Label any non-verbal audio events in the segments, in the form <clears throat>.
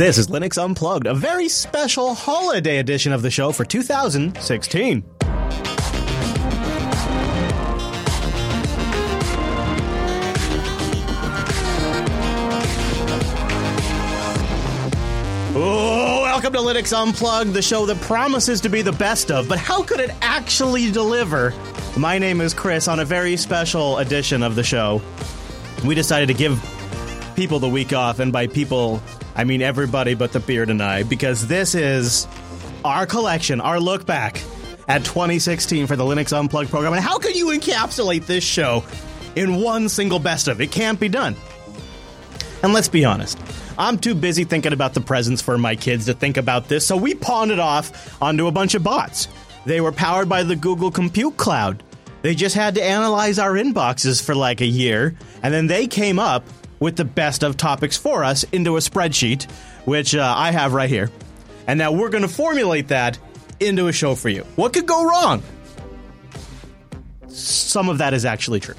This is Linux Unplugged, a very special holiday edition of the show for 2016. Oh, welcome to Linux Unplugged, the show that promises to be the best of, but how could it actually deliver? My name is Chris on a very special edition of the show. We decided to give people the week off, and by people, I mean everybody but the beard and I, because this is our collection, our look back at 2016 for the Linux Unplugged program. And how can you encapsulate this show in one single best of? It can't be done. And let's be honest, I'm too busy thinking about the presents for my kids to think about this, so we pawned it off onto a bunch of bots. They were powered by the Google Compute Cloud. They just had to analyze our inboxes for like a year, and then they came up with the best of topics for us into a spreadsheet, which uh, I have right here. And now we're going to formulate that into a show for you. What could go wrong? Some of that is actually true.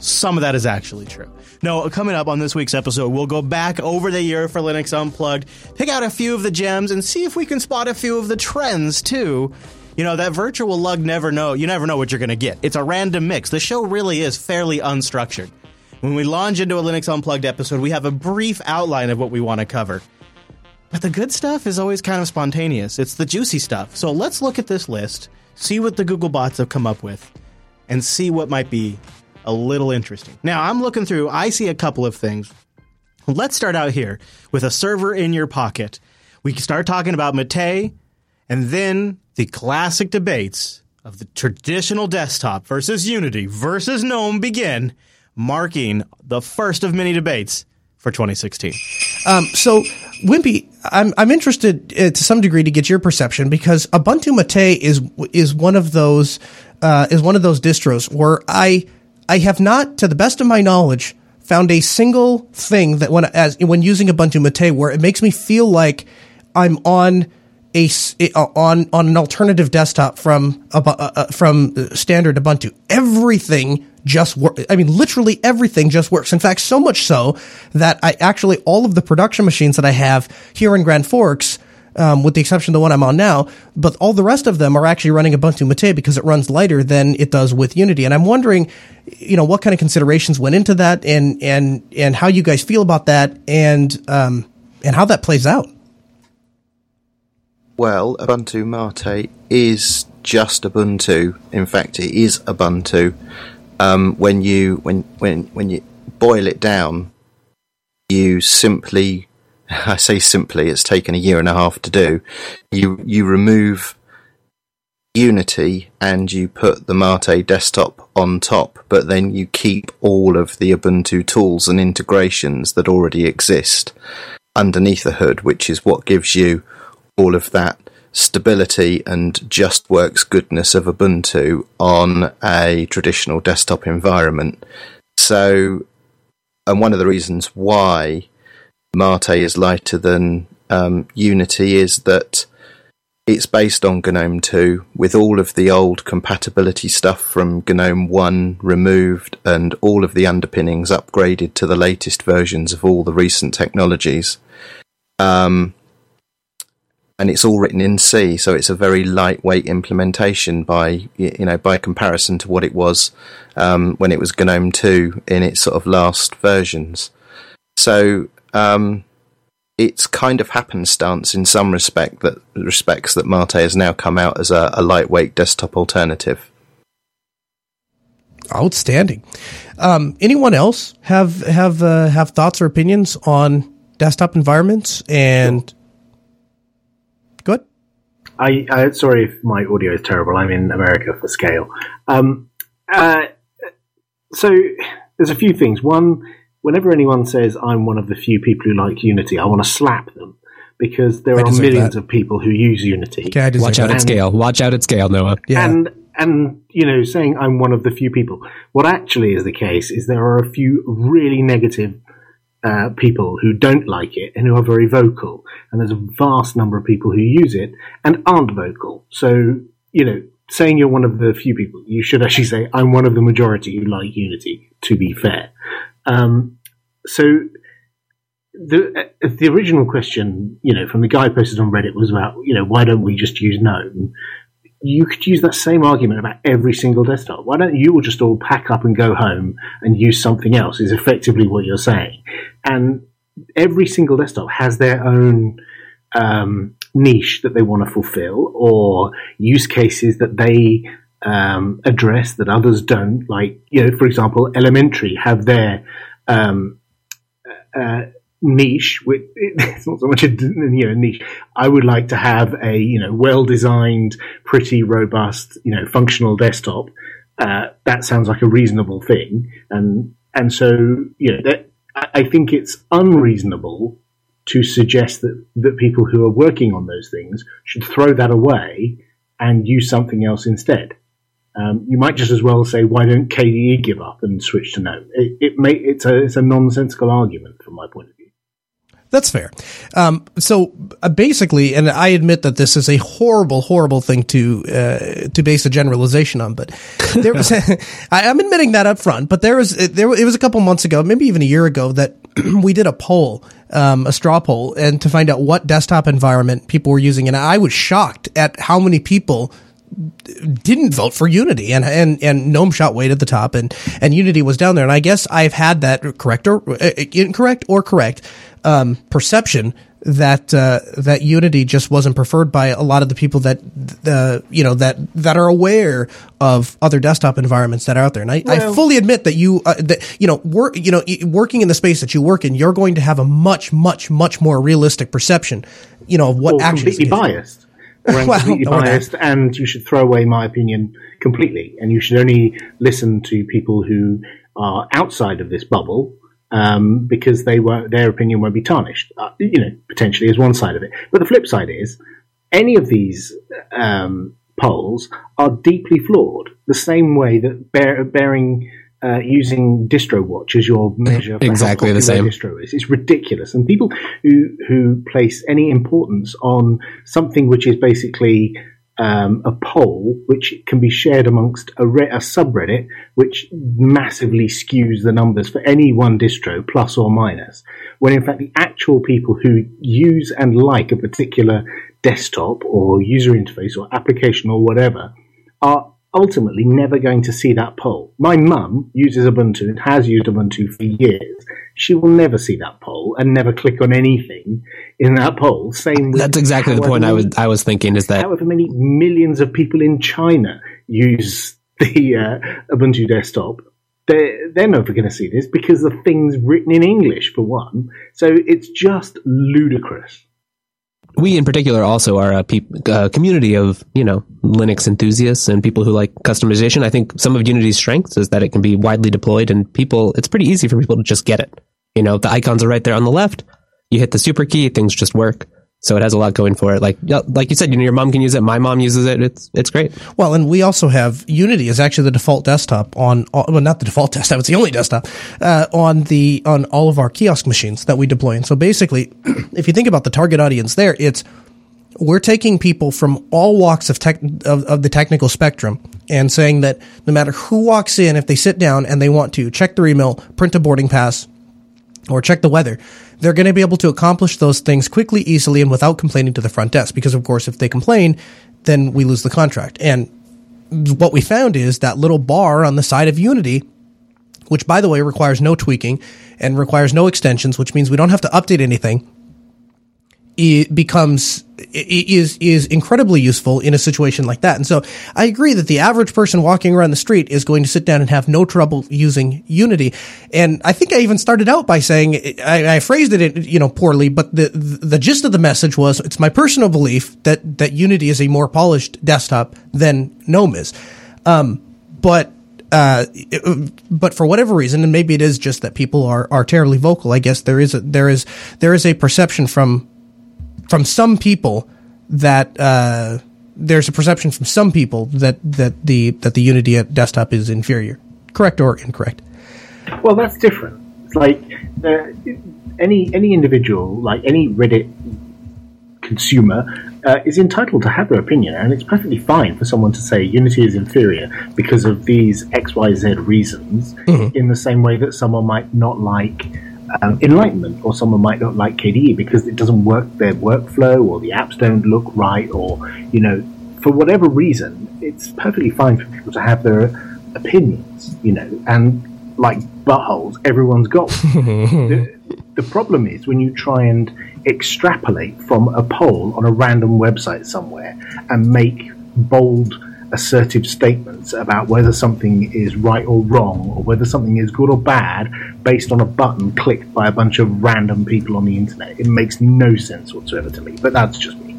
Some of that is actually true. No, coming up on this week's episode, we'll go back over the year for Linux Unplugged, pick out a few of the gems, and see if we can spot a few of the trends too. You know, that virtual lug never know, you never know what you're going to get. It's a random mix. The show really is fairly unstructured. When we launch into a Linux Unplugged episode, we have a brief outline of what we want to cover. But the good stuff is always kind of spontaneous. It's the juicy stuff. So let's look at this list, see what the Google bots have come up with, and see what might be a little interesting. Now, I'm looking through, I see a couple of things. Let's start out here with a server in your pocket. We start talking about Mate, and then the classic debates of the traditional desktop versus Unity versus GNOME begin, marking the first of many debates for 2016. Um, so, Wimpy, I'm I'm interested uh, to some degree to get your perception because Ubuntu Mate is is one of those uh, is one of those distros where I I have not, to the best of my knowledge, found a single thing that when as when using Ubuntu Mate where it makes me feel like I'm on a on on an alternative desktop from uh, uh, from standard Ubuntu. Everything just works. I mean, literally everything just works. In fact, so much so that I actually all of the production machines that I have here in Grand Forks. Um, with the exception of the one I'm on now, but all the rest of them are actually running Ubuntu Mate because it runs lighter than it does with Unity. And I'm wondering, you know, what kind of considerations went into that, and and and how you guys feel about that, and um, and how that plays out. Well, Ubuntu Mate is just Ubuntu. In fact, it is Ubuntu. Um, when you when when when you boil it down, you simply <laughs> I say simply, it's taken a year and a half to do. You you remove Unity and you put the Mate desktop on top, but then you keep all of the Ubuntu tools and integrations that already exist underneath the hood, which is what gives you all of that stability and just works goodness of Ubuntu on a traditional desktop environment. So, and one of the reasons why Mate is lighter than um, Unity is that it's based on GNOME 2 with all of the old compatibility stuff from GNOME 1 removed and all of the underpinnings upgraded to the latest versions of all the recent technologies. Um, and it's all written in C, so it's a very lightweight implementation by you know by comparison to what it was um, when it was GNOME 2 in its sort of last versions. So um, it's kind of happenstance in some respect that respects that Mate has now come out as a, a lightweight desktop alternative. Outstanding. Um, anyone else have have uh, have thoughts or opinions on desktop environments and? I, I sorry if my audio is terrible. I'm in America for scale. Um, uh, so there's a few things. One, whenever anyone says I'm one of the few people who like Unity, I want to slap them because there I are millions that. of people who use Unity. Okay, Watch out that. at scale. Watch out at scale, Noah. Yeah. And and you know, saying I'm one of the few people. What actually is the case is there are a few really negative uh, people who don't like it and who are very vocal, and there's a vast number of people who use it and aren't vocal. So you know, saying you're one of the few people, you should actually say I'm one of the majority who like Unity. To be fair, um, so the uh, the original question, you know, from the guy posted on Reddit was about, you know, why don't we just use GNOME? You could use that same argument about every single desktop. Why don't you all just all pack up and go home and use something else? Is effectively what you're saying, and every single desktop has their own um, niche that they want to fulfill or use cases that they um, address that others don't. Like, you know, for example, Elementary have their um, uh, niche. Which, <laughs> it's not so much a you know niche. I would like to have a you know well designed, pretty robust, you know, functional desktop. Uh, that sounds like a reasonable thing, and and so you know that, I think it's unreasonable to suggest that that people who are working on those things should throw that away and use something else instead. Um, you might just as well say, why don't KDE give up and switch to GNOME? It, it may, it's a it's a nonsensical argument from my point of view. That's fair. Um, so uh, basically, and I admit that this is a horrible, horrible thing to uh, to base a generalization on. But <laughs> there was, <laughs> I, am admitting that up front. But there was there it was a couple months ago, maybe even a year ago, that <clears throat> we did a poll, um, a straw poll, and to find out what desktop environment people were using, and I was shocked at how many people didn't vote for Unity and and and GNOME shot way at the top and and Unity was down there and I guess I've had that correct or uh, incorrect or correct um, perception that uh, that Unity just wasn't preferred by a lot of the people that uh, you know that that are aware of other desktop environments that are out there. And I, well, I fully admit that you uh, that you know work you know working in the space that you work in, you're going to have a much much much more realistic perception, you know, of what well, actually completely biased <laughs> well, completely biased, and you should throw away my opinion completely. And you should only listen to people who are outside of this bubble um, because they were their opinion won't be tarnished. Uh, you know, potentially is one side of it. But the flip side is any of these um, polls are deeply flawed. The same way that bear, bearing uh, using DistroWatch as your measure for exactly how the same distro is. It's ridiculous, and people who who place any importance on something which is basically um, a poll which can be shared amongst a, re- a, subreddit, which massively skews the numbers for any one distro, plus or minus, when in fact the actual people who use and like a particular desktop or user interface or application or whatever are ultimately never going to see that poll. My mum uses Ubuntu and has used Ubuntu for years. She will never see that poll and never click on anything in that poll. Same. That's exactly the point many, I was I was thinking. Is that however many millions of people in China use the uh, Ubuntu desktop, they're, they're never going to see this because the thing's written in English for one. So it's just ludicrous we in particular also are a pe- community of you know Linux enthusiasts and people who like customization. I think some of Unity's strengths is that it can be widely deployed and people. It's pretty easy for people to just get it. You know, the icons are right there on the left. You hit the super key, things just work. So it has a lot going for it. Like like you said, you know, your mom can use it. My mom uses it. It's it's great. Well, and we also have Unity is actually the default desktop on well, not the default <laughs> desktop. It's the only desktop uh, on the on all of our kiosk machines that we deploy. And so basically, <clears throat> if you think about the target audience there, it's we're taking people from all walks of tech of, of the technical spectrum and saying that no matter who walks in, if they sit down and they want to check their email, print a boarding pass, or check the weather, they're going to be able to accomplish those things quickly, easily, and without complaining to the front desk. Because, of course, if they complain, then we lose the contract. And what we found is that little bar on the side of Unity, which, by the way, requires no tweaking and requires no extensions, which means we don't have to update anything it becomes is is incredibly useful in a situation like that. And so I agree that the average person walking around the street is going to sit down and have no trouble using Unity. And I think I even started out by saying I, I phrased it you know poorly, but the the gist of the message was it's my personal belief that that Unity is a more polished desktop than GNOME is. Um, but uh, but for whatever reason, and maybe it is just that people are, are terribly vocal. I guess there is a, there is there is a perception from from some people that uh, there's a perception from some people that that the that the Unity desktop is inferior. Correct or incorrect? Well, that's different. It's like uh, any any individual, like any Reddit consumer, uh, is entitled to have their opinion, and it's perfectly fine for someone to say Unity is inferior because of these X Y Z reasons. Mm-hmm. In the same way that someone might not like um, Enlightenment, or someone might not like KDE because it doesn't work their workflow, or the apps don't look right, or you know, for whatever reason, it's perfectly fine for people to have their opinions, you know, and like buttholes, everyone's got. <laughs> the, the problem is when you try and extrapolate from a poll on a random website somewhere and make bold assertive statements about whether something is right or wrong or whether something is good or bad based on a button clicked by a bunch of random people on the internet. It makes no sense whatsoever to me, but that's just me.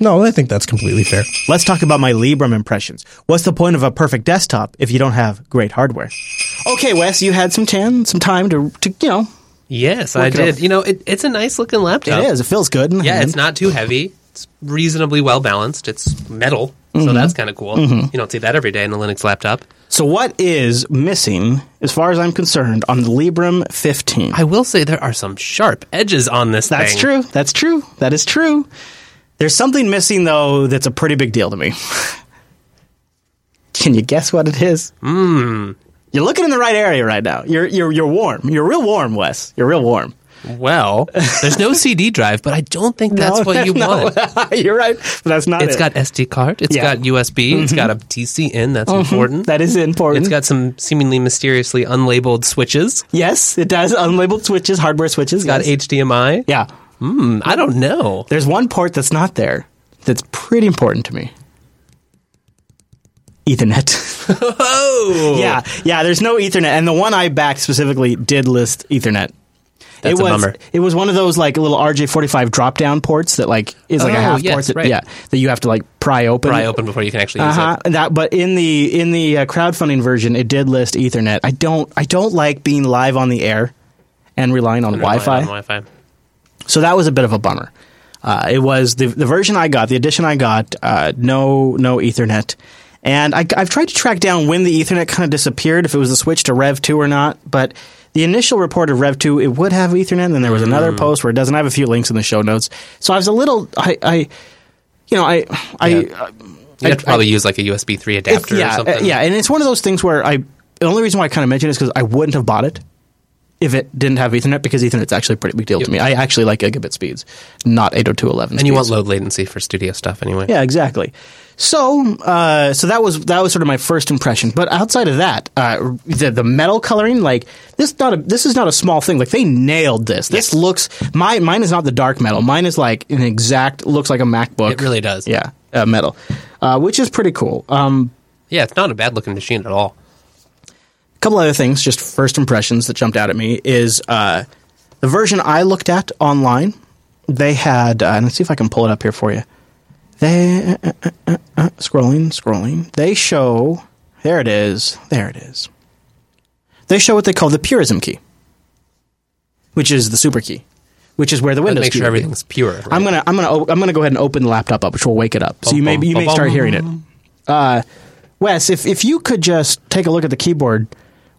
No, I think that's completely fair. Let's talk about my Librem impressions. What's the point of a perfect desktop if you don't have great hardware? Okay, Wes, you had some tan, some time to, to you know, Yes, I did. up. You know, it, it's a nice looking laptop. it is. It feels good. in the Yeah, hand. it's not too heavy. It's reasonably well balanced. It's metal, so Mm-hmm. that's kind of cool. You don't see that every day in a Linux laptop. So what is missing, as far as I'm concerned, on the Librem 15? I will say there are some sharp edges on this That's thing. true. That's true. That is true. There's something missing though that's a pretty big deal to me. <laughs> Can you guess what it is? Mm. You're looking in the right area right now. You're you're you're warm. You're real warm, Wes. You're real warm. Well, there's no CD drive, but I don't think that's No, what you <laughs> no. want. <laughs> you're right, that's not It's it. got SD card. It's Yeah. Mm-hmm. got USB. It's got a TC in. That's important. that is important. It's got some seemingly mysteriously unlabeled switches. yes, it does unlabeled switches, hardware switches. It's got yes. HDMI. Yeah, Hmm, I don't know. there's one port that's not there. That's pretty important to me. Ethernet. <laughs> Oh, Yeah, yeah. There's no Ethernet, and the one I backed specifically did list Ethernet. That's it a was it was one of those like little RJ45 drop down ports that like is like a Oh, half yes, port that, right. yeah that you have to like pry open. pry open before you can actually use Uh-huh. it. That, but in the in the uh, crowdfunding version, it did list Ethernet. I don't I don't like being live on the air and relying on Wi-Fi. on Wi-Fi. So that was a bit of a bummer. Uh, it was the the version I got, the edition I got, uh, no no Ethernet, and I, I've tried to track down when the Ethernet kind of disappeared, if it was the switch to Rev two or not. But the initial report of Rev2, it would have Ethernet. And then there was another Mm. post where it doesn't. I have a few links in the show notes. So I was a little, I, I you know, I, I, Yeah. I You have to probably use like a USB three adapter yeah, or something. uh, yeah, and it's one of those things where I. The only reason why I kind of mention it is because I wouldn't have bought it if it didn't have Ethernet because Ethernet's actually a pretty big deal to me. I actually like gigabit speeds, not 802.11 And you want speeds. low latency for studio stuff anyway. Yeah, exactly. So, uh, so that was that was sort of my first impression. But outside of that, uh, the the metal coloring, like this, not a, this is not a small thing. Like they nailed this. This looks my mine is not the dark metal. Mine is like an exact looks like a MacBook. It really does. Yeah, uh, metal, uh, which is pretty cool. Um, Yeah, it's not a bad looking machine at all. A couple other things, just first impressions that jumped out at me is uh, the version I looked at online. They had, uh, let's see if I can pull it up here for you. They uh, uh, uh, uh, scrolling, scrolling. They show there it is, there it is. They show what they call the purism key, which is the super key, which is where the Windows make key sure would be. everything's pure. right? I'm gonna I'm gonna I'm gonna go ahead and open the laptop up, which will wake it up. So you may bum, you may bum, start bum. hearing it. Uh, Wes, if if you could just take a look at the keyboard,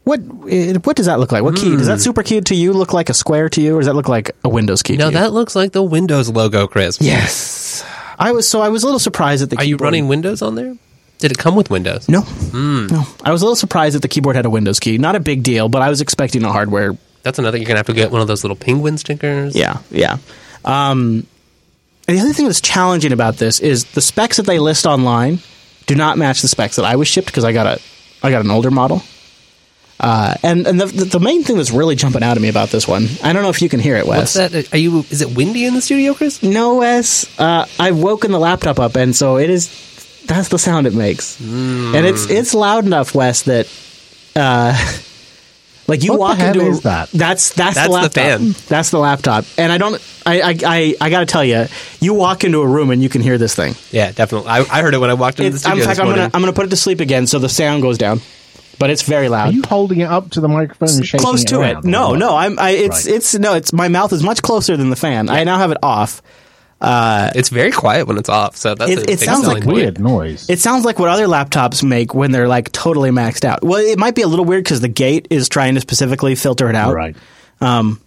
what eh, what does that look like? What key does that super key to you look like a square to you, or does that look like a Windows key? no, that looks like the Windows logo, Chris. yes. I was so I was a little surprised at the. Are you keyboard. running Windows on there? Did it come with Windows? No, no. I was a little surprised that the keyboard had a Windows key. Not a big deal, but I was expecting a hardware That's another. Thing. You're gonna have to get one of those little penguin stickers. Yeah, yeah. Um, and the other thing that's challenging about this is the specs that they list online do not match the specs that I was shipped because I got a I got an older model. Uh, and and the, the the main thing that's really jumping out at me about this one, I don't know if you can hear it, Wes. What's that? Are you? Is it windy in the studio, Chris? No, Wes. Uh, I've woken the laptop up, and so it is. That's the sound it makes, and it's it's loud enough, Wes, that. Uh, <laughs> like you What walk hell into a- that? That's that's, That's the the laptop. fan. That's the laptop, and I don't. I I I, I got to tell you, you walk into a room and you can hear this thing. Yeah, definitely. I, I heard it when I walked into the It's, studio in fact, this I'm gonna I'm gonna put it to sleep again, so the sound goes down, but it's very loud. Are you holding it up to the microphone and shaking close it to around, it. No, what? no. I'm. I, it's. Right. It's. No. It's. My mouth is much closer than the fan. I now have it off. Uh, It's very quiet when it's off, so that's It- a it sounds like point. Weird noise. It sounds like what other laptops make when they're like totally maxed out. Well, it might be a little weird because the gate is trying to specifically filter it out. right. Um,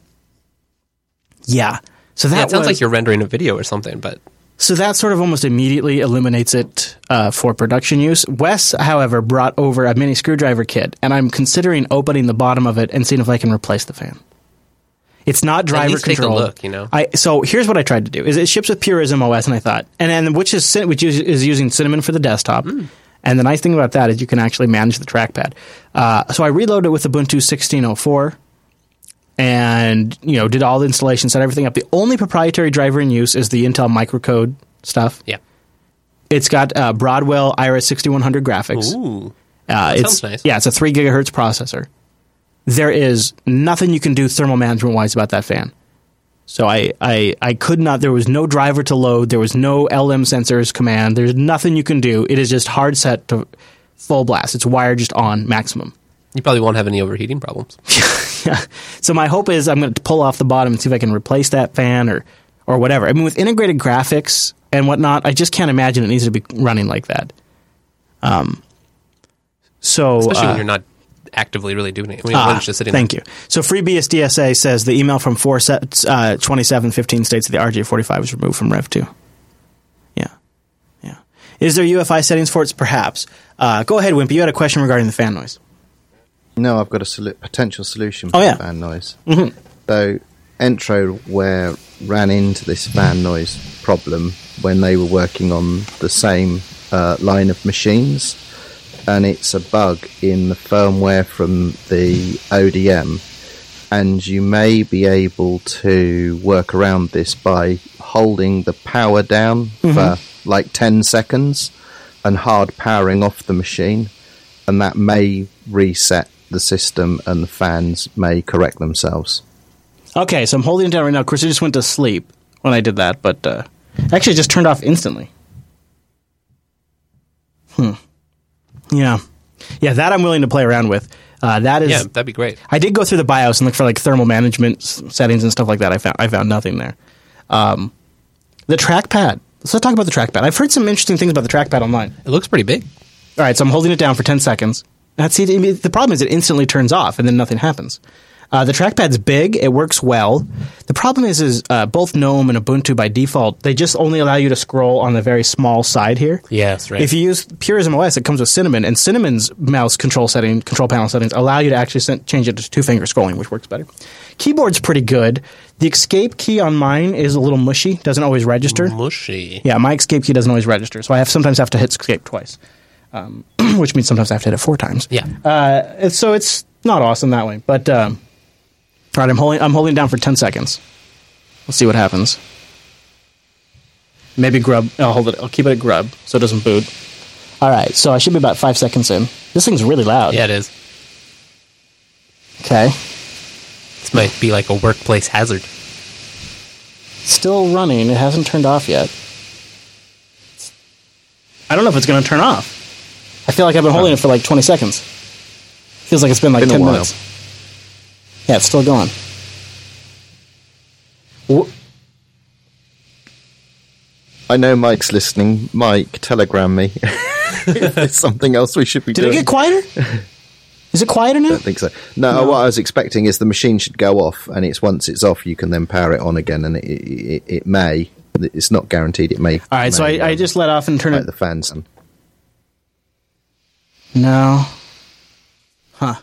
Yeah. So that Yeah, it sounds was- like you're rendering a video or something, but so that sort of almost immediately eliminates it uh, for production use. Wes, however, brought over a mini screwdriver kit, and I'm considering opening the bottom of it and seeing if I can replace the fan. It's not driver least take a control. look, you know? I so here's what I tried to do: is it ships with Purism OS, and I thought, and then which is which is, using Cinnamon for the desktop. Hmm. And the nice thing about that is you can actually manage the trackpad. Uh, so I reloaded it with Ubuntu 16.04 and you know did all the installation, set everything up. The only proprietary driver in use is the Intel microcode stuff. Yeah. It's got uh, Broadwell Iris 6100 graphics. Ooh. Uh, it's sounds nice. yeah, it's a three gigahertz processor. There is nothing you can do thermal management wise about that fan. So I, I I could not. There was no driver to load. There was no LM sensors command. There's nothing you can do. It is just hard set to full blast. It's wired just on maximum. You probably won't have any overheating problems. <laughs> Yeah. So my hope is I'm going to pull off the bottom and see if I can replace that fan or or whatever. I mean, with integrated graphics and whatnot, I just can't imagine it needs to be running like that. Um. So Especially uh, when you're not actively really doing it. When it's just sitting thank you. So FreeBSDSA says the email from 4 sets, uh, 2715 states that the RJ45 was removed from Rev 2. Yeah. Yeah. Is there UEFI settings for it? Perhaps. Uh, go ahead, Wimpy. You had a question regarding the fan noise. No, I've got a solu- potential solution Oh, for yeah. fan noise. Mm-hmm. So, Entroware ran into this fan noise problem when they were working on the same uh, line of machines, and it's a bug in the firmware from the ODM. And you may be able to work around this by holding the power down for like 10 seconds and hard powering off the machine and that may reset the system and the fans may correct themselves. Okay, so I'm holding it down right now. Of course, I just went to sleep when I did that, but uh, actually it just turned off instantly. Hmm. Yeah. Yeah, that I'm willing to play around with. Uh, that is Yeah, that'd be great. I did go through the BIOS and look for like thermal management s- settings and stuff like that. I found I found nothing there. Um, the trackpad. So Let's talk about the trackpad. I've heard some interesting things about the trackpad online. It looks pretty big. All right, so I'm holding it down for 10 seconds. That's see, the problem is it instantly turns off and then nothing happens. Uh, the trackpad's big. It works well. The problem is, is uh, both GNOME and Ubuntu by default they just only allow you to scroll on the very small side here. Yes, right. If you use Purism OS, it comes with Cinnamon, and Cinnamon's mouse control setting, control panel settings allow you to actually sen- change it to two finger scrolling, which works better. Keyboard's pretty good. The escape key on mine is a little mushy, doesn't always register. Mushy. Yeah, my escape key doesn't always register, so I have sometimes have to hit escape twice, um, <clears throat> which means sometimes I have to hit it four times. Yeah. Uh, so it's not awesome that way. But um, all right, I'm holding I'm holding it down for ten seconds. Let's see what happens. Maybe grub. I'll hold it. I'll keep it at grub so it doesn't boot. All right, so I should be about five seconds in. This thing's really loud. Yeah, it is. Okay. This might be like a workplace hazard. Still running. It hasn't turned off yet. I don't know if it's going to turn off. I feel like I've been holding it for like 20 seconds. Feels like it's been like Been 10 while. minutes. Yeah, it's still going. Wh- I know Mike's listening. Mike, telegram me <laughs> if there's something else we should be Did doing. it get quieter? Is it quieter now? I don't think so. No, what I was expecting is the machine should go off, and it's once it's off, you can then power it on again, and it, it, it may. It's not guaranteed. It may. All right, so may, I, I um, just let off and turn like it. the fans. No. Huh.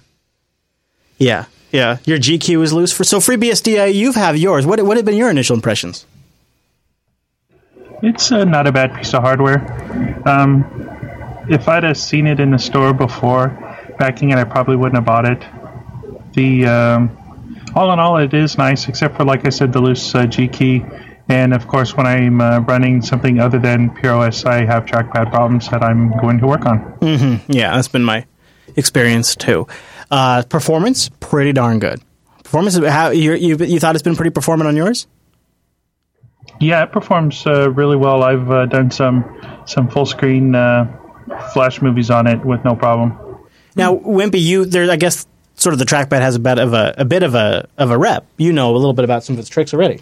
Yeah, yeah. Your GQ is loose for so FreeBSD. You have yours. What what have been your initial impressions? It's uh, not a bad piece of hardware. Um, if I'd have seen it in the store before backing it, I probably wouldn't have bought it. The um, all in all, it is nice, except for like I said, the loose uh, G key. And of course, when I'm uh, running something other than PureOS, I have trackpad problems that I'm going to work on. Yeah, that's been my experience too. Uh, performance, pretty darn good. Performance, how you, you you thought it's been pretty performant on yours? Yeah, it performs uh, really well. I've uh, done some some full screen uh, flash movies on it with no problem. Now, Wimpy, you there. I guess sort of the trackpad has a bit of a a bit of a of a rep. You know a little bit about some of its tricks already.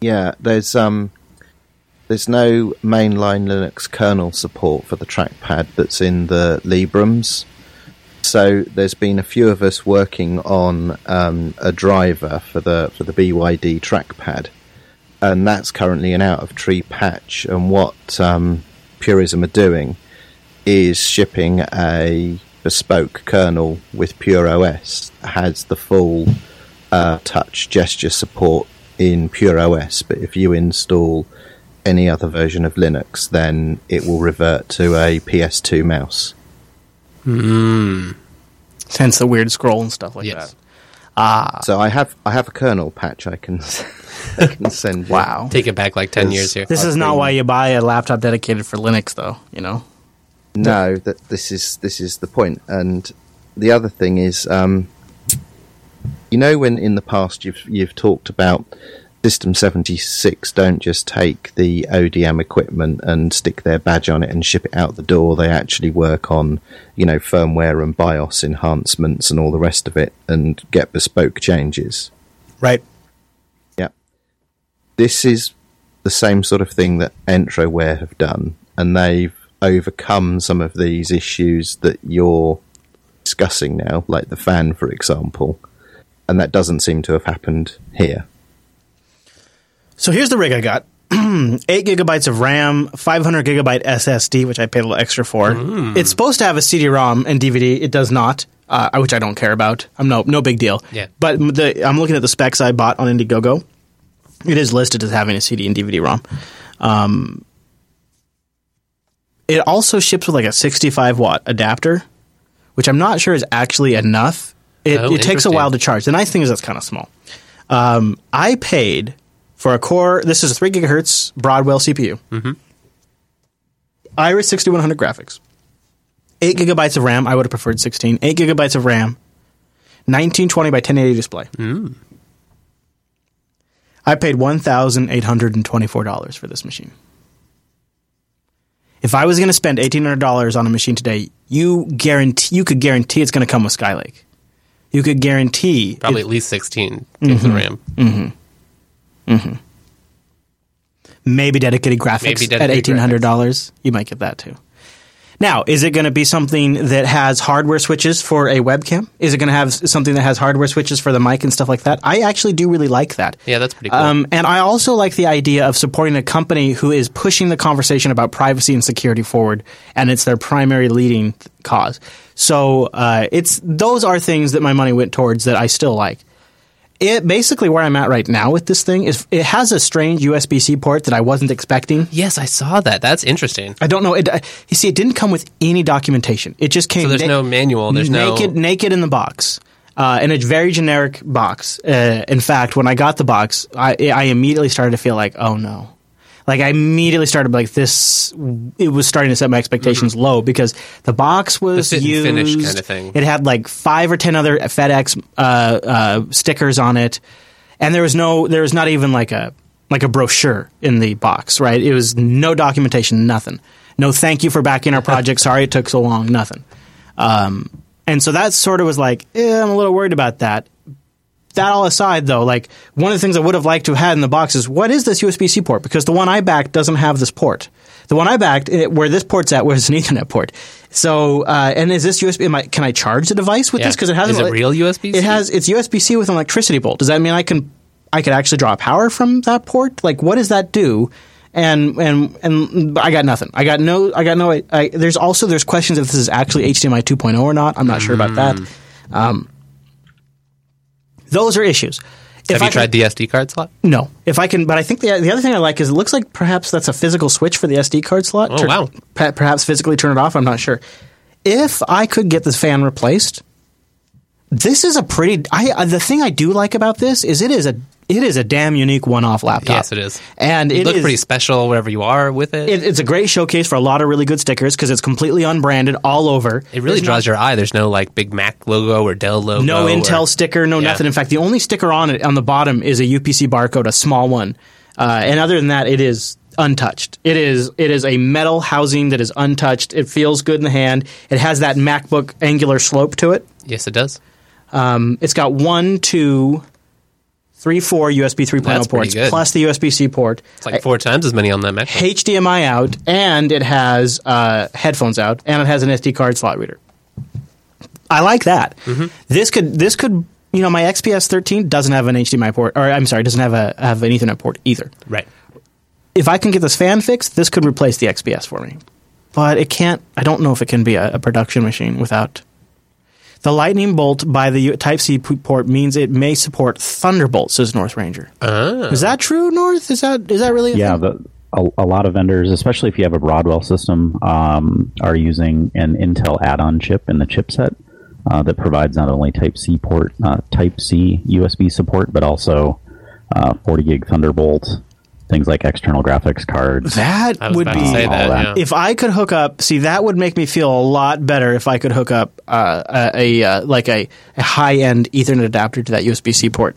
Yeah, there's um, there's no mainline Linux kernel support for the trackpad that's in the Librems. So there's been a few of us working on um, a driver for the for the BYD trackpad, and that's currently an out of tree patch. And what um, Purism are doing is shipping a bespoke kernel with Pure OS has the full uh, touch gesture support in Pure OS, but if you install any other version of Linux, then it will revert to a PS2 mouse. Hence the weird scroll and stuff like Yes. that. So I have I have a kernel patch I can <laughs> I can send you. Wow. Take it back like 10 years here. This is not why you buy a laptop dedicated for Linux, though. You know. No, that this is this is the point. And the other thing is, um, you know, when in the past you've you've talked about System seventy six don't just take the ODM equipment and stick their badge on it and ship it out the door. They actually work on you know firmware and BIOS enhancements and all the rest of it and get bespoke changes. Right. Yeah. This is the same sort of thing that Entroware have done, and they've overcome some of these issues that you're discussing now, like the fan, for example, and that doesn't seem to have happened here. So here's the rig I got. <clears throat> Eight gigabytes of RAM, 500 gigabyte SSD, which I paid a little extra for. It's supposed to have a CD-ROM and DVD. It does not, uh, which I don't care about. I'm no no big deal. Yeah. But the, I'm looking at the specs I bought on Indiegogo. It is listed as having a CD and DVD-ROM. Um, it also ships with like a 65 watt adapter, which I'm not sure is actually enough. It, Oh, it takes a while to charge. The nice thing is that's kind of small. Um, I paid for a core. This is a three gigahertz Broadwell CPU. Mm-hmm. Iris 6100 graphics. Eight gigabytes of RAM. I would have preferred 16. Eight gigabytes of RAM. 1920 by 1080 display. I paid $1,824 for this machine. If I was going to spend $1,800 on a machine today, you guarantee you could guarantee it's going to come with Skylake. You could guarantee Probably it- at least 16 mm-hmm. gigs of RAM. Mm-hmm. Mm-hmm. maybe dedicated graphics Maybe at eighteen hundred dollars. You might get that too. Now, is it going to be something that has hardware switches for a webcam? Is it going to have something that has hardware switches for the mic and stuff like that? I actually do really like that. Yeah, that's pretty cool. Um, and I also like the idea of supporting a company who is pushing the conversation about privacy and security forward, and it's their primary leading th- cause. So uh, it's those are things that my money went towards that I still like. It basically where I'm at right now with this thing is it has a strange USB C port that I wasn't expecting. yes, I saw that. That's interesting. I don't know. It, I- you see, it didn't come with any documentation. It just came. So there's na- no manual. There's no. naked, naked in the box, uh, in a very generic box. Uh, in fact, when I got the box, I, I immediately started to feel like, oh no. Like I immediately started like this. It was starting to set my expectations low because the box was The used. finish kinda thing. It had like five or ten other FedEx uh, uh, stickers on it, and there was no. There was not even like a like a brochure in the box. Right? It was no documentation, nothing. No, thank you for backing our project. <laughs> Sorry it took so long. Nothing. Um, and so that sort of was like, eh, I'm a little worried about that. That all aside, though, like one of the things I would have liked to have had in the box is what is this USB C port? Because the one I backed doesn't have this port. The one I backed, it, where this port's at, <laughs> was an Ethernet port. So, uh, and is this USB? I, can I charge the device with Yeah. this? Because it has Is it real USB-C? It has. It's USB C with an electricity bolt. Does that mean I can? I could actually draw power from that port? Like, what does that do? And and and I got nothing. I got no. I got no. I, there's also there's questions if this is actually HDMI 2.0 or not. I'm not sure about that. Um, those are issues. If Have I you tried the SD card slot? No. If I can, but I think the the other thing I like is it looks like perhaps that's a physical switch for the SD card slot. Oh, Turn- wow. perhaps physically turn it off. I'm not sure. If I could get this fan replaced, this is a pretty. I uh, the thing I do like about this is it is a it is a damn unique one-off laptop. Yes, it is. and It it look is- pretty special wherever you are with it. It, it's a great showcase for a lot of really good stickers because it's completely unbranded all over. It really There's draws your eye. There's no like big Mac logo or Dell logo. no or- Intel sticker, no Yeah. nothing. In fact, the only sticker on it on the bottom is a UPC barcode, a small one. Uh, and other than that, it is untouched. It is it is a metal housing that is untouched. It feels good in the hand. It has that MacBook angular slope to it. Yes, it does. Um, it's got one, two, three, four USB 3.0 That's pretty ports good. plus the USB C port. It's like four times as many on that Mac. HDMI out, and it has uh, headphones out, and it has an SD card slot reader. I like that. Mm-hmm. This could this could you know my XPS 13 doesn't have an HDMI port, or I'm sorry, doesn't have a have an Ethernet port either. Right. If I can get this fan fixed, this could replace the XPS for me. But it can't. I don't know if it can be a, a production machine without. The Lightning Bolt by the Type C port means it may support Thunderbolt, says North Ranger. Is that true, North? Is that is that really? A Yeah, thing? the, a, a lot of vendors, especially if you have a Broadwell system, um, are using an Intel add-on chip in the chipset uh, that provides not only Type C port, uh, Type C USB support, but also uh, 40 gig Thunderbolt, things like external graphics cards. that would be say that. that. Yeah. if I could hook up, see that would make me feel a lot better if I could hook up uh, a, a uh, like a, a high end Ethernet adapter to that USB C port.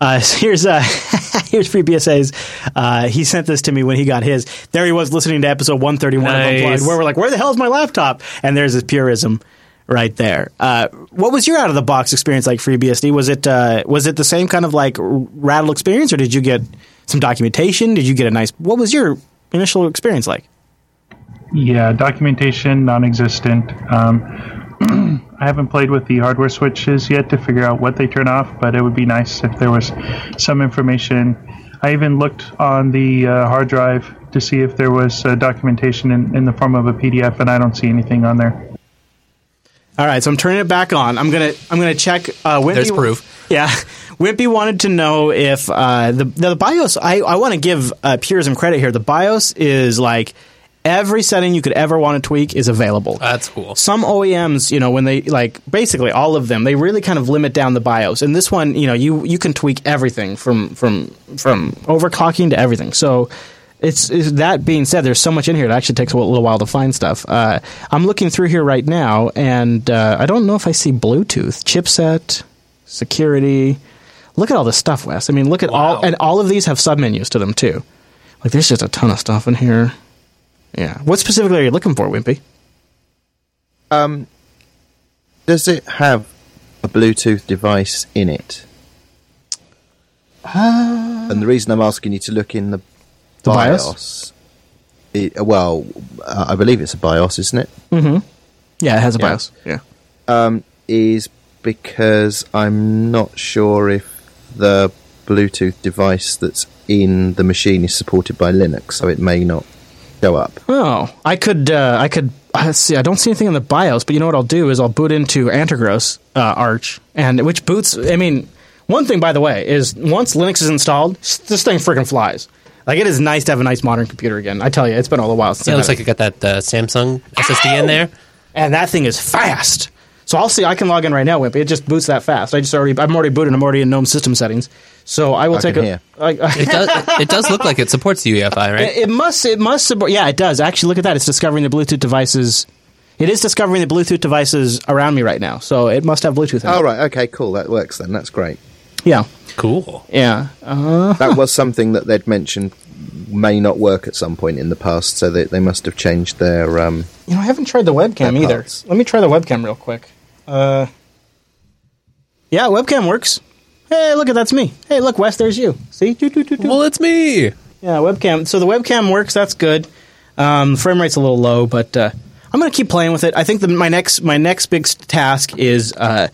Uh, so <laughs> here's uh, <laughs> here's free BSA's. Uh, he sent this to me when he got his. There he was listening to episode 131 of Unplugged, where we're like, "Where the hell is my laptop?" And there's his purism right there. Uh, what was your out of the box experience like? FreeBSD? Was it uh, was it the same kind of like rattle experience, or did you get some documentation? Did you get a nice? What was your initial experience like? Yeah, documentation non-existent. Um, <clears throat> I haven't played with the hardware switches yet to figure out what they turn off, but it would be nice if there was some information. I even looked on the uh, hard drive to see if there was uh, documentation in, in the form of a PDF, and I don't see anything on there. All right, so I'm turning it back on. I'm gonna I'm gonna check. Uh, Wimpy, There's proof. Yeah, Wimpy wanted to know if uh, the the BIOS. I I want to give uh, Purism credit here. The BIOS is like every setting you could ever want to tweak is available. That's cool. Some OEMs, you know, when they like basically all of them, they really kind of limit down the BIOS. And this one, you know, you you can tweak everything from from from overclocking to everything. So. It's, it's that being said, there's so much in here. It actually takes a little while to find stuff. Uh, I'm looking through here right now, and uh, I don't know if I see Bluetooth chipset, security. Look at all this stuff, Wes. I mean, look at all, and all of these have submenus to them too. Like, there's just a ton of stuff in here. Yeah. What specifically are you looking for, Wimpy? Um, does it have a Bluetooth device in it? and the reason I'm asking you to look in the, The BIOS? BIOS, it- well, uh, I believe it's a BIOS, isn't it? Mm-hmm. Yeah, it has a Yeah. BIOS. Yeah. Um, is because I'm not sure if the Bluetooth device that's in the machine is supported by Linux, so it may not show up. Oh, I could, uh, I could. uh, see. I don't see anything in the BIOS, but you know what I'll do is I'll boot into Antergos uh, Arch, and which boots. I mean, one thing by the way is once Linux is installed, this thing freaking flies. Like it is nice to have a nice modern computer again. I tell you, it's been all a while since. Yeah, it looks like it got that uh, Samsung SSD in there. and that thing is fast. So I'll see. I can log in right now, Wimpy. It just boots that fast. I just already. I'm already booted. I'm already in GNOME system settings. So I will I take can a. hear. I- I- It does. it does look like it supports UEFI, <laughs> right? It, it must. It must support. Yeah, it does. Actually, look at that. It's discovering the Bluetooth devices. It is discovering the Bluetooth devices around me right now. So it must have Bluetooth. In Oh, it. right, okay, cool, that works then, that's great. Yeah. Cool. Yeah. Uh, That was something that they'd mentioned may not work at some point in the past, so they, they must have changed their. Um, you know, I haven't tried the webcam either. Let me try the webcam real quick. Uh, yeah, webcam works. Hey, look at that's me. Hey, look, Wes, there's you. See? Doo, doo, doo. Well, it's me. Yeah, webcam. So the webcam works. That's good. Um, frame rate's a little low, but uh, I'm going to keep playing with it. I think the, my next my next big task is uh,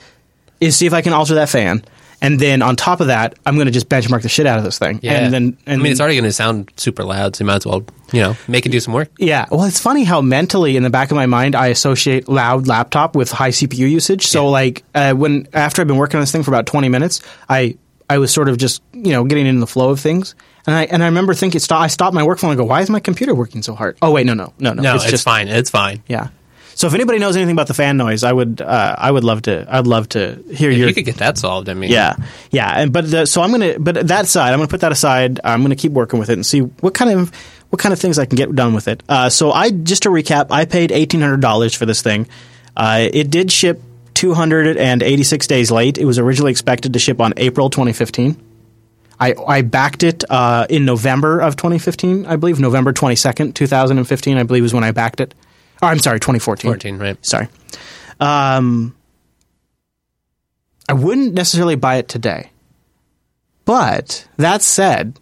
is see if I can alter that fan, and then on top of that, I'm going to just benchmark the shit out of this thing. Yeah. And then and I mean, it's already going to sound super loud, so you might as well, you know, make it do some work. Yeah, well, it's funny how mentally in the back of my mind I associate loud laptop with high CPU usage. So, like, uh, when after I've been working on this thing for about twenty minutes, I I was sort of just you know getting in the flow of things, and I and I remember thinking, stop, I stopped my workflow and I go, why is my computer working so hard? Oh wait, no, no, no, no, No, it's, just fine. It's fine. Yeah. So if anybody knows anything about the fan noise, I would uh, I would love to I'd love to hear If your you could get that solved, I mean, yeah, yeah, and but the, so I'm gonna, but that side, I'm gonna put that aside. I'm gonna keep working with it and see what kind of what kind of things I can get done with it. Uh, so I just to recap, I paid eighteen hundred dollars for this thing. Uh, it did ship 286 days late. It was originally expected to ship on April 2015. I, I backed it uh, in November of 2015, I believe. November 22nd, 2015, I believe, is when I backed it. Oh, I'm sorry, 2014. 14, right? Sorry. Um, I wouldn't necessarily buy it today. But that said,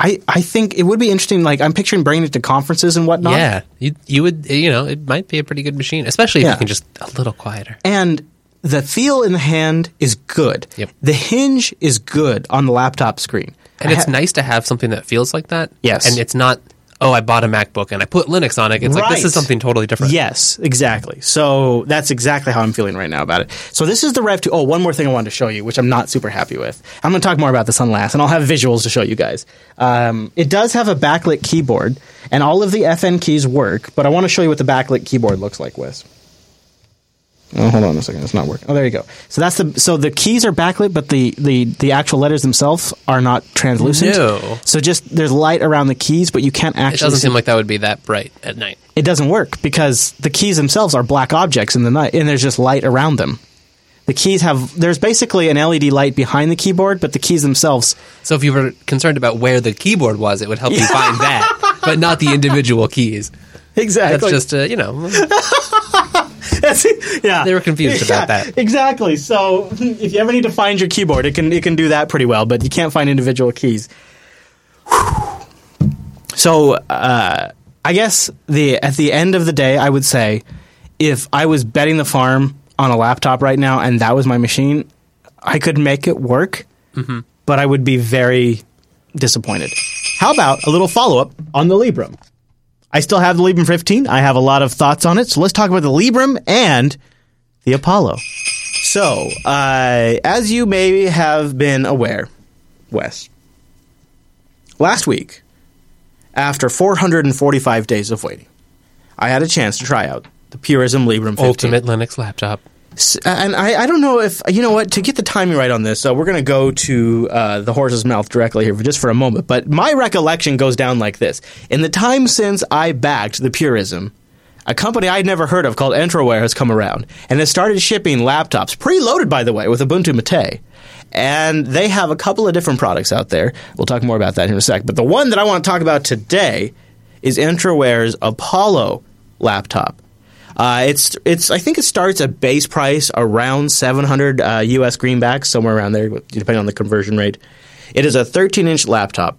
I, I think it would be interesting. Like, I'm picturing bringing it to conferences and whatnot. Yeah, you you would you know it might be a pretty good machine, especially if Yeah. you can just a little quieter. And the feel in the hand is good. Yep. The hinge is good on the laptop screen. And I it's ha- nice to have something that feels like that. Yes. and it's not oh, I bought a MacBook and I put Linux on it. It's like this is something totally different. Yes, exactly. So that's exactly how I'm feeling right now about it. So this is the Rev 2. Oh, one more thing I wanted to show you, which I'm not super happy with. I'm going to talk more about this on last, and I'll have visuals to show you guys. Um, it does have a backlit keyboard, and all of the FN keys work, but I want to show you what the backlit keyboard looks like, Wes. Oh, hold on a second. It's not working. Oh, there you go. So that's the so the keys are backlit, but the the the actual letters themselves are not translucent. No. So just there's light around the keys, but you can't actually. It doesn't see- seem like that would be that bright at night. it doesn't work because the keys themselves are black objects in the night, and there's just light around them. The keys have there's basically an LED light behind the keyboard, but the keys themselves. So if you were concerned about where the keyboard was, it would help you find that, but not the individual keys. <laughs> Exactly. That's just uh, you know That's <laughs> yeah. They were confused about that. Exactly. So if you ever need to find your keyboard, it can it can do that pretty well, but you can't find individual keys. So uh, I guess the at the end of the day, I would say if I was betting the farm on a laptop right now and that was my machine, I could make it work, but I would be very disappointed. How about a little follow up on the Librem? I still have the Librem 15. I have a lot of thoughts on it. So let's talk about the Librem and the Apollo. So, uh, as you may have been aware, Wes, last week, after 445 days of waiting, I had a chance to try out the Purism Librem 15. ultimate Linux laptop. S- and I, I don't know if you know what to get the timing right on this. So we're going to go to uh, the horse's mouth directly here for just for a moment. But my recollection goes down like this: in the time since I backed the Purism, a company I'd never heard of called Entroware has come around and has started shipping laptops, preloaded by the way, with Ubuntu Mate. And they have a couple of different products out there. We'll talk more about that in a sec. But the one that I want to talk about today is Entroware's Apollo laptop. Uh, it's it's I think it starts at base price around 700 uh, US greenbacks, somewhere around there, depending on the conversion rate. It is a 13 inch laptop,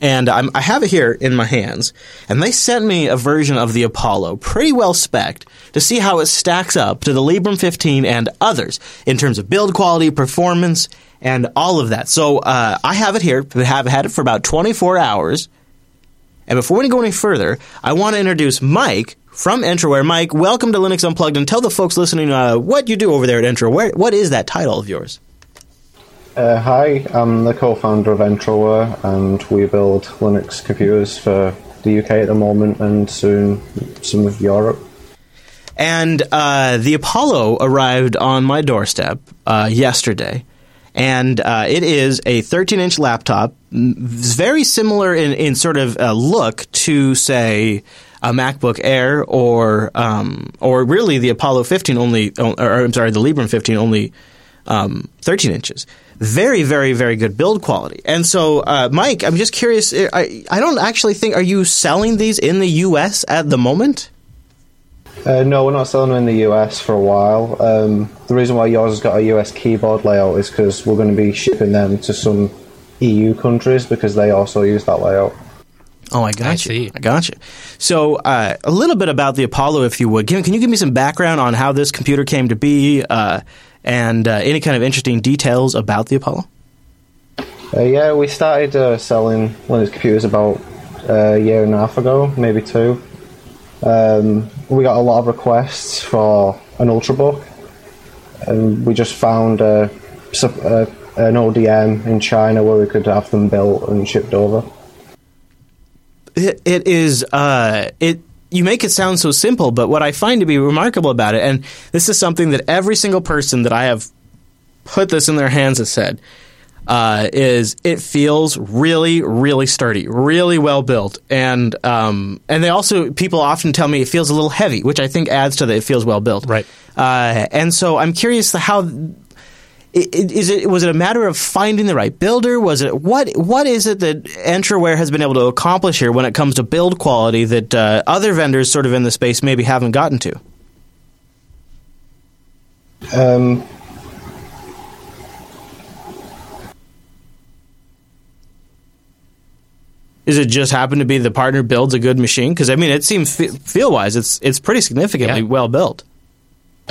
and I'm, I have it here in my hands. And they sent me a version of the Apollo, pretty well spec'd, to see how it stacks up to the Librem 15 and others in terms of build quality, performance, and all of that. So uh, I have it here. Have had it for about 24 hours. And before we go any further, I want to introduce Mike from Entroware. Mike, welcome to Linux Unplugged, and tell the folks listening uh, what you do over there at Entroware. What is that title of yours? Uh, hi, I'm the co-founder of Entroware, and we build Linux computers for the UK at the moment, and soon some of Europe. And uh, the Apollo arrived on my doorstep uh, yesterday. And uh, it is a 13 inch laptop, m- very similar in, in sort of uh, look to, say, a MacBook Air or um, or really the Apollo 15 only, or, or I'm sorry, the Librem 15 only um, 13 inches. Very, very, very good build quality. And so, uh, Mike, I'm just curious. I, I don't actually think, are you selling these in the US at the moment? Uh, no, we're not selling them in the US for a while. Um, the reason why yours has got a US keyboard layout is because we're going to be shipping them to some EU countries because they also use that layout. Oh, I got I you. see. I got you. So, uh, a little bit about the Apollo, if you would. Can, can you give me some background on how this computer came to be uh, and uh, any kind of interesting details about the Apollo? Uh, yeah, we started uh, selling Linux computers about uh, a year and a half ago, maybe two. Um, we got a lot of requests for an Ultrabook, and we just found uh, sup- uh, an ODM in China where we could have them built and shipped over. It, it is. Uh, it. You make it sound so simple, but what I find to be remarkable about it, and this is something that every single person that I have put this in their hands has said, uh, is it feels really, really sturdy, really well built, and um, and they also people often tell me it feels a little heavy, which I think adds to the it feels well built. Right. Uh, and so I'm curious how. I- i- Is it was it a matter of finding the right builder? Was it what what is it that Entroware has been able to accomplish here when it comes to build quality that uh, other vendors sort of in the space maybe haven't gotten to? Um, Is it just happen to be the partner builds a good machine? Because I mean, it seems feel wise, it's it's pretty significantly Yeah. well built.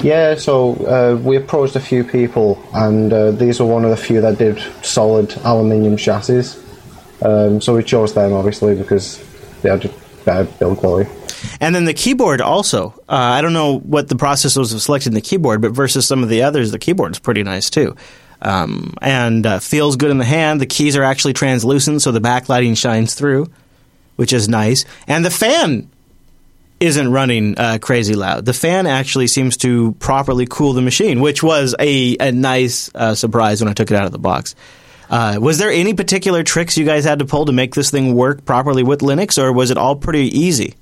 Yeah, so uh, we approached a few people, and uh, these were one of the few that did solid aluminium chassis. Um, so we chose them obviously because they had better build quality. And then the keyboard also. Uh, I don't know what the process was of selecting the keyboard, but versus some of the others, the keyboard is pretty nice too. Um, and uh, feels good in the hand. The keys are actually translucent, so the backlighting shines through, which is nice. And the fan isn't running uh, crazy loud. The fan actually seems to properly cool the machine, which was a, a nice uh, surprise when I took it out of the box. Uh, was there any particular tricks you guys had to pull to make this thing work properly with Linux, or was it all pretty easy?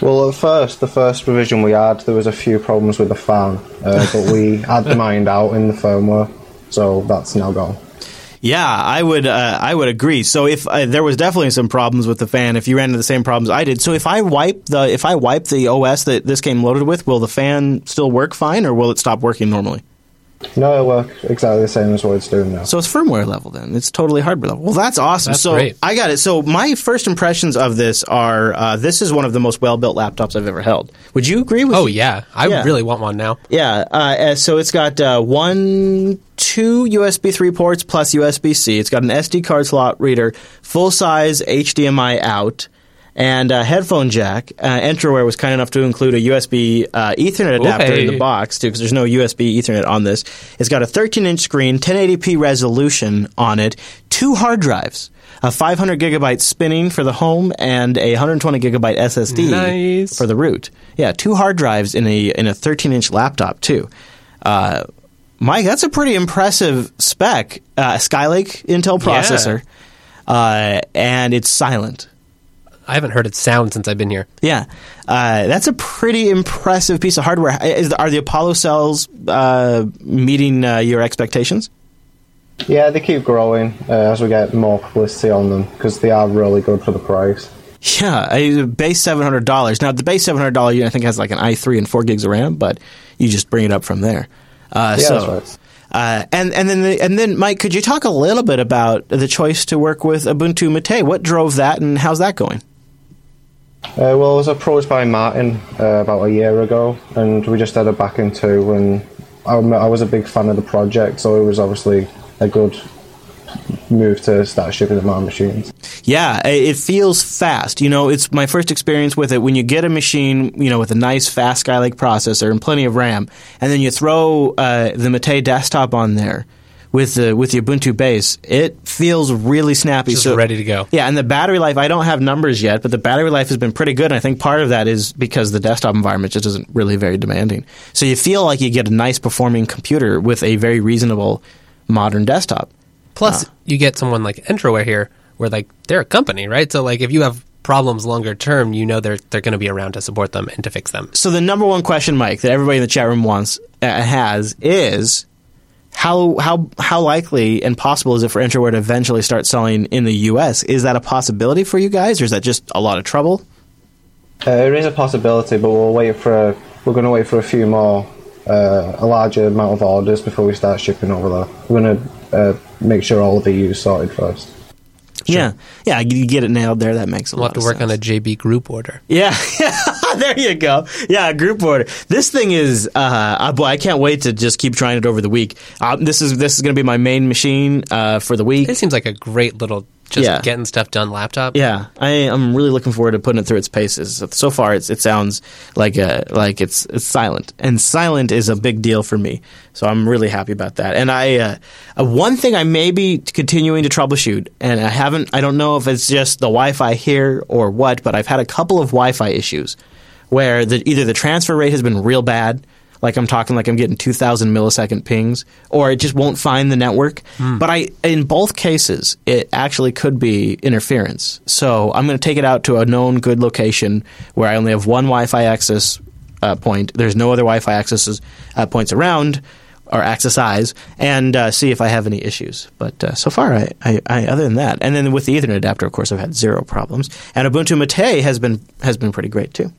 Well, at first, the first revision we had, there was a few problems with the fan, uh, but we <laughs> had them ironed out in the firmware, so that's now gone. Yeah, I would. Uh, I would agree. So if uh, there was definitely some problems with the fan, if you ran into the same problems I did. So if I wipe the if I wipe the OS that this came loaded with, will the fan still work fine, or will it stop working normally? No, it'll work exactly the same as what it's doing now. So it's firmware level then. It's totally hardware level. Well, that's awesome. That's so great. I got it. So my first impressions of this are uh, this is one of the most well built laptops I've ever held. Would you agree with? Oh yeah, I Yeah. really want one now. Yeah, uh, uh, so it's got uh, one, two USB 3 ports plus USB C. It's got an SD card slot reader, full size HDMI out, and a headphone jack. Uh, Entroware was kind enough to include a USB uh, Ethernet adapter in the box, too, because there's no USB Ethernet on this. It's got a 13 inch screen, 1080p resolution on it, two hard drives. A 500 gigabyte spinning for the home and a 120 gigabyte SSD Nice. for the root. Yeah, two hard drives in a in a 13 inch laptop too. Uh, Mike, that's a pretty impressive spec. Uh, Skylake Intel processor, uh, and it's silent. I haven't heard it sound since I've been here. Yeah, uh, that's a pretty impressive piece of hardware. Is, are the Apollo cells uh, meeting uh, your expectations? Yeah, they keep growing uh, as we get more publicity on them because they are really good for the price. Yeah, a base seven hundred dollars. Now the base seven hundred dollar unit I think has like an i three and four gigs of RAM, but you just bring it up from there. Uh, Yeah, so, that's right. Uh, and and then the, and then Mike, could you talk a little bit about the choice to work with Ubuntu Mate? What drove that, and how's that going? Uh, well, I was approached by Martin uh, about a year ago, and we just had a back into, and I, I was a big fan of the project, so it was obviously a good move to start shipping the my machines. Yeah, it feels fast. You know, it's my first experience with it. When you get a machine, you know, with a nice fast Skylake processor and plenty of RAM, and then you throw uh, the Mate desktop on there with the with the Ubuntu base, it feels really snappy. Just so ready to go. Yeah, and the battery life, I don't have numbers yet, but the battery life has been pretty good. And I think part of that is because the desktop environment just isn't really very demanding. So you feel like you get a nice performing computer with a very reasonable modern desktop. Plus, you get someone like Entroware here, where like they're a company, right? So like if you have problems longer term, you know they're they're going to be around to support them and to fix them. So the number one question, Mike, that everybody in the chat room wants uh, has is how how how likely and possible is it for Entroware to eventually start selling in the U.S.? Is that a possibility for you guys, or is that just a lot of trouble? Uh, there is a possibility, but we'll wait for a, we're going to wait for a few more, uh, a larger amount of orders before we start shipping over there. We're going to uh, make sure all of the EU sorted first. Yeah, yeah, you get it nailed there. That makes a We'll lot have to work on a. JB group order. Yeah, <laughs> there you go. Yeah, group order. This thing is, uh, uh, boy, I can't wait to just keep trying it over the week. Uh, this is this is going to be my main machine uh, for the week. It seems like a great little just Yeah. getting stuff done laptop. Yeah, I am really looking forward to putting it through its paces. So far, it's, it sounds like a, like it's it's silent, and silent is a big deal for me. So I'm really happy about that. And I uh, uh, one thing I may be continuing to troubleshoot, and I haven't. I don't know if it's just the Wi-Fi here or what, but I've had a couple of Wi-Fi issues where the, either the transfer rate has been real bad. Like I'm talking like I'm getting 2000 millisecond pings or it just won't find the network. But I in both cases it actually could be interference. So I'm going to take it out to a known good location where I only have one Wi-Fi access uh, point. There's no other Wi-Fi accesses uh, points around or access eyes and uh, see if I have any issues. But uh, so far, I, I, I other than that, and then with the Ethernet adapter, of course, I've had zero problems. And Ubuntu Mate has been has been pretty great too.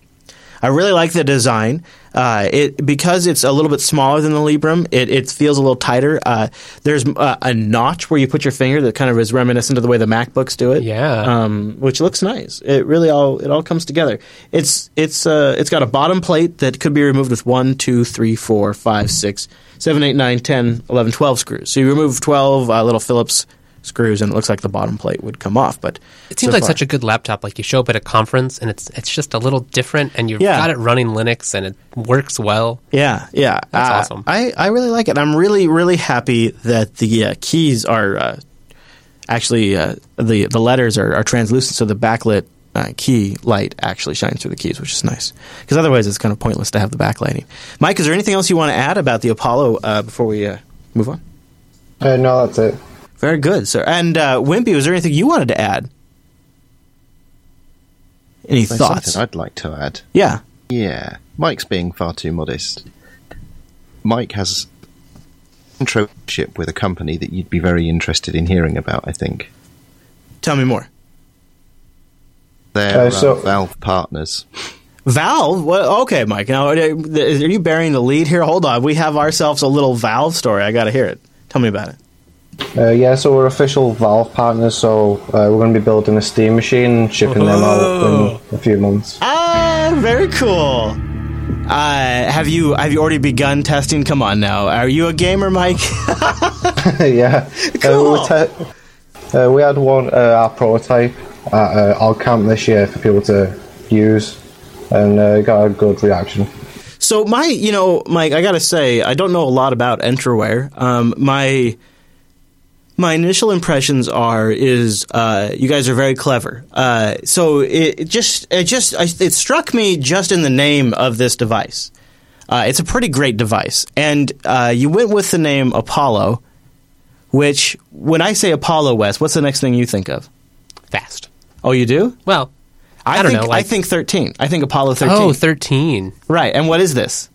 I really like the design. Uh, it because it's a little bit smaller than the Librem. It, it feels a little tighter. Uh, there's uh, a notch where you put your finger that kind of is reminiscent of the way the MacBooks do it. Yeah. um, which looks nice. It really all it all comes together. It's it's uh, it's got a bottom plate that could be removed with one, two, three, four, five, six, seven, eight, nine, ten, eleven, twelve screws. So you remove twelve uh, little Phillips screws, and it looks like the bottom plate would come off. But It seems like such a good laptop. Like you show up at a conference and it's it's just a little different, and you've Yeah. got it running Linux and it works well. Yeah, yeah, That's Uh, awesome. I, I really like it. I'm really really happy that the uh, keys are uh, actually uh, the the letters are, are translucent, so the backlit uh, key light actually shines through the keys, which is nice. Because otherwise, it's kind of pointless to have the backlighting. Mike, is there anything else you want to add about the Apollo uh, before we uh, move on? Uh, no, that's it. Very good, sir. And uh, Wimpy, was there anything you wanted to add? Any There's thoughts? something I'd like to add. Yeah. Yeah, Mike's being far too modest. Mike has internship with a company that you'd be very interested in hearing about. I think Tell me more. they're Uh, so- uh, Valve partners. Valve? Well, okay, Mike. Now, are you bearing the lead here? Hold on. We have ourselves a little Valve story. I got to hear it. Tell me about it. Uh, yeah, so we're official Valve partners, so uh, we're going to be building a Steam machine and shipping them out in a few months. Ah, very cool. Uh, have you have you already begun testing? Come on now. Are you a gamer, Mike? <laughs> <laughs> yeah. Cool. Uh, we, te- uh, we had one, uh, our prototype at uh, our camp this year for people to use, and uh, got a good reaction. So my, you know, Mike, I gotta say, I don't know a lot about Entroware. Um, my my initial impressions are is uh, you guys are very clever. Uh, so it, it just it just I, it struck me just in the name of this device. Uh, it's a pretty great device, and uh, you went with the name Apollo, which when I say Apollo Wes, what's the next thing you think of? Fast. Oh, you do? Well, I don't think, know, I think thirteen. I think Apollo thirteen. Oh, 13. Right. And what is this?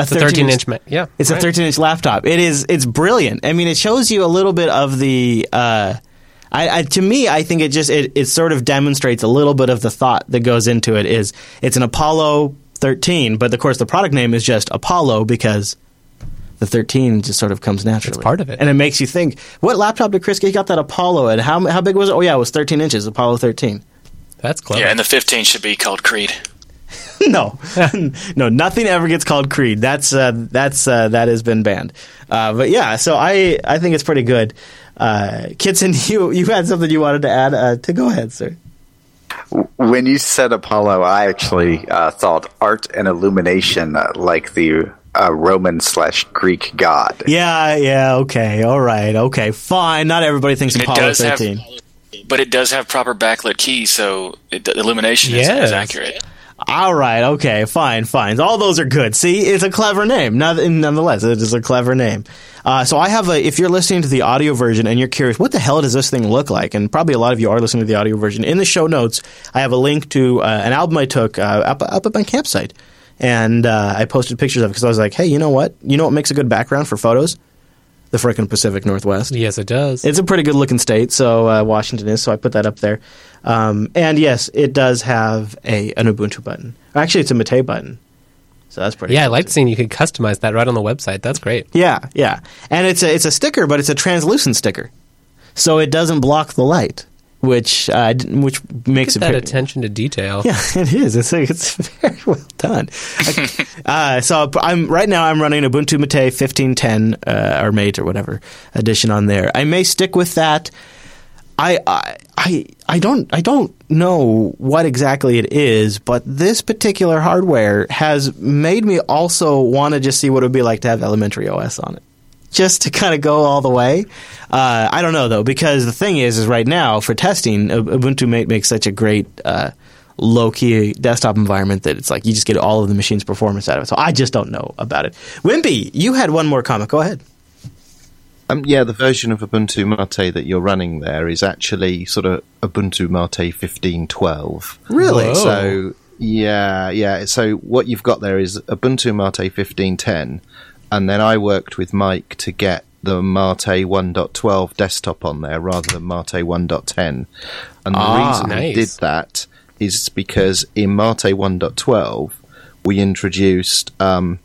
A It's a 13 inch. Ma- yeah. It's right. a 13 inch laptop. It is. It's brilliant. I mean, it shows you a little bit of the. Uh, I, I, to me, I think it just it, it sort of demonstrates a little bit of the thought that goes into it. Is it's an Apollo 13, but of course the product name is just Apollo because the 13 just sort of comes naturally. part of it. and it makes you think. What laptop did Chris get? He got that Apollo, and how how big was it? Oh yeah, it was 13 inches. Apollo 13. That's clever. Yeah, and the 15 should be called Creed. <laughs> no, <laughs> no, nothing ever gets called Creed. That's uh, that's uh, that has been banned. Uh, but yeah, so I I think it's pretty good. Uh, Kitson, <laughs> you you had something you wanted to add? Uh, to go ahead, sir. When you said Apollo, I actually uh, thought art and illumination, uh, like the uh, Roman slash Greek god. Yeah, yeah, okay, all right, okay, fine. Not everybody thinks And it Apollo does have- But it does have proper backlit keys, so it, the illumination is, is accurate. All right, okay, fine, fine. All those are good. See, it's a clever name. Nonetheless, it is a clever name. Uh, so I have a. If you're listening to the audio version and you're curious, what the hell does this thing look like? And probably a lot of you are listening to the audio version. In the show notes, I have a link to uh, an album I took uh, up, up at my campsite, and uh, I posted pictures of it because I was like, hey, you know what? You know what makes a good background for photos? The frickin' Pacific Northwest. Yes, it does. It's a pretty good looking state, so uh, Washington is. So I put that up there. Um, and yes, it does have a an Ubuntu button. Actually, it's a Mate button. So that's pretty. yeah, I liked seeing you could customize that right on the website. That's great. Yeah, yeah, and it's a it's a sticker, but it's a translucent sticker, so it doesn't block the light, which uh, which makes it that attention to detail. <laughs> Yeah, it is. It's like, it's <laughs> very well done. <laughs> uh, so I'm right now. I'm running Ubuntu Mate 1510 uh, or Mate or whatever edition on there. I may stick with that. I, I I I don't I don't know what exactly it is, but this particular hardware has made me also want to just see what it would be like to have elementary OS on it just to kind of go all the way. Uh, I don't know though, because the thing is, is right now for testing, Ubuntu Mate makes such a great uh, low key desktop environment that it's like you just get all of the machine's performance out of it. So I just don't know about it. Wimpy, you had one more comment. Go ahead. Um, yeah, the version of Ubuntu Mate that you're running there is actually sort of Ubuntu Mate 1512. Really? Whoa. So, yeah, yeah. So what you've got there is Ubuntu Mate 1510, and then I worked with Mike to get the Mate 1.12 desktop on there rather than Mate 1.10. And the Ah, reason we nice. did that is because in Mate 1.12 we introduced um,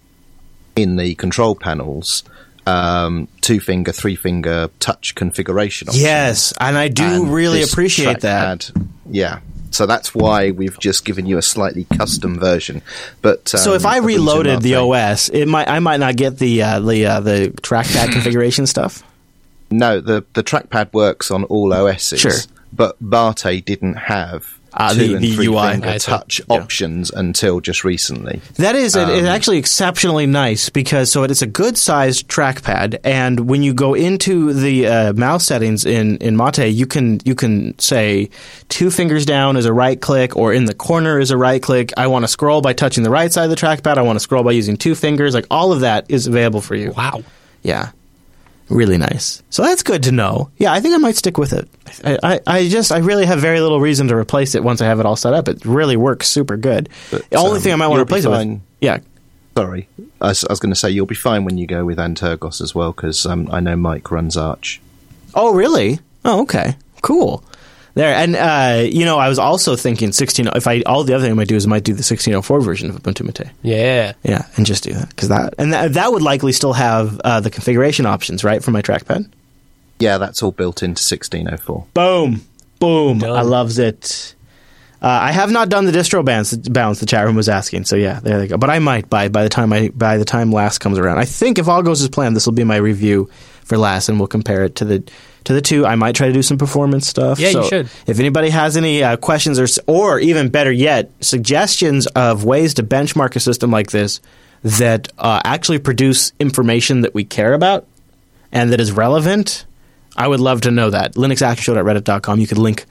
in the control panels um, two finger, three finger touch configuration. option. Yes, and I do And really appreciate that. yeah. So that's why we've just given you a slightly custom version. But um, so if I reloaded the OS, it might I might not get the uh, the uh, the trackpad <laughs> configuration stuff. No, the the trackpad works on all OSs. Sure. But Barte didn't have Two the- the UI. touch Yeah. options until just recently. That is Um, it's actually exceptionally nice because so it's a good sized trackpad, and when you go into the uh, mouse settings in in Mate, you can you can say two fingers down is a right click, or in the corner is a right click. I want to scroll by touching the right side of the trackpad. I want to scroll by using two fingers. Like all of that is available for you. Wow. Yeah. Really nice. So that's good to know. Yeah, I think I might stick with it. I, I, I just, I really have very little reason to replace it once I have it all set up. It really works super good. But, the only um, thing I might want to replace it with. Yeah. Sorry, I was, I was going to say you'll be fine when you go with Antergos as well because um, I know Mike runs Arch. Oh, really? Oh, okay. Cool. There and uh, you know, I was also thinking sixteen. If I all the other thing I might do is I might do the sixteen oh four version of Ubuntu Mate. Yeah. Yeah, and just do that because that and that, that would likely still have uh, the configuration options, right, for my trackpad. Yeah, that's all built into 1604. Boom, boom. Done. I loves it. Uh, I have not done the distro balance, balance. The chat room was asking, so yeah, there they go. But I might by by the time I by the time last comes around. I think if all goes as planned, this will be my review for last, and we'll compare it to the to the two. I might try to do some performance stuff. Yeah, you should. If anybody has any uh, questions or or even better yet, suggestions of ways to benchmark a system like this that uh, actually produce information that we care about and that is relevant, I would love to know that. LinuxActionShow.reddit.com. You could link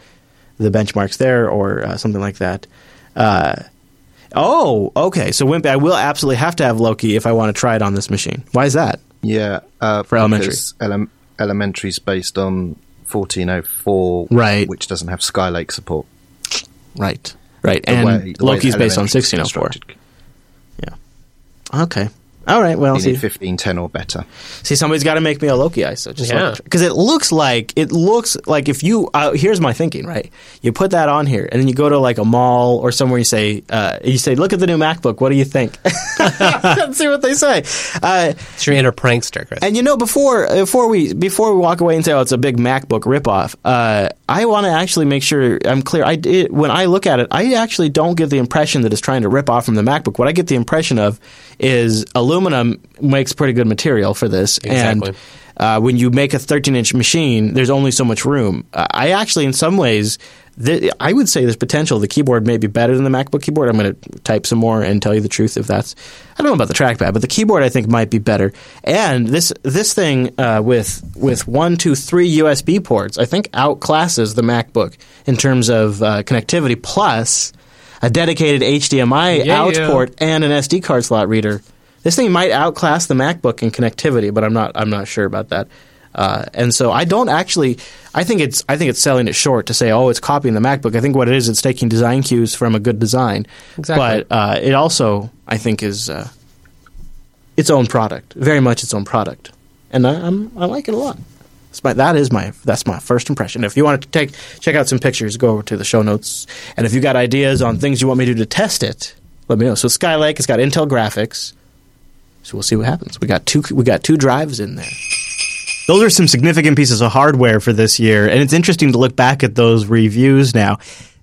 the benchmarks there or uh, something like that. Uh, oh, okay. So Wimpy, I will absolutely have to have Loki if I want to try it on this machine. Why is that? Yeah, uh, For elementary. Ele- elementary's based on 1404, Right. which doesn't have Skylake support. Right. Right. The and way- Loki's based on elementary's 1604. constructed. Okay. All right. Well, You see, need 1510 or better. see, somebody's got to make me a Loki ISO. Just Yeah. because it looks like it looks like if you uh, here's my thinking. Right, you put that on here, and then you go to like a mall or somewhere. You say, uh, you say, look at the new MacBook. What do you think? <laughs> Let's see what they say. Uh, It's your inner prankster, Chris. And you know, before before we before we walk away and say, "Oh, it's a big MacBook ripoff," uh, I want to actually make sure I'm clear. I did, when I look at it, I actually don't get the impression that it's trying to rip off from the MacBook. What I get the impression of is aluminum makes pretty good material for this, Exactly. and uh, when you make a 13 inch machine, there's only so much room. Uh, I actually, in some ways, th- I would say there's potential. The keyboard may be better than the MacBook keyboard. I'm going to type some more and tell you the truth if that's. I don't know about the trackpad, but the keyboard I think might be better. And this this thing uh, with with one, two, three USB ports, I think outclasses the MacBook in terms of uh, connectivity. Plus a dedicated HDMI Yeah, out yeah. port and an SD card slot reader. This thing might outclass the MacBook in connectivity, but I'm not. I'm not sure about that. Uh, and so I don't actually. I think it's. I think it's selling it short to say, oh, it's copying the MacBook. I think what it is, it's taking design cues from a good design. Exactly. But uh, it also, I think, is uh, its own product. Very much its own product, and I, I'm. I like it a lot. My, that is my that's my first impression. If you want to take check out some pictures, go over to the show notes. And if you got ideas on things you want me to do to test it, let me know. So Skylake, it's got Intel graphics. So we'll see what happens. We got two we got two drives in there. Those are some significant pieces of hardware for this year, and it's interesting to look back at those reviews now.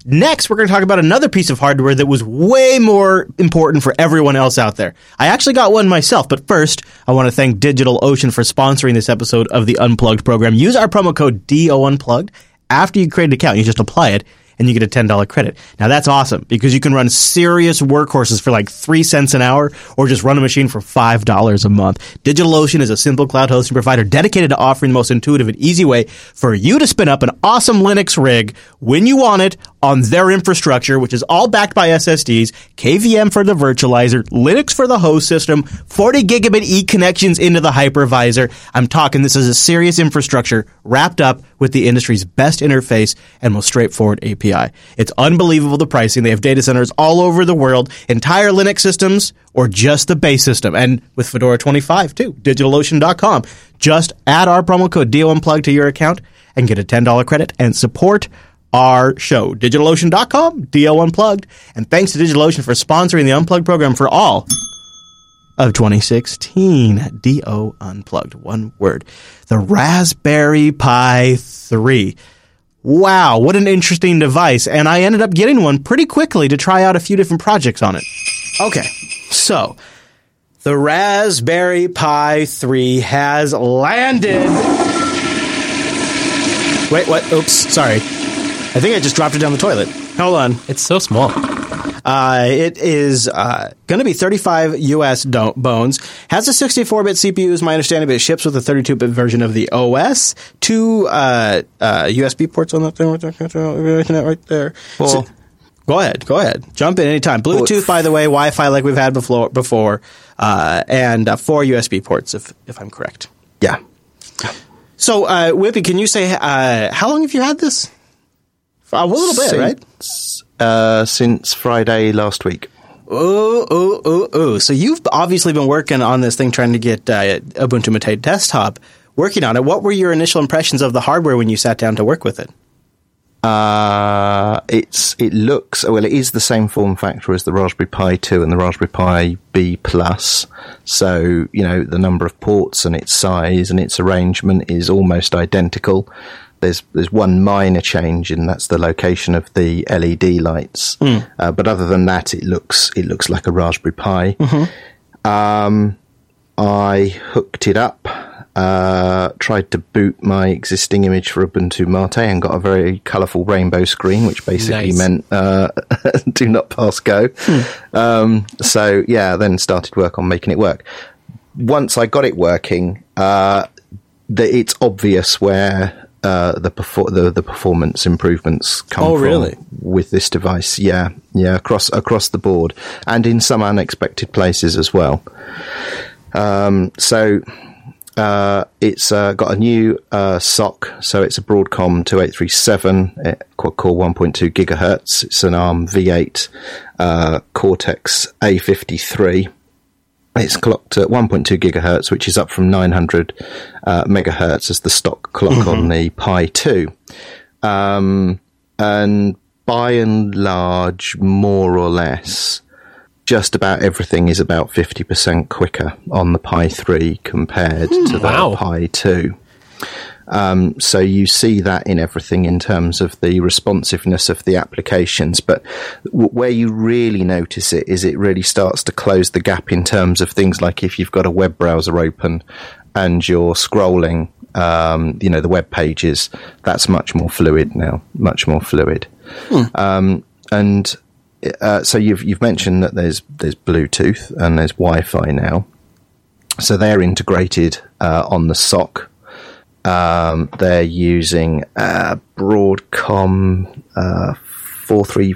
Next, we're going to talk about another piece of hardware that was way more important for everyone else out there. I actually got one myself, but first, I want to thank DigitalOcean for sponsoring this episode of the Unplugged program. Use our promo code DO Unplugged after you create an account. You just apply it and you get a $10 credit. Now that's awesome because you can run serious workhorses for like three cents an hour or just run a machine for $5 a month. DigitalOcean is a simple cloud hosting provider dedicated to offering the most intuitive and easy way for you to spin up an awesome Linux rig when you want it on their infrastructure, which is all backed by SSDs, KVM for the virtualizer, Linux for the host system, 40 gigabit E connections into the hypervisor. I'm talking this is a serious infrastructure wrapped up with the industry's best interface and most straightforward API. It's unbelievable the pricing. They have data centers all over the world, entire Linux systems, or just the base system. And with Fedora 25 too, DigitalOcean.com. Just add our promo code DO Unplugged to your account and get a $10 credit and support our show. DigitalOcean.com, DO Unplugged. And thanks to DigitalOcean for sponsoring the Unplugged program for all of 2016. DO Unplugged. One word. The Raspberry Pi 3. Wow, what an interesting device. And I ended up getting one pretty quickly to try out a few different projects on it. Okay, so the Raspberry Pi 3 has landed Wait, what? Oops, sorry. I think I just dropped it down the toilet. Hold on. It's so small. Uh, it is uh, going to be 35 US do- bones. Has a 64-bit CPU, is my understanding, but it ships with a 32-bit version of the OS. Two uh, uh, USB ports on that thing right there. Well- So- go ahead, go ahead, jump in anytime. Bluetooth, by the way, Wi-Fi like we've had before, before, uh, and uh, four USB ports, if if I'm correct. Yeah. So, uh, Wimpy, can you say uh, how long have you had this? A little bit, right? Since, Uh, since Friday last week. Ooh, ooh, ooh, ooh. So you've obviously been working on this thing, trying to get uh, Ubuntu Mate desktop working on it. What were your initial impressions of the hardware when you sat down to work with it? Uh, it's it looks well. It is the same form factor as the Raspberry Pi 2 and the Raspberry Pi B Plus. So you know the number of ports and its size and its arrangement is almost identical. There's there's one minor change, and that's the location of the LED lights. Uh, but other than that, it looks it looks like a Raspberry Pi. Um, I hooked it up, uh, tried to boot my existing image for Ubuntu Mate and got a very colourful rainbow screen, which basically Nice. meant uh, <laughs> do not pass go. Um, so, yeah, then started work on making it work. Once I got it working, uh, the, it's obvious where uh, the, perfor- the the performance improvements come Oh, from really? with this device. Yeah, yeah, across across the board, and in some unexpected places as well. Um, so uh, it's uh, got a new uh, SOC, so it's a Broadcom 2837 uh, quad core 1.2 gigahertz. It's an ARM V8 uh, Cortex A53. It's clocked at 1.2 gigahertz, which is up from 900 uh, megahertz as the stock clock on the Pi 2. Um, and by and large, more or less, just about everything is about 50% quicker on the Pi 3 compared to the Wow. Pi 2. Um, so you see that in everything in terms of the responsiveness of the applications. But w- where you really notice it is it really starts to close the gap in terms of things like if you've got a web browser open and you're scrolling, um, you know, the web pages, that's much more fluid now, much more fluid. Um, and uh, so you've you've mentioned that there's there's Bluetooth and there's Wi-Fi now. So they're integrated uh, on the SOC. Um, they're using uh, Broadcom uh, four three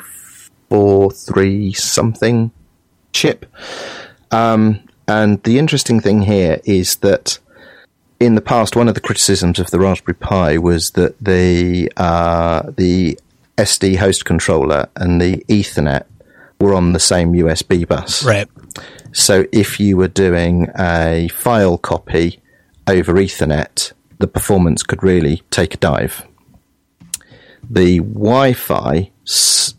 four three something chip. Um, and the interesting thing here is that in the past, one of the criticisms of the Raspberry Pi was that the uh, the SD host controller and the Ethernet were on the same USB bus. Right. So if you were doing a file copy over Ethernet, the performance could really take a dive. The Wi-Fi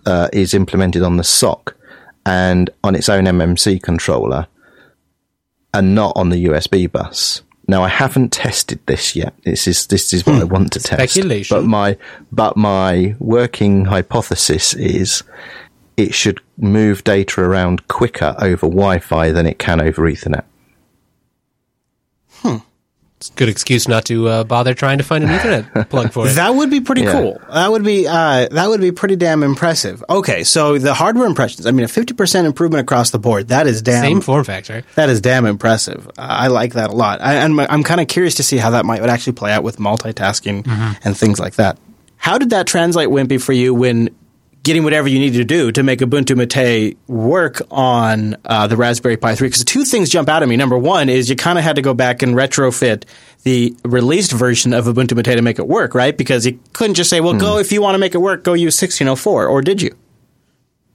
uh, is implemented on the SOC and on its own MMC controller, and not on the USB bus. Now I haven't tested this yet. This is this is what I want to test. But my but my working hypothesis is it should move data around quicker over Wi-Fi than it can over Ethernet. It's a good excuse not to uh, bother trying to find an Ethernet plug for <laughs> it. That would be pretty Yeah. cool. That would be uh, that would be pretty damn impressive. Okay, so the hardware impressions. I mean, a fifty percent improvement across the board. That is damn. Same form factor. That is damn impressive. I like that a lot. I, and I'm kind of curious to see how that might would actually play out with multitasking and things like that. How did that translate, Wimpy, for you when getting whatever you need to do to make Ubuntu Mate work on uh, the Raspberry Pi 3? Because two things jump out at me. Number one is you kind of had to go back and retrofit the released version of Ubuntu Mate to make it work, right? Because you couldn't just say, well, go if you want to make it work, go use 1604, or did you?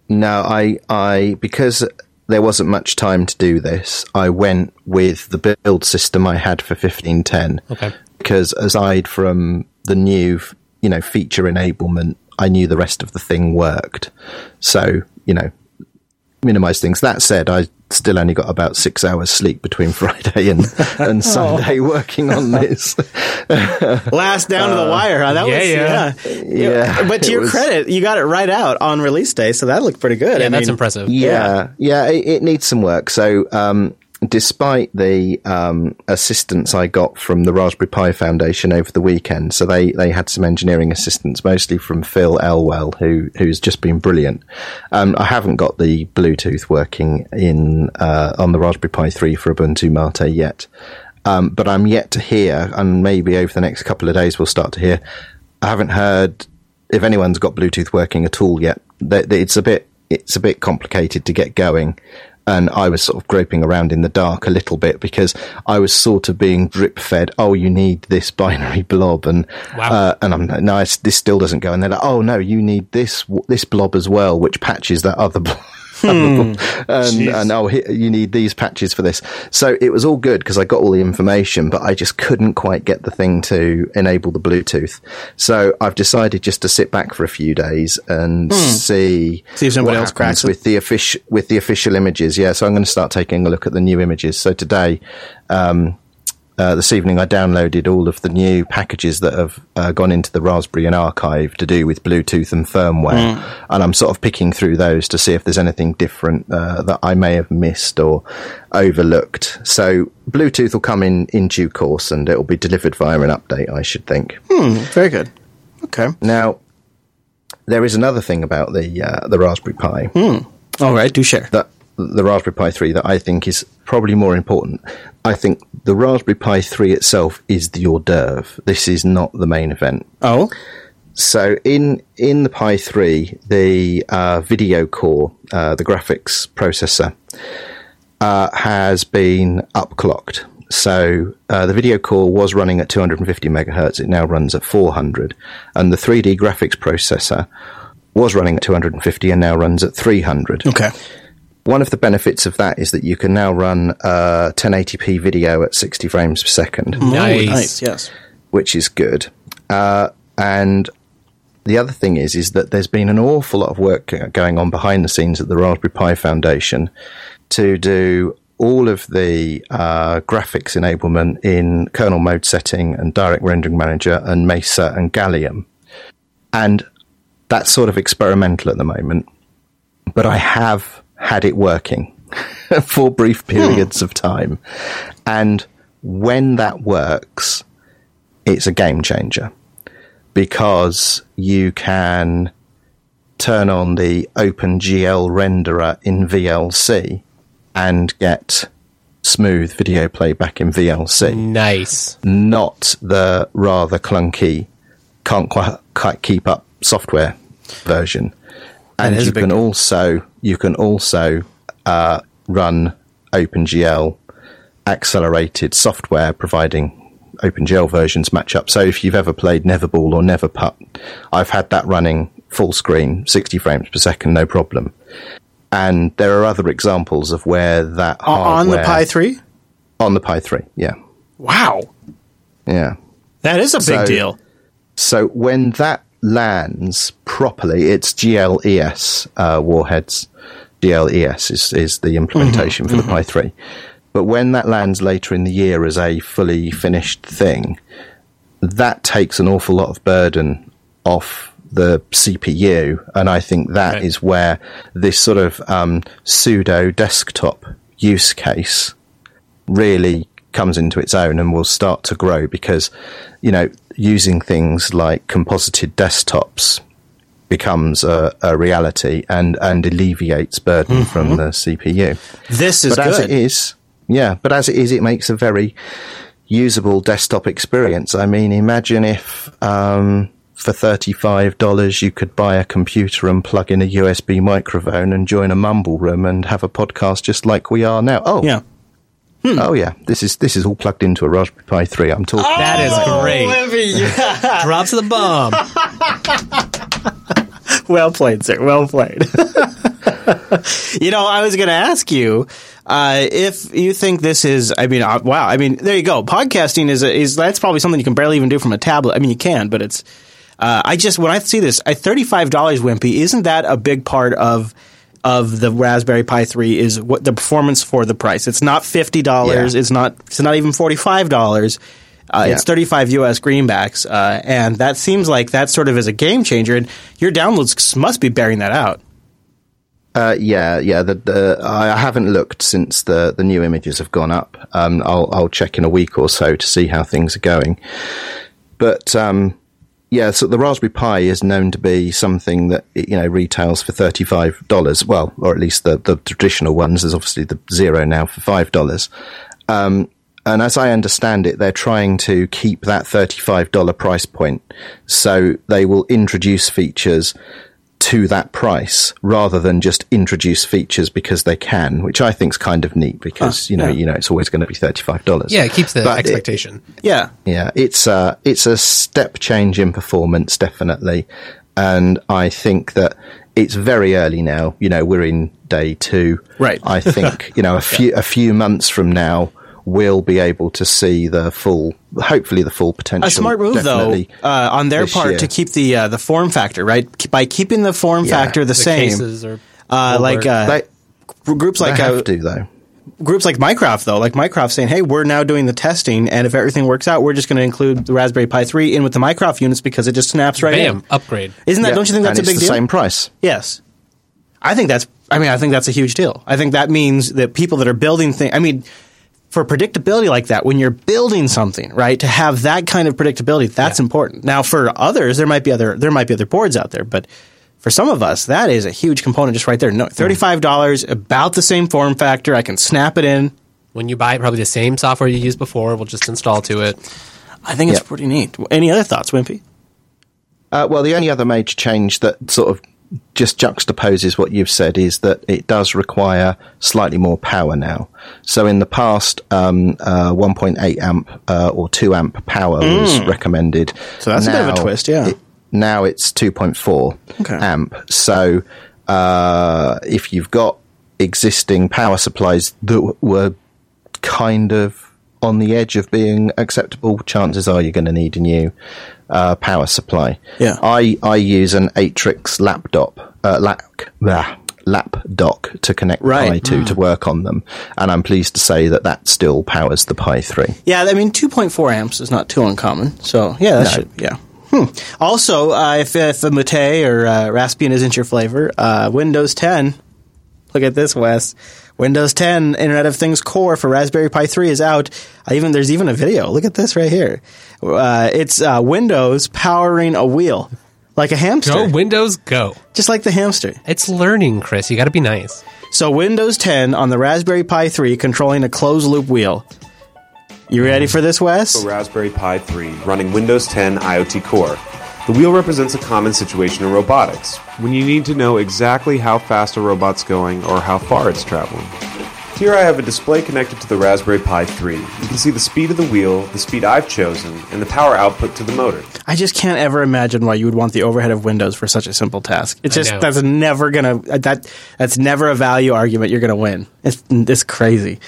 No, I, I, because there wasn't much time to do this, I went with the build system I had for 1510. Okay. Because aside from the new, you know, feature enablement, I knew the rest of the thing worked. So, you know, minimize things. That said, I still only got about six hours sleep between <laughs> Friday and, and <laughs> Sunday working on <laughs> this. Last down to the wire, huh? That yeah, was, yeah. yeah. Yeah, But to your was- credit, you got it right out on release day, so that looked pretty good. Yeah, I that's mean, impressive. Yeah, yeah, it, it needs some work. So, um, despite the um, assistance I got from the Raspberry Pi Foundation over the weekend, so they, they had some engineering assistance, mostly from Phil Elwell, who who's just been brilliant. Um, I haven't got the Bluetooth working in uh, on the Raspberry Pi 3 for Ubuntu Mate yet, um, but I'm yet to hear, and maybe over the next couple of days we'll start to hear. I haven't heard if anyone's got Bluetooth working at all yet. It's a bit it's a bit complicated to get going and I was sort of groping around in the dark a little bit because I was sort of being drip fed. Oh, you need this binary <laughs> blob, and uh, and I'm no, this still doesn't go. And they're like, oh no, you need this this blob as well, which patches that other <laughs> blob. <laughs> and, and oh, you need these patches for this. So it was all good because I got all the information, but I just couldn't quite get the thing to enable the Bluetooth. So I've decided just to sit back for a few days and see See if somebody else cracks with the official with the official images. Yeah, so I'm going to start taking a look at the new images. So today, um, uh, this evening, I downloaded all of the new packages that have uh, gone into the Raspbian Archive to do with Bluetooth and firmware, Mm. and I'm sort of picking through those to see if there's anything different uh, that I may have missed or overlooked. So Bluetooth will come in in due course, and it will be delivered via an update. I should think. Hmm, very good. Okay. Now, there is another thing about the uh, the Raspberry Pi Hmm. All right, do share. that the Raspberry Pi 3 that I think is probably more important. I think the Raspberry Pi 3 itself is the hors d'oeuvre. This is not the main event. Oh, So in in the Pi 3, the uh, video core, uh, the graphics processor, uh, has been upclocked. So uh, the video core was running at 250 megahertz. It now runs at 400, and the 3D graphics processor was running at 250 and now runs at 300. okay. One of the benefits of that is that you can now run uh, 1080p video at 60 frames per second, Nice. Nice. Yes. which is good. Uh, and the other thing is, is that there's been an awful lot of work going on behind the scenes at the Raspberry Pi Foundation to do all of the uh, graphics enablement in kernel mode setting and Direct Rendering Manager and Mesa and Gallium. And that's sort of experimental at the moment. But I have had it working <laughs> for brief periods of time. And when that works, it's a game changer because you can turn on the OpenGL renderer in VLC and get smooth video playback in VLC Nice. not the rather clunky, can't quite, quite keep up software version. And you can also you can also uh, run OpenGL accelerated software, providing OpenGL versions match up. So if you've ever played Neverball or Neverputt, I've had that running full screen, 60 frames per second, no problem. And there are other examples of where that O- on the Pi 3? on the Pi 3, yeah, Wow. yeah. That is a big deal. So when that lands properly, it's GLES uh, warheads. GLES is, is the implementation for the Pi 3. But when that lands later in the year as a fully finished thing, that takes an awful lot of burden off the CPU. And I think that is Right. where this sort of um, pseudo desktop use case really comes into its own and will start to grow because, you know, using things like composited desktops becomes a, a reality and, and alleviates burden from the CPU. This is but as it is, yeah, but as it is, it makes a very usable desktop experience. I mean, imagine if um, for $35 you could buy a computer and plug in a USB microphone and join a mumble room and have a podcast just like we are now. Oh, Yeah. Oh yeah, this is this is all plugged into a Raspberry Pi 3. I'm talking. That is great. Drops the bomb. <laughs> well played, sir. Well played. <laughs> you know, I was going to ask you uh, if you think this is. I mean, uh, wow. I mean, there you go. Podcasting is a, is that's probably something you can barely even do from a tablet. I mean, you can, but it's. Uh, I just when I see this, at thirty five dollars, Wimpy, isn't that a big part of? Of the Raspberry Pi 3 is what the performance for the price. It's not fifty dollars. Yeah. It's not. It's not even forty five dollars. Uh, It's 35 US greenbacks, uh, and that seems like that sort of is a game changer. And your downloads must be bearing that out. Uh, yeah, yeah. The, the I haven't looked since the, the new images have gone up. Um, I'll I'll check in a week or so to see how things are going. But um, yeah, so the Raspberry Pi is known to be something that you know retails for thirty five dollars. Well, or at least the the traditional ones. There's obviously the Zero now for five dollars. Um, and as I understand it, they're trying to keep that $35 price point. So they will introduce features to that price rather than just introduce features because they can, which I think is kind of neat because, ah, you know, yeah. you know, it's always going to be $35. Yeah, it keeps the But it- expectation. Yeah. yeah, it's a it's a step change in performance, definitely, and I think that it's very early now. You know, we're in day two. Right. I think <laughs> you know a few a few months from now we'll be able to see the full, hopefully the full potential. A smart move, though, uh, on their part year. to keep the uh, the form factor right by keeping the form Yeah. factor the, The same. cases uh, like uh, They, gr- groups they like have uh, to though. groups like Mycroft though, like Mycroft saying, "Hey, we're now doing the testing, and if everything works out, we're just going to include the Raspberry Pi 3 in with the Mycroft units because it just snaps right in. Bam, in." upgrade. Isn't that? Yeah, Don't you think that's and a it's big the deal? same price. Yes. I think that's I mean, I think that's a huge deal. I think that means that people that are building things I mean, for predictability like that, when you're building something, right, to have that kind of predictability, that's important. Now for others, there might be other there might be other boards out there, but for some of us, that is a huge component just right there. No, thirty-five dollars, about the same form factor. I can snap it in. When you buy it, probably the same software you used before We'll just install to it. I think it's Yeah. pretty neat. Any other thoughts, Wimpy? Uh, well, the only other major change that sort of just juxtaposes what you've said is that it does require slightly more power now. So in the past, um, uh, 1.8 amp uh, or 2 amp power was recommended. Mm. So that's a bit of a twist, yeah. it- now it's 2.4 Okay. amp. So uh, if you've got existing power supplies that w- were kind of on the edge of being acceptable, chances are you're going to need a new uh, power supply. Yeah. I, I use an Atrix laptop, uh, lap, blah, lap dock to connect Right. Pi to to work on them, and I'm pleased to say that that still powers the Pi 3. Yeah, I mean, 2.4 amps is not too uncommon. So, yeah, that No. should, yeah. Hmm. Also, uh, if, if a Mate or uh, Raspbian isn't your flavor, uh, Windows 10, look at this, Wes. Windows 10 Internet of Things Core for Raspberry Pi 3 is out. I even There's even a video. Look at this right here. Uh, it's uh, Windows powering a wheel, like a hamster. Go Windows, go. Just like the hamster. It's learning, Chris. You got to be nice. So Windows 10 on the Raspberry Pi 3 controlling a closed loop wheel. You ready for this, Wes? a Raspberry Pi 3 running Windows 10 IoT Core. The wheel represents a common situation in robotics, when you need to know exactly how fast a robot's going or how far it's traveling. Here I have a display connected to the Raspberry Pi 3. You can see the speed of the wheel, the speed I've chosen, and the power output to the motor. I just can't ever imagine why you would want the overhead of Windows for such a simple task. It's just that's never gonna that that's never a value argument you're gonna win. It's it's crazy,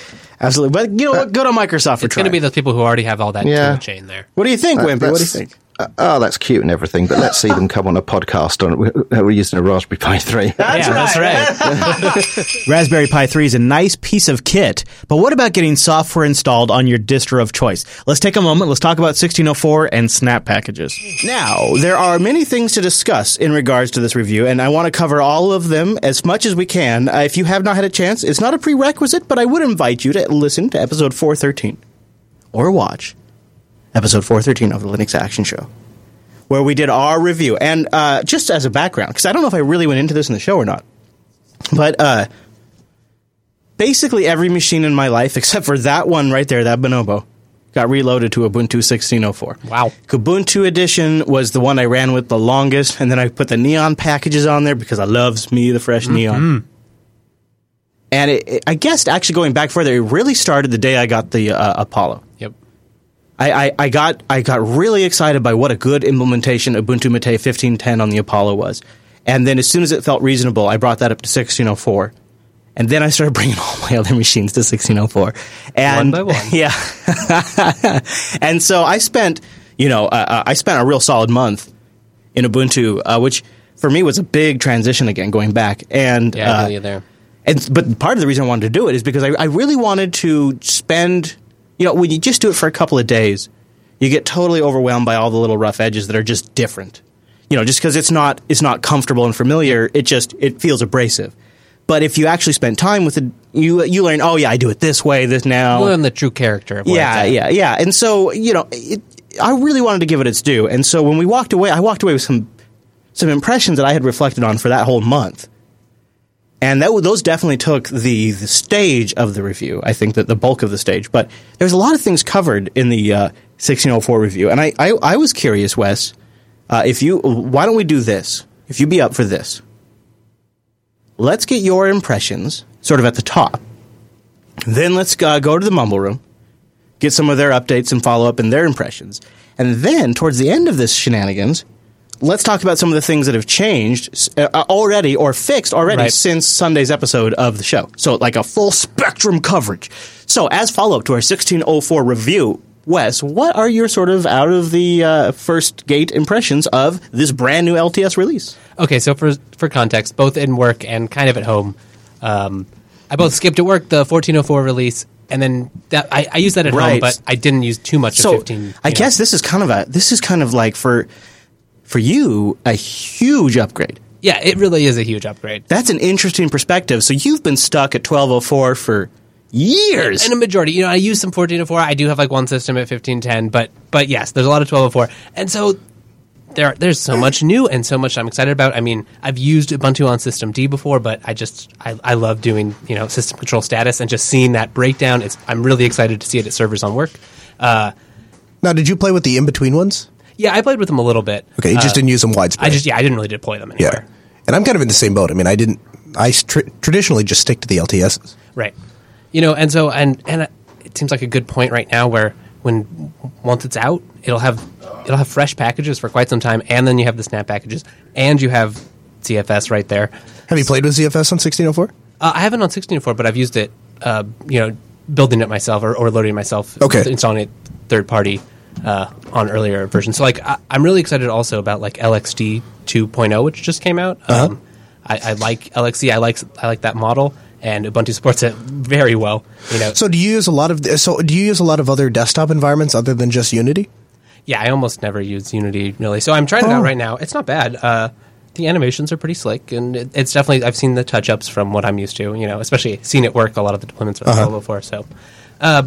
absolutely. But you know what? Good on Microsoft for It's going to be those people who already have all that Yeah. chain there. what do you think, Uh, Wimpy? What do you think? Uh, oh, that's cute and everything, but let's see them come on a podcast on. We're using a Raspberry Pi 3. <laughs> yeah, that's right. <laughs> Raspberry Pi 3 is a nice piece of kit, but what about getting software installed on your distro of choice? Let's take a moment. Let's talk about 1604 and Snap packages. Now, there are many things to discuss in regards to this review, and I want to cover all of them as much as we can. Uh, if you have not had a chance, it's not a prerequisite, but I would invite you to listen to episode 413 or watch episode 413 of the Linux Action Show, where we did our review. And uh, just as a background, because I don't know if I really went into this in the show or not, but uh, basically every machine in my life, <laughs> except for that one right there, that Bonobo, got reloaded to Ubuntu 1604. Wow. Kubuntu Edition was the one I ran with the longest, and then I put the neon packages on there because I loves me the fresh neon. And it, it- I guess actually going back further, it really started the day I got the uh, Apollo. Yep. I, I, I got I got really excited by what a good implementation Ubuntu Mate 1510 on the Apollo was, and then as soon as it felt reasonable, I brought that up to 1604, and then I started <laughs> bringing all my other machines to 1604, and by one. <laughs> yeah, <laughs> and so I spent you know uh, uh, I spent a real solid month in Ubuntu, uh, which for me was a big transition again going back, and Yeah, uh, feel you there. and but part of the reason I wanted to do it is because I, I really wanted to spend you know when you just do it for a couple of days, you get totally overwhelmed by all the little rough edges that are just different. You know, just because it's not it's not comfortable and familiar, it just it feels abrasive. But if you actually spend time with it, you you learn. Oh yeah, I do it this way. This now. You learn the true character. Of what yeah, it's at. yeah, yeah. And so you know, it, I really wanted to give it its due. And so when we walked away, I walked away with some some impressions that I had reflected on for that whole month. And that those definitely took the the stage of the review. I think that the bulk of the stage, but there's a lot of things covered in the uh, 1604 review. And I I, I was curious, Wes, uh, if you why don't we do this? If you be up for this, let's get your impressions sort of at the top. Then let's uh, go to the mumble room, get some of their updates and follow up and their impressions. And then towards the end of this shenanigans, let's talk about some of the things that have changed uh, already or fixed already Right. since Sunday's episode of the show. So like a full spectrum coverage. So as follow up to our 1604 review, Wes, what are your sort of out of the uh, first gate impressions of this brand new LTS release? Okay, so for for context, both in work and kind of at home, um, I both skipped at work the 1404 release, and then that I, I used that at home, but I didn't use too much so of 15. I know. guess this is kind of a this is kind of like for for you a huge upgrade. Yeah, it really is a huge upgrade. That's an interesting perspective. So you've been stuck at 1204 for years. And a majority, you know, I use some 1404. I do have like one system at 1510, but but yes, there's a lot of 1204, and so there there's so much new and so much I'm excited about. I mean, I've used Ubuntu on System D before, but I just I, I love doing you know system control status and just seeing that breakdown. It's I'm really excited to see it at servers on work. Uh, Now, did you play with the in between ones? Yeah, I played with them a little bit. Okay, you just Uh, didn't use them widespread. I just yeah, I didn't really deploy them anywhere. yeah, and I'm kind of in the same boat. I mean, I didn't. I tr- traditionally just stick to the LTSs. Right. You know, and so and and it seems like a good point right now where when once it's out, it'll have it'll have fresh packages for quite some time, and then you have the snap packages, and you have ZFS right there. Have you played with ZFS on 1604? Uh, I haven't on 1604, but I've used it. Uh, you know, building it myself or, or loading it myself. Okay. Installing it third party uh, on earlier versions. So like, I, I'm really excited also about like LXD 2.0, oh, which just came out. Uh-huh. Um, I, I like LXD. I like I like that model, and Ubuntu supports it very well. You know, So, do you use a lot of? So, do you use a lot of other desktop environments other than just Unity? Yeah, I almost never use Unity really. So I'm trying it Oh. out right now. It's not bad. Uh, the animations are pretty slick, and it, it's definitely I've seen the touch ups from what I'm used to. You know, especially seeing it work. A lot of the deployments with Uh-huh. uh before. So, uh,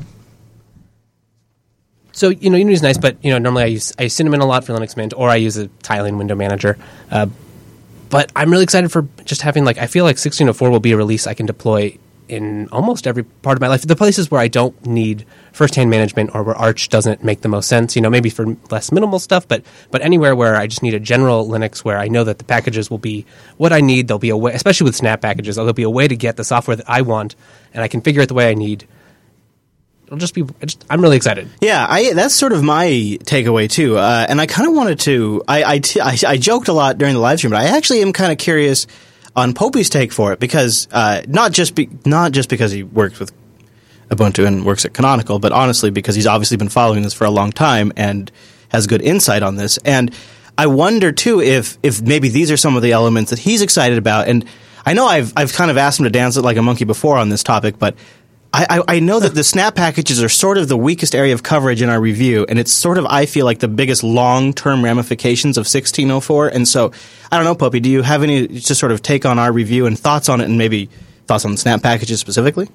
so you know, Unity's nice, but you know, normally I use I use Cinnamon a lot for Linux Mint, or I use a tiling window manager. Uh, but I'm really excited for just having like I feel like 1604 will be a release I can deploy in almost every part of my life. The places where I don't need first-hand management or where Arch doesn't make the most sense, you know, maybe for less minimal stuff, but but anywhere where I just need a general Linux where I know that the packages will be what I need. There'll be a way, especially with Snap packages, there'll be a way to get the software that I want, and I configure it the way I need. It'll just be. Just, I'm really excited. Yeah, I, that's sort of my takeaway too. Uh, and I kind of wanted to. I, I, t- I, I joked a lot during the live stream, but I actually am kind of curious on Popey's take for it because uh, not just be, not just because he works with Ubuntu and works at Canonical, but honestly because he's obviously been following this for a long time and has good insight on this. And I wonder too if if maybe these are some of the elements that he's excited about. And I know I've I've kind of asked him to dance it like a monkey before on this topic, but I, I, I know that the snap packages are sort of the weakest area of coverage in our review, and it's sort of I feel like the biggest long term ramifications of 1604. And so I don't know, Popey, do you have any just sort of take on our review and thoughts on it, and maybe thoughts on snap packages specifically?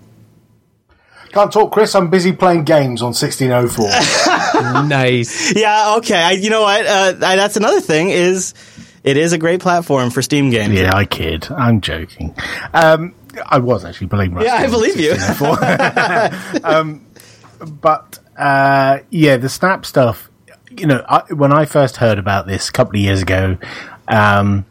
Can't talk, Chris. I'm busy playing games on 1604. <laughs> nice. Yeah. Okay. I, you know what? Uh, I, that's another thing. Is it is a great platform for Steam games. Yeah, I kid. I'm joking. Um, I was actually playing Rust. Yeah, I believe you. <laughs> <laughs> um, but uh, yeah, the Snap stuff. You know, I, when I first heard about this a couple of years ago, um,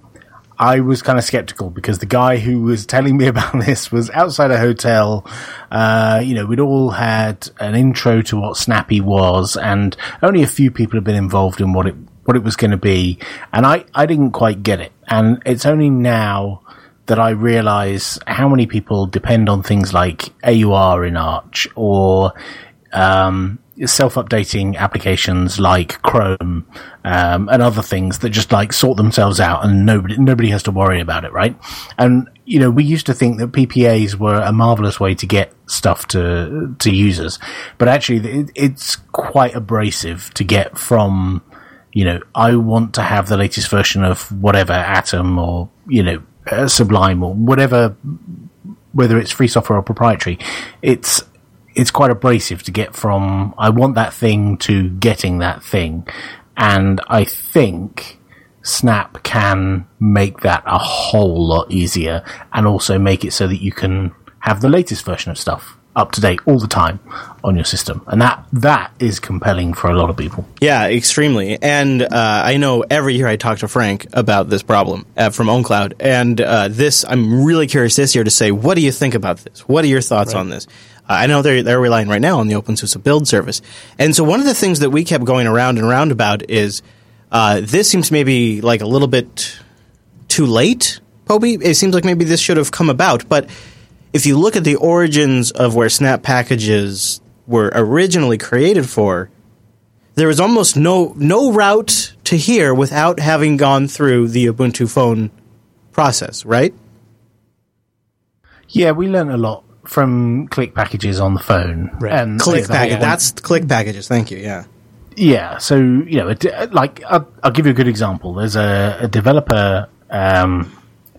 I was kind of skeptical because the guy who was telling me <laughs> about this was outside a hotel. Uh, you know, we'd all had an intro to what Snappy was, and only a few people had been involved in what it what it was going to be, and I I didn't quite get it, and it's only now that I realize how many people depend on things like AUR in Arch or um, self-updating applications like Chrome um, and other things that just like sort themselves out and nobody nobody has to worry about it, right? And you know, we used to think that PPAs were a marvelous way to get stuff to to users, but actually, it, it's quite abrasive to get from you know, I want to have the latest version of whatever Atom or, you know, uh, Sublime or whatever whether it's free software or proprietary, it's it's quite abrasive to get from I want that thing to getting that thing, and I think Snap can make that a whole lot easier, and also make it so that you can have the latest version of stuff up to date all the time on your system, and that that is compelling for a lot of people. Yeah, extremely. And uh, I know every year I talk to Frank about this problem uh, from OwnCloud, and uh, this I'm really curious this year to say, what do you think about this? What are your thoughts on this? Uh, I know they're they're relying right now on the OpenSUSE build service, and so one of the things that we kept going around and around about is uh, this seems maybe like a little bit too late. Popey, it seems like maybe this should have come about, but if you look at the origins of where Snap packages were originally created for, there was almost no no route to here without having gone through the Ubuntu phone process, right? Yeah, we learned a lot from click packages on the phone. And click the whole package. one- That's click packages. Thank you. Yeah. Yeah, so you know, it, like I'll, I'll give you a good example. There's a, a developer um,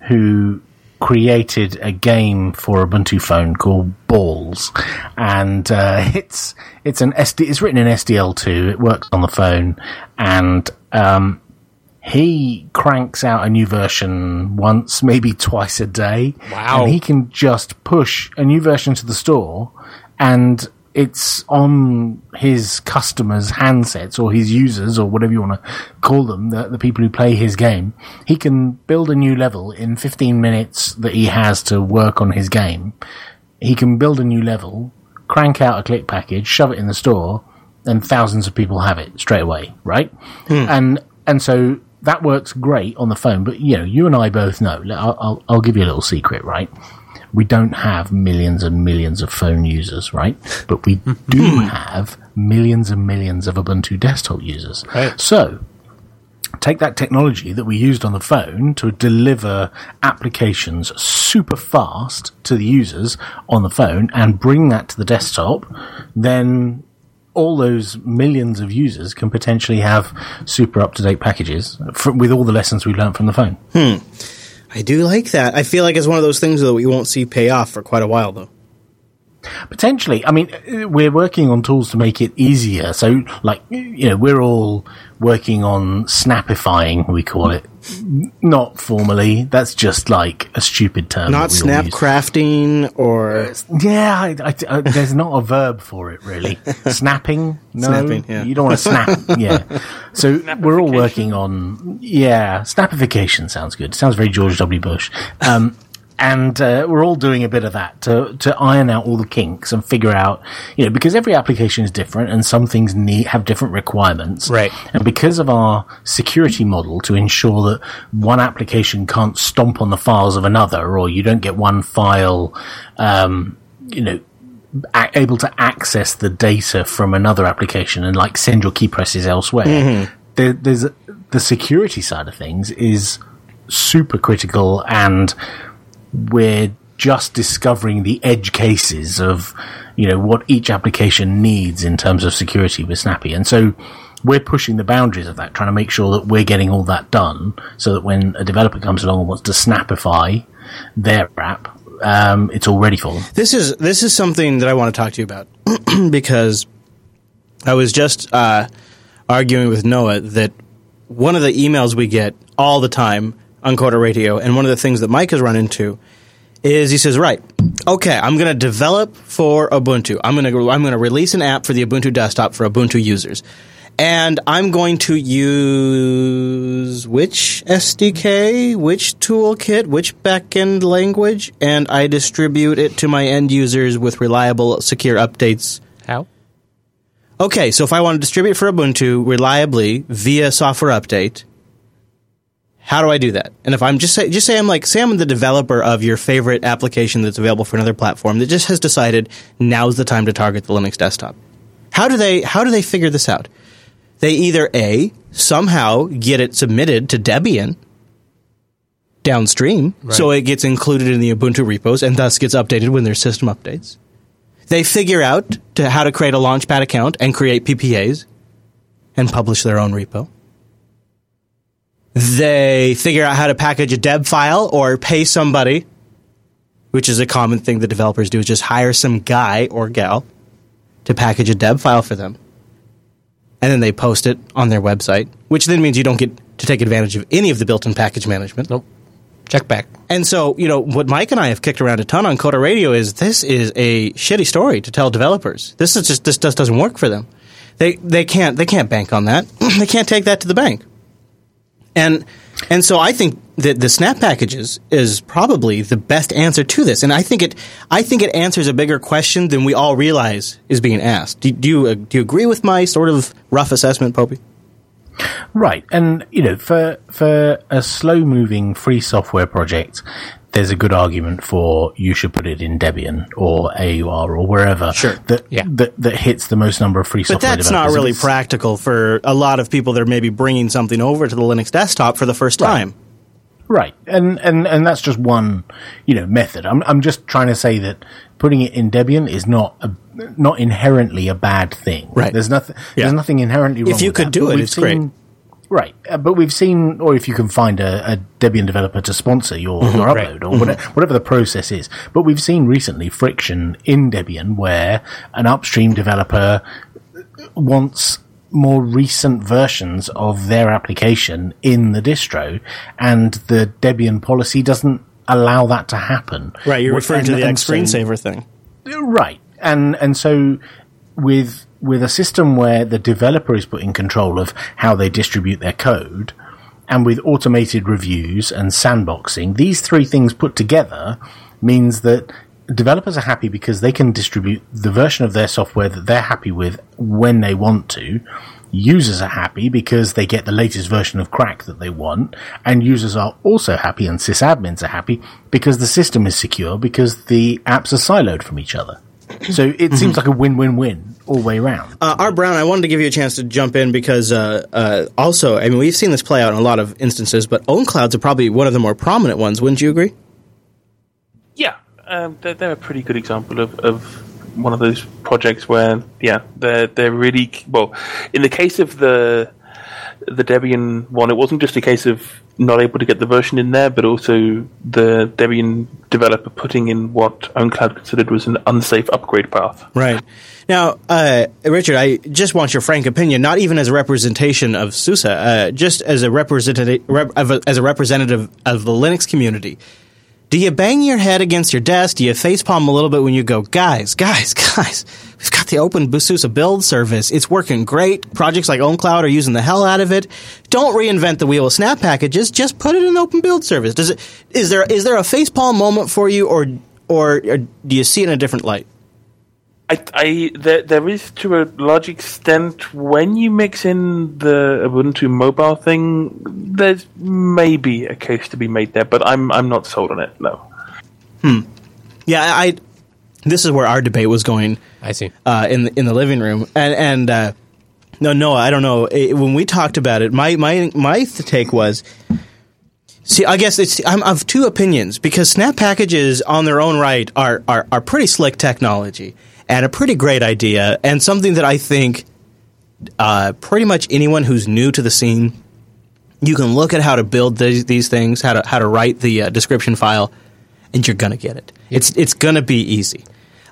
who created a game for Ubuntu phone called Balls, and uh, <laughs> it's it's an SD. It's written in SDL2. It works on the phone, and um, he cranks out a new version once, maybe <laughs> twice a day. Wow. And he can just push a new version to the store and it's on his customers' handsets or his users or whatever you want to call them, the, the people who play his game. He can build a new level in 15 minutes that he has to work on his game. He can build a new level, crank out a click package, shove it in the store, and thousands of people have it straight away, right? Hmm. And and so that works great on the phone. But you know, you and I both know. I'll, I'll, I'll give you a little secret, right? We don't have millions and millions of phone users, right? But we do have millions and millions of Ubuntu desktop users. Right. So take that technology that we used on the phone to deliver applications super fast to the users on the phone and bring that to the desktop, then all those millions of users can potentially have super up to date packages fr with all the lessons we learned from the phone. Hmm. I do like that. I feel like it's one of those things that we won't see pay off for quite a while, though. Potentially, I mean, we're working on tools to make it easier. So, like, you know, we're all working on snapifying, we call it. Not formally. That's just like a stupid term. Not that snap crafting or Yeah, I, I, I, there's not a verb for it really. <laughs> Snapping, no, Snapping, yeah. you don't want to snap. Yeah, so we're all working on yeah, snapification sounds good. Sounds very George W. Bush. Um, and uh, we're all doing a bit of that to to iron out all the kinks and figure out, you know, because every application is different and some things need have different requirements, Right. and because of our security model to ensure that one application can't stomp on the files of another, or you don't get one file, um, you know, a- able to access the data from another application and like send your key presses elsewhere. Mhm. There, there's the security side of things is super critical, and we're just discovering the edge cases of you know what each application needs in terms of security with Snappy, and so we're pushing the boundaries of that, trying to make sure that we're getting all that done, so that when a developer comes along and wants to snapify their app, um, it's all ready for them. This is this is something that I want to talk to you about <clears throat> because I was just uh, arguing with Noah that one of the emails we get all the time on Coda Radio, and one of the things that Mike has run into is he says, "Right, okay, I'm going to develop for Ubuntu. I'm going to I'm going to release an app for the Ubuntu desktop for Ubuntu users." And I'm going to use which SDK, which toolkit, which backend language, and I distribute it to my end users with reliable, secure updates. How? Okay, so if I want to distribute for Ubuntu reliably via software update, how do I do that? And if I'm just say, just say I'm like say I'm the developer of your favorite application that's available for another platform that just has decided now's the time to target the Linux desktop. How do they how do they figure this out? They either a somehow get it submitted to Debian downstream, so it gets included in the Ubuntu repos and thus gets updated when there's system updates. They figure out to how to create a Launchpad account and create PPAs and publish their own repo. They figure out how to package a deb file or pay somebody which is a common thing that developers do, is just hire some guy or gal to package a deb file for them. And then they post it on their website, which then means you don't get to take advantage of any of the built in package management. Nope. Check back. And so, you know, what Mike and I have kicked around a ton on Coda Radio is this is a shitty story to tell developers. This is just this just doesn't work for them. They they can't they can't bank on that. <clears throat> they can't take that to the bank. And and so I think that the snap packages is probably the best answer to this. And I think it I think it answers a bigger question than we all realize is being asked. Do, do you uh, do you agree with my sort of rough assessment, Popey? Right, and you know, for for a slow moving free software project, there's a good argument for you should put it in Debian or AUR or wherever Sure. that, that that hits the most number of free But software. But that's not really practical for a lot of people that are maybe bringing something over to the Linux desktop for the first time. Right, and and and that's just one, you know, method. I'm I'm just trying to say that putting it in Debian is not a, not inherently a bad thing. Right. There's nothing. Yeah. There's nothing inherently wrong. If you could that, do it, it's great. Right, uh, but we've seen, or if you can find a, a Debian developer to sponsor your, Mhm. your Right. upload, or Mhm. whatever, whatever the process is. But we've seen recently friction in Debian where an upstream developer wants more recent versions of their application in the distro, and the Debian policy doesn't allow that to happen. Right, you're referring to the and X screensaver thing. Right. And and so with with a system where the developer is put in control of how they distribute their code and with automated reviews and sandboxing, these three things put together means that developers are happy because they can distribute the version of their software that they're happy with when they want to. Users are happy because they get the latest version of crack that they want, and users are also happy and sysadmins are happy because the system is secure because the apps are siloed from each other. So it seems like a win-win-win all the way around. Uh, R. Brown, I wanted to give you a chance to jump in because uh, uh, also, I mean, we've seen this play out in a lot of instances, but OwnClouds are probably one of the more prominent ones. Wouldn't you agree? Yeah, um, they're, they're a pretty good example of, of one of those projects where, yeah, they're they're really well. In the case of the the Debian one, it wasn't just a case of not able to get the version in there, but also the Debian developer putting in what OwnCloud considered was an unsafe upgrade path. Right. Now, uh, Richard, I just want your frank opinion, not even as a representation of SUSE, uh, just as a representative, rep, as a representative of the Linux community. Do you bang your head against your desk? Do you facepalm a little bit when you go, guys, guys, <laughs> guys? We've got the open SUSE build service. It's working great. Projects like OwnCloud are using the hell out of it. Don't reinvent the wheel with Snap packages. Just put it in open build service. Does it? Is there is there a facepalm moment for you, or or, or do you see it in a different light? I, I there, there is to a large extent when you mix in the Ubuntu mobile thing, there's maybe a case to be made there, but I'm I'm not sold on it. No. Hmm. Yeah, I. I- This is where our debate was going. I see. Uh, in the, in the living room, and and uh, no, no, I don't know. Eh, when we talked about it, my my my take was. See, I guess it's I'm of two opinions because Snap packages on their own right are, are are pretty slick technology and a pretty great idea and something that I think uh, pretty much anyone who's new to the scene you can look at how to build these, these things, how to how to write the uh, description file, and you're gonna get it. It's it's gonna be easy.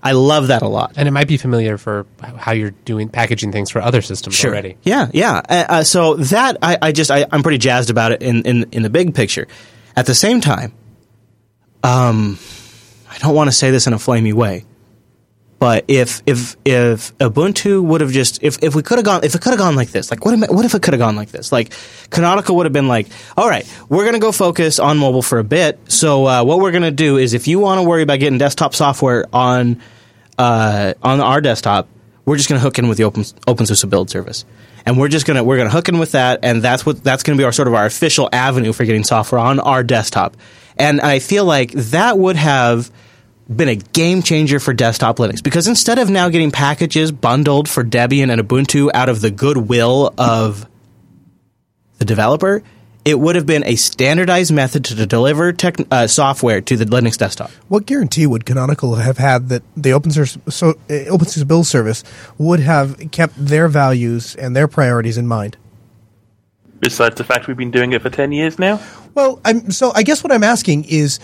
I love that a lot. And it might be familiar for how you're doing packaging things for other systems Sure. already. Yeah, yeah. Uh, uh, so that I, I just I, I'm pretty jazzed about it in, in in the big picture. At the same time, um, I don't want to say this in a flamey way, but if if if Ubuntu would have just if, if we could have gone if it could have gone like this, like what if, what if it could have gone like this? Like Canonical would have been like, all right, we're gonna go focus on mobile for a bit. So uh, what we're gonna do is if you want to worry about getting desktop software on uh, on our desktop, we're just to hook in with the open OpenSUSE build service, and we're just to we're to hook in with that, and that's what that's to be our sort of our official avenue for getting software on our desktop. And I feel like that would have been a game changer for desktop Linux because instead of now getting packages bundled for Debian and Ubuntu out of the goodwill of the developer, it would have been a standardized method to deliver tech, uh, software to the Linux desktop. What guarantee would Canonical have had that the open source so, uh, open source build service would have kept their values and their priorities in mind? Besides the fact we've been doing it for ten years now. Well, I'm so I guess what I'm asking is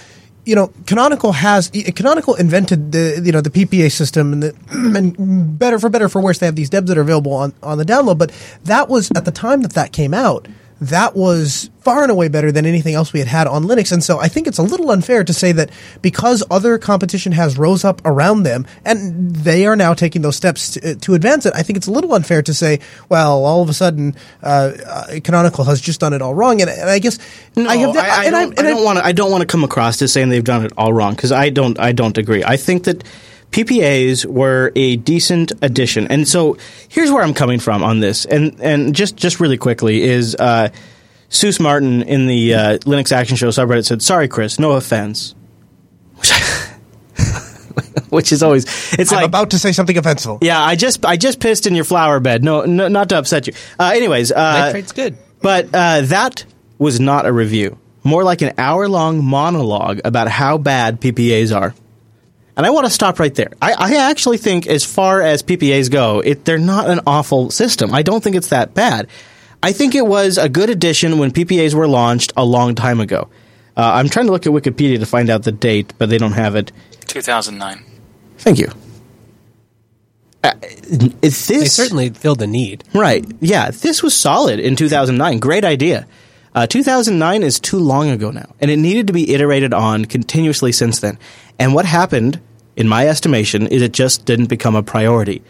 you know, Canonical has eh, Canonical invented the you know the PPA system and the <clears throat> and better for better for worse they have these debs that are available on on the download. But that was at the time that that came out that was far and away better than anything else we had had on Linux. And so I think it's a little unfair to say that because other competition has rose up around them and they are now taking those steps to, to advance it, I think it's a little unfair to say, well, all of a sudden, uh, uh, Canonical has just done it all wrong. And, and I guess no, I have, I, I, don't, I don't want to. I don't want to come across as saying they've done it all wrong because I don't. I don't agree. I think that PPAs were a decent addition. And so here's where I'm coming from on this. And and just just really quickly is uh, Seuss Martin in the uh, Linux Action Show subreddit said, "Sorry, Chris, no offense." <laughs> Which is always it's I'm like about to say something offensive. Yeah, I just I just pissed in your flower bed. No, no not to upset you. Uh, anyways, uh, Nitrate's good, but uh, that was not a review. More like an hour long monologue about how bad PPAs are. And I want to stop right there. I, I actually think, as far as PPAs go, it, they're not an awful system. I don't think it's that bad. I think it was a good addition when PPAs were launched a long time ago. Uh, I'm trying to look at Wikipedia to find out the date, but they don't have it. 2009. Thank you. Uh, is this They certainly filled the need. right? Yeah, this was solid in 2009. Great idea. Uh, 2009 is too long ago now, and it needed to be iterated on continuously since then. And what happened, in my estimation, is it just didn't become a priority.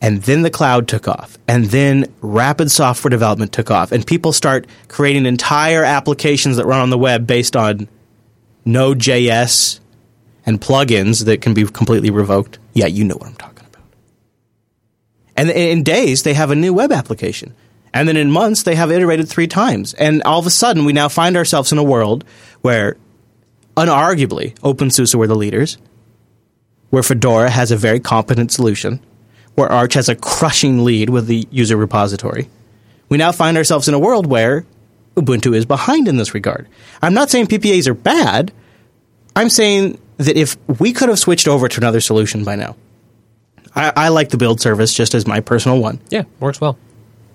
And then the cloud took off, and then rapid software development took off, and people start creating entire applications that run on the web based on Node.js and plugins that can be completely revoked. Yeah, you know what I'm talking about. And in days, they have a new web application. And then in months, they have iterated three times. And all of a sudden, we now find ourselves in a world where, unarguably, OpenSUSE were the leaders, where Fedora has a very competent solution, where Arch has a crushing lead with the user repository. We now find ourselves in a world where Ubuntu is behind in this regard. I'm not saying PPAs are bad. I'm saying that if we could have switched over to another solution by now, I, I like the build service just as my personal one Yeah, works well.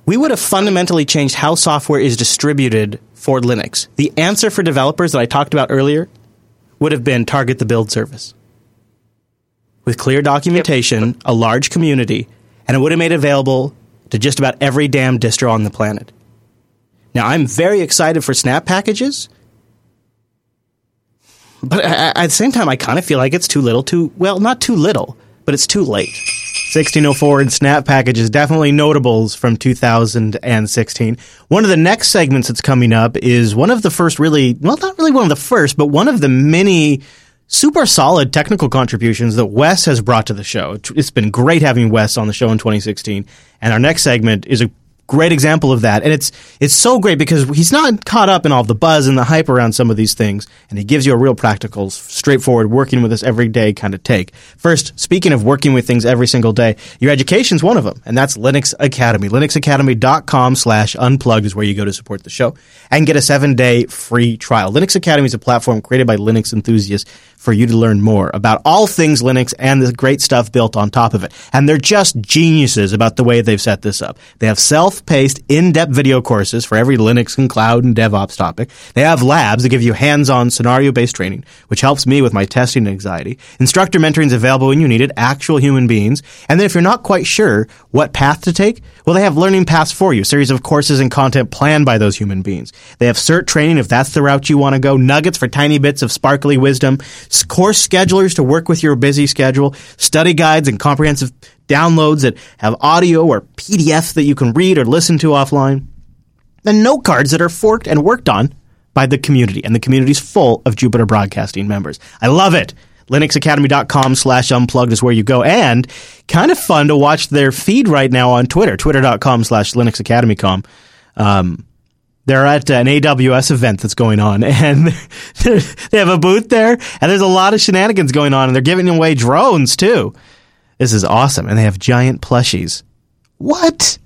we would have fundamentally changed how software is distributed for Linux. The answer for developers that I talked about earlier would have been target the build service. With clear documentation, a large community, and it would have made it available to just about every damn distro on the planet. Now, I'm very excited for snap packages, but a- at the same time, I kind of feel like it's too little, too, well, not too little, but it's too late. 1604 and snap Package is definitely notables from 2016 one of the next segments that's coming up is one of the first really well not really one of the first but one of the many super solid technical contributions that wes has brought to the show. It's- been great having wes on the show in 2016 and our next segment is a great example of that. And it's it's so great because he's not caught up in all the buzz and the hype around some of these things. And he gives you a real practical straightforward working with us every day kind of take. First speaking of working with things every single day your education's one of them. And that's linux academy. Linuxacademy.com slash unplugged is where you go to support the show and get a seven day free trial. Linux academy is a platform created by linux enthusiasts for you to learn more about all things Linux and the great stuff built on top of it. And they're just geniuses about the way they've set this up. They have self-paced, in-depth video courses for every Linux and cloud and DevOps topic. They have labs that give you hands-on scenario-based training, which helps me with my testing anxiety. Instructor mentoring is available when you need it, actual human beings. And then if you're not quite sure what path to take, well, they have learning paths for you, series of courses and content planned by those human beings. They have cert training if that's the route you want to go, nuggets for tiny bits of sparkly wisdom, course schedulers to work with your busy schedule, study guides and comprehensive downloads that have audio or PDF that you can read or listen to offline, and note cards that are forked and worked on by the community, and the community's full of Jupiter Broadcasting members. I love it. linuxacademy.com slash unplugged is where you go and kind of fun to watch their feed right now on twitter twitter.com slash linuxacademycom um, they're at an aws event that's going on <laughs> and they have a booth there and there's a lot of shenanigans going on and they're giving away drones too. This is awesome and they have giant plushies. What?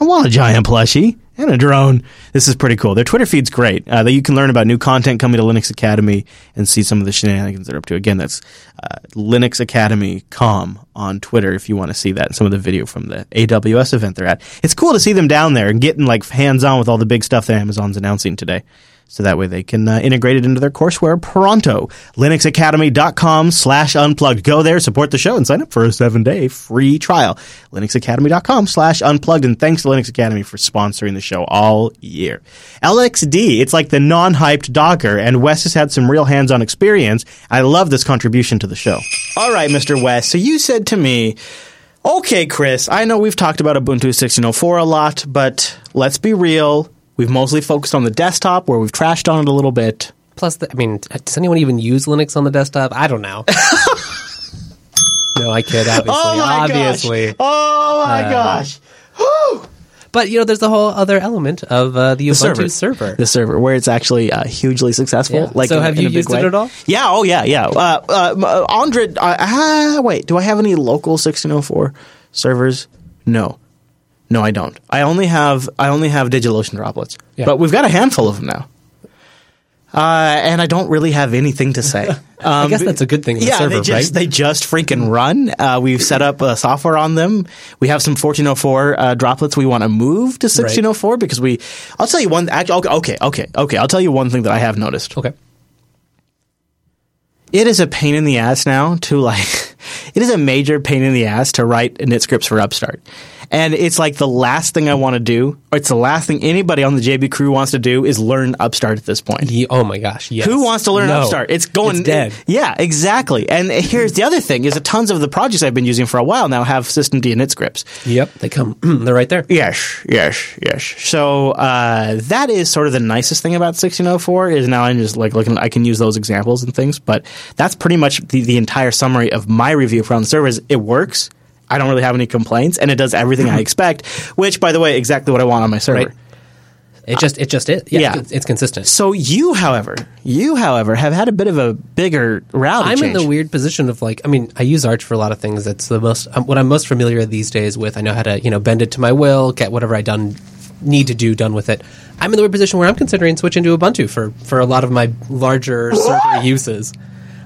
I want a giant plushie and a drone. This is pretty cool. Their Twitter feed's great. Uh, that you can learn about new content coming to Linux Academy and see some of the shenanigans they're up to. Again, that's uh, Linux Academy com on Twitter if you want to see that and some of the video from the AWS event they're at. It's cool to see them down there and getting like hands on with all the big stuff that Amazon's announcing today. So that way they can uh, integrate it into their courseware pronto. LinuxAcademy.com slash unplugged. Go there, support the show, and sign up for a seven day free trial. LinuxAcademy.com slash unplugged. And thanks to Linux Academy for sponsoring the show all year. LXD, it's like the non hyped Docker, and Wes has had some real hands on experience. I love this contribution to the show. All right, Mr. Wes, So you said to me, okay, Chris, I know we've talked about Ubuntu 16.04 a lot, but let's be real. We've mostly focused on the desktop where we've trashed on it a little bit. Plus, the, I mean, does anyone even use Linux on the desktop? I don't know. <laughs> no, I kid. Obviously, Oh my obviously. gosh. Oh my Uh, gosh. But you know, there's the whole other element of uh, the, The Ubuntu server. server. The server, where it's actually uh, hugely successful. Yeah. Like, So in, have you a used it at all? Yeah. Oh, yeah, yeah. Uh, uh, uh, Android. Uh, ah, wait. Do I have any local 1604 servers? No, no, I don't. I only have I only have DigitalOcean droplets, Yeah. but we've got a handful of them now. Uh, and I don't really have anything to say. <laughs> I Um, guess that's a good thing in the yeah, server, they just right? they just freaking run. Uh, we've set up uh, software on them. We have some 1404 uh, droplets we want to move to 1604 because we. I'll tell you one. Actually, okay, okay, okay. I'll tell you one thing that I have noticed. Okay. It is a pain in the ass now to like. <laughs> It is a major pain in the ass to write init scripts for Upstart. And it's like the last thing I want to do, or it's the last thing anybody on the JB crew wants to do is learn Upstart at this point. oh my gosh, yes. Who wants to learn No. Upstart? It's going It's dead. yeah, exactly. And here's the other thing: is that tons of the projects I've been using for a while now have systemd init scripts. Yep, they come. <clears throat> they're right there. Yes, yes, yes. So uh, that is sort of the nicest thing about 1604 is now I'm just like looking. I can use those examples and things, but that's pretty much the, the entire summary of my review for on the servers. It works. I don't really have any complaints, and it does everything I expect. Which, by the way, exactly what I want on my server. Right. It just it just is. Yeah, Yeah. It's, it's consistent. So you, however, you, however, have had a bit of a bigger route. I'm in the weird position of like, I mean, I use Arch for a lot of things. That's the most um, what I'm most familiar these days with. I know how to you know bend it to my will, get whatever I done need to do done with it. I'm in the weird position where I'm considering switching to Ubuntu for for a lot of my larger server <laughs> uses.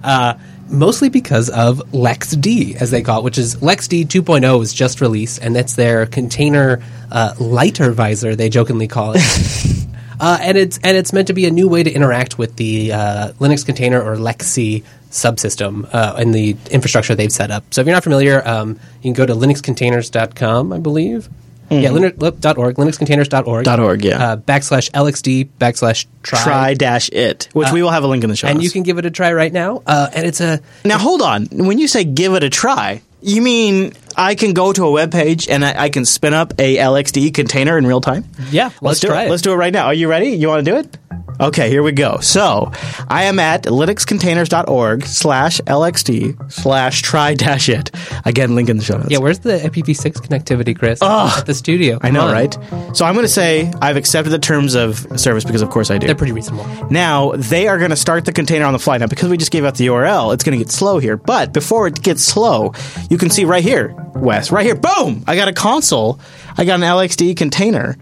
Uh, mostly because of LexD, as they call it, which is LexD 2.0 is just released, and that's their container uh, lighter visor. They jokingly call it. <laughs> Uh, and it's and it's meant to be a new way to interact with the uh, Linux container or LexC subsystem uh, and the infrastructure they've set up. So if you're not familiar, um, you can go to linuxcontainers.com, I believe. Yeah, Mhm. linux, .org, linuxcontainers.org. Dot .org, yeah. Uh, backslash LXD, backslash try. try dash it, which Uh, we will have a link in the show. and notes. you can give it a try right now. Uh, and it's a Now hold on. When you say give it a try, you mean I can go to a web page and I, I can spin up a LXD container in real time? yeah. Let's, do try it. it. Let's do it right now. Are you ready? You want to do it? Okay, here we go. So I am at linuxcontainers.org slash LXD slash try dash it. Again, link in the show notes. Yeah, where's the IPv6 connectivity, Chris? At the studio. I know, on. right? So I'm going to say I've accepted the terms of service because, of course, I do. They're pretty reasonable. Now they are going to start the container on the fly. Now because we just gave out the URL, it's going to get slow here. But before it gets slow, you can see right here, Wes, right here, boom! I got a console. I got an LXD container.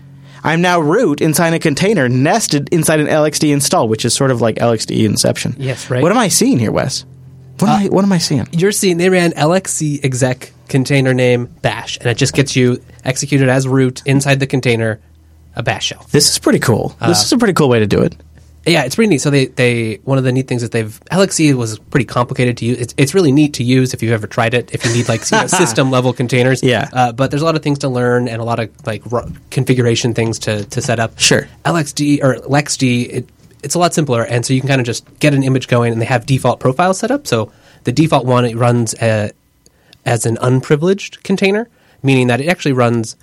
I'm now root inside a container nested inside an LXD install, which is sort of like LXD Inception. Yes, right. What am I seeing here, Wes? What am I? What am I seeing? You're seeing they ran LXC exec container name bash, and it just gets you executed as root inside the container, a bash shell. This is pretty cool. Uh, this is a pretty cool way to do it. Yeah, it's pretty neat. So they, they one of the neat things that they've LXC was pretty complicated to use. It's, it's really neat to use if you've ever tried it. If you need like you know, <laughs> system level containers, Yeah. Uh, but there's a lot of things to learn and a lot of like ro- configuration things to, to set up. Sure. LXD or LexD, it, it's a lot simpler, and so you can kind of just get an image going, and they have default profiles set up. So the default one it runs uh, as an unprivileged container, meaning that it actually runs.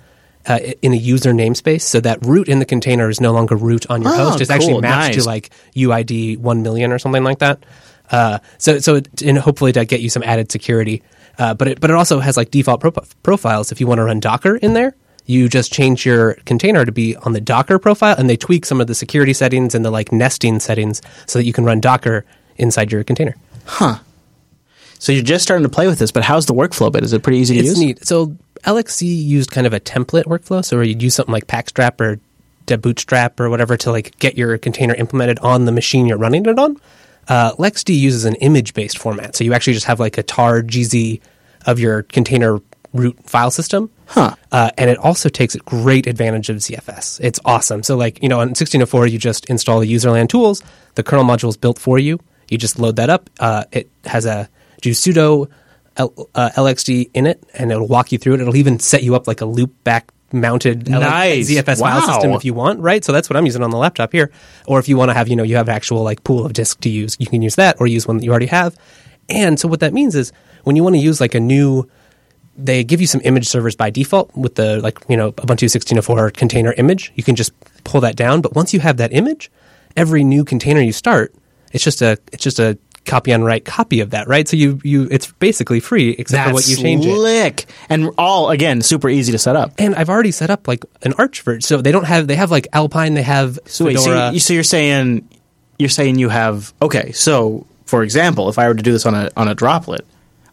Uh, in a user namespace, so that root in the container is no longer root on your Oh, host. It's actually cool. matched Nice. to like UID one million or something like that. Uh, so so it, and hopefully to get you some added security. Uh, but it but it also has like default pro- profiles. If you want to run Docker in there, you just change your container to be on the Docker profile, and they tweak some of the security settings and the like nesting settings so that you can run Docker inside your container. Huh. So you're just starting to play with this, but how's the workflow bit? Is it pretty easy to it's use? neat. So LXC used kind of a template workflow, so where you'd use something like pacstrap or Bootstrap or whatever to like get your container implemented on the machine you're running it on. Uh, LexD uses an image-based format, so you actually just have like a tar GZ of your container root file system. Huh. Uh, and it also takes great advantage of ZFS. It's awesome. So, like, you know, on 1604, you just install the userland tools. The kernel module is built for you. You just load that up. Uh, it has a do sudo L, uh, LXD init, and it'll walk you through it. It'll even set you up like a loop back mounted Nice. ZFS file system if you want, right? So that's what I'm using on the laptop here. Or if you want to have, you know, you have an actual like pool of disk to use, you can use that or use one that you already have. And so what that means is when you want to use like a new they give you some image servers by default with the like you know Ubuntu 1604 container image. You can just pull that down, but once you have that image, every new container you start, it's just a it's just a copy on write copy of that, right? So you you it's basically free except for what you change it. slick. And all again super easy to set up. And I've already set up like an Arch version, so they don't have they have like Alpine, they have So, wait, so, you, so you're saying you're saying you have okay. So for example, if I were to do this on a on a droplet,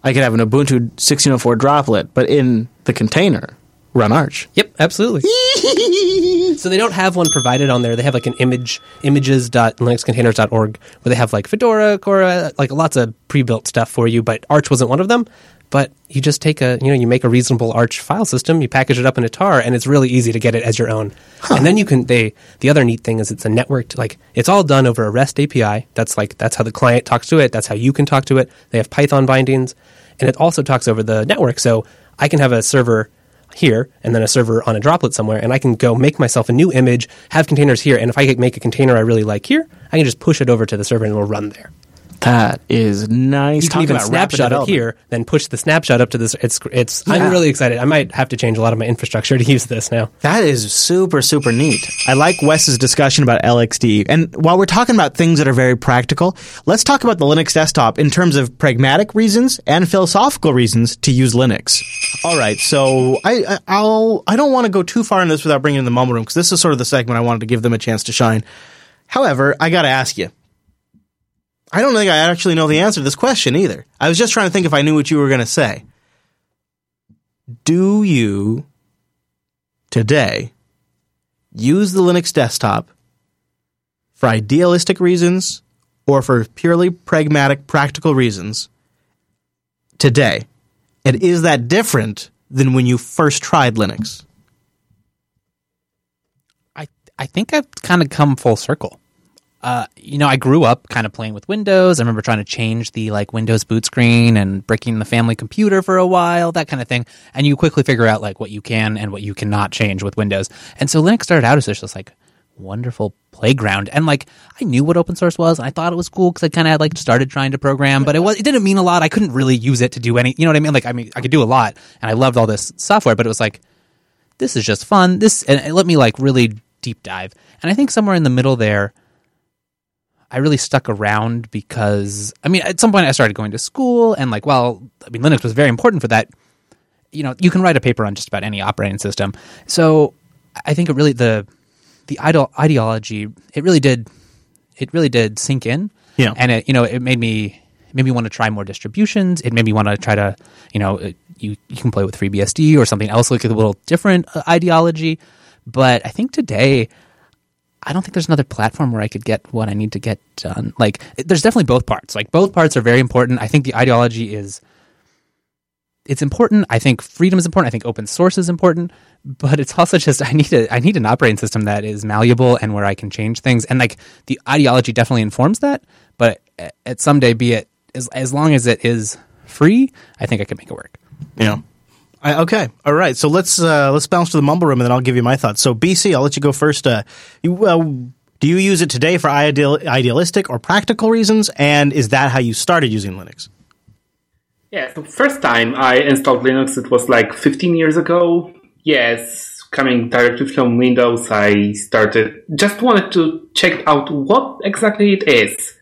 I could have an Ubuntu 1604 droplet, but in the container run Arch. Yep, absolutely. <laughs> so they don't have one provided on there. They have like an image images.linuxcontainers.org where they have like Fedora, Cora, like lots of pre-built stuff for you, but Arch wasn't one of them. But you just take a, you know, you make a reasonable Arch file system, you package it up in a tar, and it's really easy to get it as your own. And then you can, they, the other neat thing is it's a networked, like, it's all done over a REST API. That's like, that's how the client talks to it. That's how you can talk to it. They have Python bindings. And it also talks over the network. So I can have a server here and then a server on a droplet somewhere and I can go make myself a new image, have containers here, and if I make a container I really like here, I can just push it over to the server and it'll run there. That is nice. You can Talk even about snapshot it development. here, then push the snapshot up to this. It's it's. Yeah. I'm really excited. I might have to change a lot of my infrastructure to use this now. That is super, super neat. I like Wes's discussion about LXD. And while we're talking about things that are very practical, let's talk about the Linux desktop in terms of pragmatic reasons and philosophical reasons to use Linux. All right, so I, I- I'll I don't want to go too far in this without bringing in the mumble room because this is sort of the segment I wanted to give them a chance to shine. However, I got to ask you. I don't think I actually know the answer to this question either. I was just trying to think if I knew what you were going to say. Do you today use the Linux desktop for idealistic reasons or for purely pragmatic, practical reasons today? And is that different than when you first tried Linux? I I think I've kind of come full circle. Uh, you know, I grew up kind of playing with Windows. I remember trying to change the like Windows boot screen and breaking the family computer for a while, that kind of thing. And you quickly figure out like what you can and what you cannot change with Windows. And so Linux started out as just this like wonderful playground. And like I knew what open source was, and I thought it was cool because I kind of like started trying to program, but it was it didn't mean a lot. I couldn't really use it to do any. You know what I mean? Like I mean, I could do a lot, and I loved all this software, but it was like this is just fun. This and it let me like really deep dive. And I think somewhere in the middle there, I really stuck around because I mean, at some point I started going to school and like, well, I mean, Linux was very important for that. You know, you can write a paper on just about any operating system. So I think it really the the idol, ideology it really did it really did sink in. Yeah. and it you know it made me it made me want to try more distributions. It made me want to try to you know it- you you can play with FreeBSD or something else like a little different uh, ideology. But I think today I don't think there's another platform where I could get what I need to get done. Like, there's definitely both parts. Like, both parts are very important. I think the ideology is it's important. I think freedom is important. I think open source is important. But it's also just I need a I need an operating system that is malleable and where I can change things. And like the ideology definitely informs that. But at- at someday, be it as as long as it is free, I think I can make it work. Yeah. I, okay. All right. So let's uh, let's bounce to the mumble room, and then I'll give you my thoughts. So BC, I'll let you go first. Uh, you, uh, do you use it today for ideal, idealistic or practical reasons? And is that how you started using Linux? Yeah, so first time I installed Linux, it was like 15 years ago. Yes, coming directly from Windows, I started, just wanted to check out what exactly it is.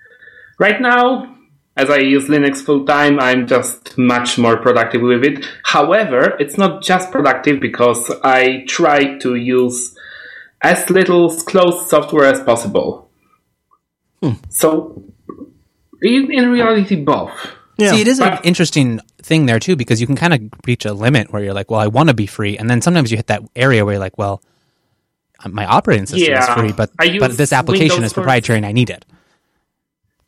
Right now, as I use Linux full time, I'm just much more productive with it. However, it's not just productive because I try to use as little closed software as possible. So, in, in reality, both. Yeah. See, it is an interesting thing there too because you can kind of reach a limit where you're like, well, I want to be free, and then sometimes you hit that area where you're like, well, uh, my operating system is free, but I but this application Windows is for- proprietary and I need it.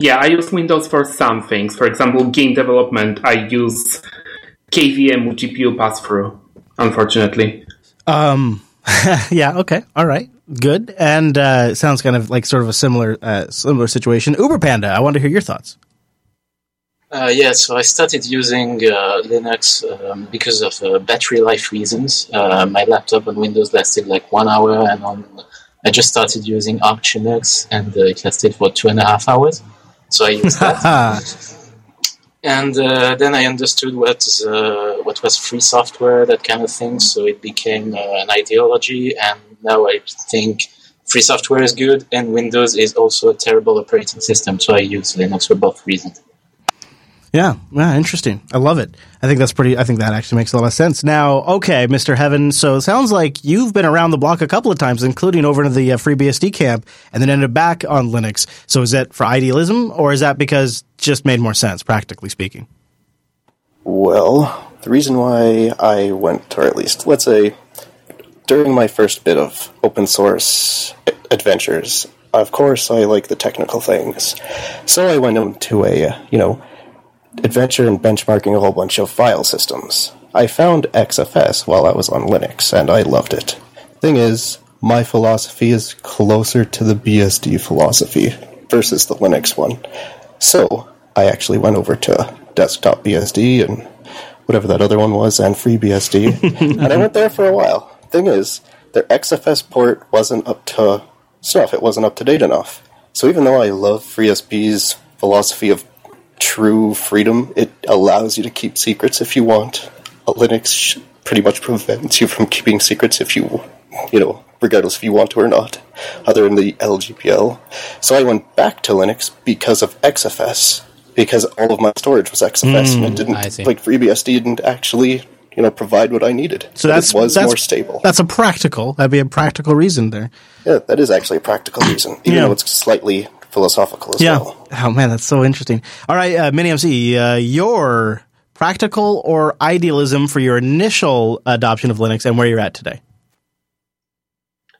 Yeah, I use Windows for some things. For example, game development, I use KVM with GPU pass through, unfortunately. Um, <laughs> yeah, okay, all right, good, and uh, sounds kind of like sort of a similar uh, similar situation. Uber Panda, I want to hear your thoughts. Uh, yeah, so I started using uh, Linux um, because of uh, battery life reasons. Uh, my laptop on Windows lasted like one hour, and on I just started using Arch Linux, and uh, it lasted for two and a half hours. So I used that. <laughs> and uh, then I understood what uh, what was free software, that kind of thing. So it became uh, an ideology, and now I think free software is good, and Windows is also a terrible operating system. So I use Linux for both reasons. Yeah, yeah, interesting. I love it. I think that's pretty. I think that actually makes a lot of sense. Now, okay, Mister Heaven. So it sounds like you've been around the block a couple of times, including over to the uh, FreeBSD camp, and then ended back on Linux. So is that for idealism, or is that because just made more sense, practically speaking? Well, the reason why I went, or at least let's say, during my first bit of open source adventures, of course I like the technical things, so I went into a uh, you know adventure in benchmarking a whole bunch of file systems. I found XFS while I was on Linux, and I loved it. Thing is, my philosophy is closer to the BSD philosophy versus the Linux one. So, I actually went over to Desktop BSD and whatever that other one was, and FreeBSD, <laughs> and I went there for a while. Thing is, their XFS port wasn't up to snuff, it wasn't up to date enough. So, even though I love FreeSB's philosophy of true freedom. It allows you to keep secrets if you want. A Linux pretty much prevents you from keeping secrets if you, you know, regardless if you want to or not, other than the LGPL. So I went back to Linux because of XFS, because all of my storage was XFS, and it Mm, didn't, like FreeBSD didn't actually, you know, provide what I needed. So But that's was that's, more stable. That's a practical. That'd be a practical reason there. Yeah, that is actually a practical reason, even Yeah. though it's slightly philosophical as yeah. well. Oh man, that's so interesting. All right, uh, Mini MC, uh, your practical or idealism for your initial adoption of Linux and where you're at today.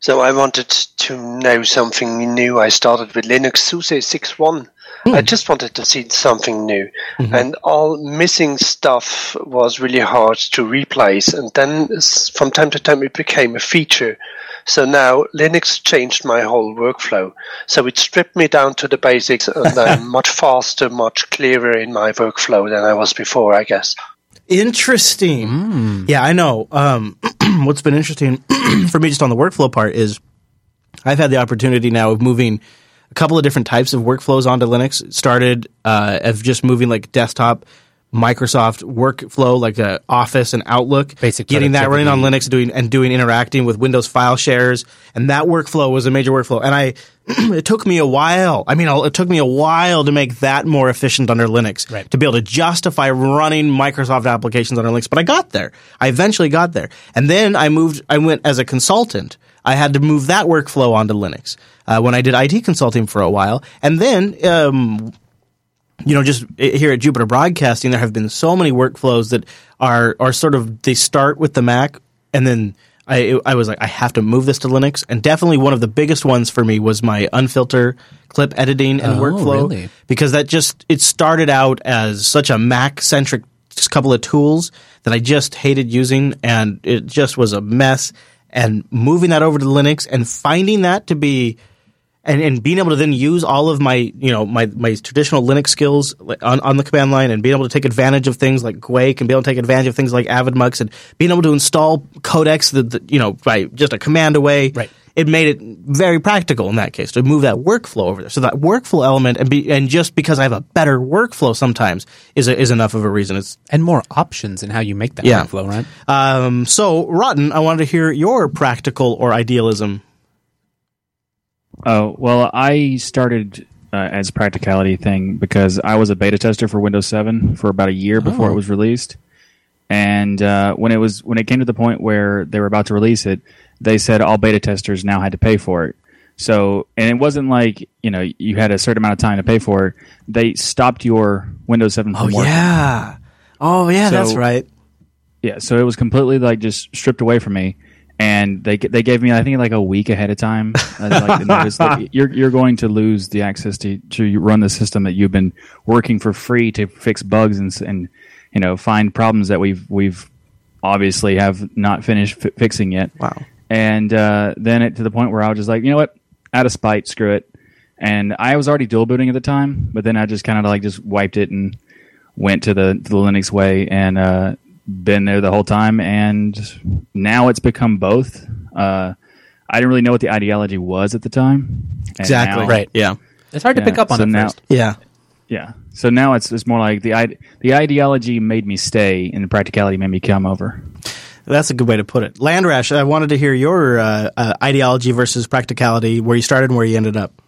So I wanted to know something new. I started with Linux SUSE 6.1. I just wanted to see something new. And all missing stuff was really hard to replace. And then from time to time it became a feature. So now Linux changed my whole workflow. So it stripped me down to the basics and I'm <laughs> much faster, much clearer in my workflow than I was before, I guess. Interesting. Yeah, I know. Um, <clears throat> what's been interesting <clears throat> for me just on the workflow part is I've had the opportunity now of moving a couple of different types of workflows onto Linux. It started uh, of just moving like desktop Microsoft workflow, like uh, Office and Outlook, Basic getting that running on. Linux, doing and doing interacting with Windows file shares, and that workflow was a major workflow. And I, <clears throat> it took me a while. I mean, it took me a while to make that more efficient under Linux, right. to be able to justify running Microsoft applications under Linux. But I got there. I eventually got there, and then I moved. I went as a consultant. I had to move that workflow onto Linux uh, when I did IT consulting for a while, and then. Um, you know, just eh, here at Jupiter Broadcasting, there have been so many workflows that are are sort of they start with the Mac, and then I I was like, I have to move this to Linux, and definitely one of the biggest ones for me was my unfilter clip editing and Oh, workflow really? because that just it started out as such a Mac centric couple of tools that I just hated using, and it just was a mess. And moving that over to Linux and finding that to be and, and being able to then use all of my you know my, my traditional Linux skills on, on the command line and being able to take advantage of things like Quake and be able to take advantage of things like Avidemux and being able to install codecs that, that you know by just a command away. Right. It made it very practical in that case to move that workflow over there. So that workflow element and be and just because I have a better workflow sometimes is a, is enough of a reason. It's and more options in how you make that Yeah. workflow, right? um, so Rotten, I wanted to hear your practical or idealism. Oh well, I started uh, as a practicality thing because I was a beta tester for Windows 7 for about a year before Oh. it was released, and uh, when it was when it came to the point where they were about to release it, they said all beta testers now had to pay for it. So, and it wasn't like you know you had a certain amount of time to pay for it. They stopped your Windows 7 from Oh working. yeah, oh yeah, that's right. Yeah, so it was completely like just stripped away from me, and they they gave me I think like a week ahead of time. <laughs> like, the notice that you're you're going to lose the access to to run the system that you've been working for free to fix bugs and and you know, find problems that we've we've obviously have not finished fi- fixing yet. Wow. And uh, then it to the point where I was just like, you know what, out of spite, screw it. And I was already dual booting at the time, but then I just kind of like just wiped it and went to the to the Linux way and uh, been there the whole time. And now it's become both. Uh, I didn't really know what the ideology was at the time. Exactly. now- Right. Yeah. It's hard to pick up on so at now, first. Yeah. Yeah. So now it's it's more like the ide- the ideology made me stay, and the practicality made me come over. That's a good way to put it. Landrash, I wanted to hear your uh, uh, ideology versus practicality, where you started and where you ended up.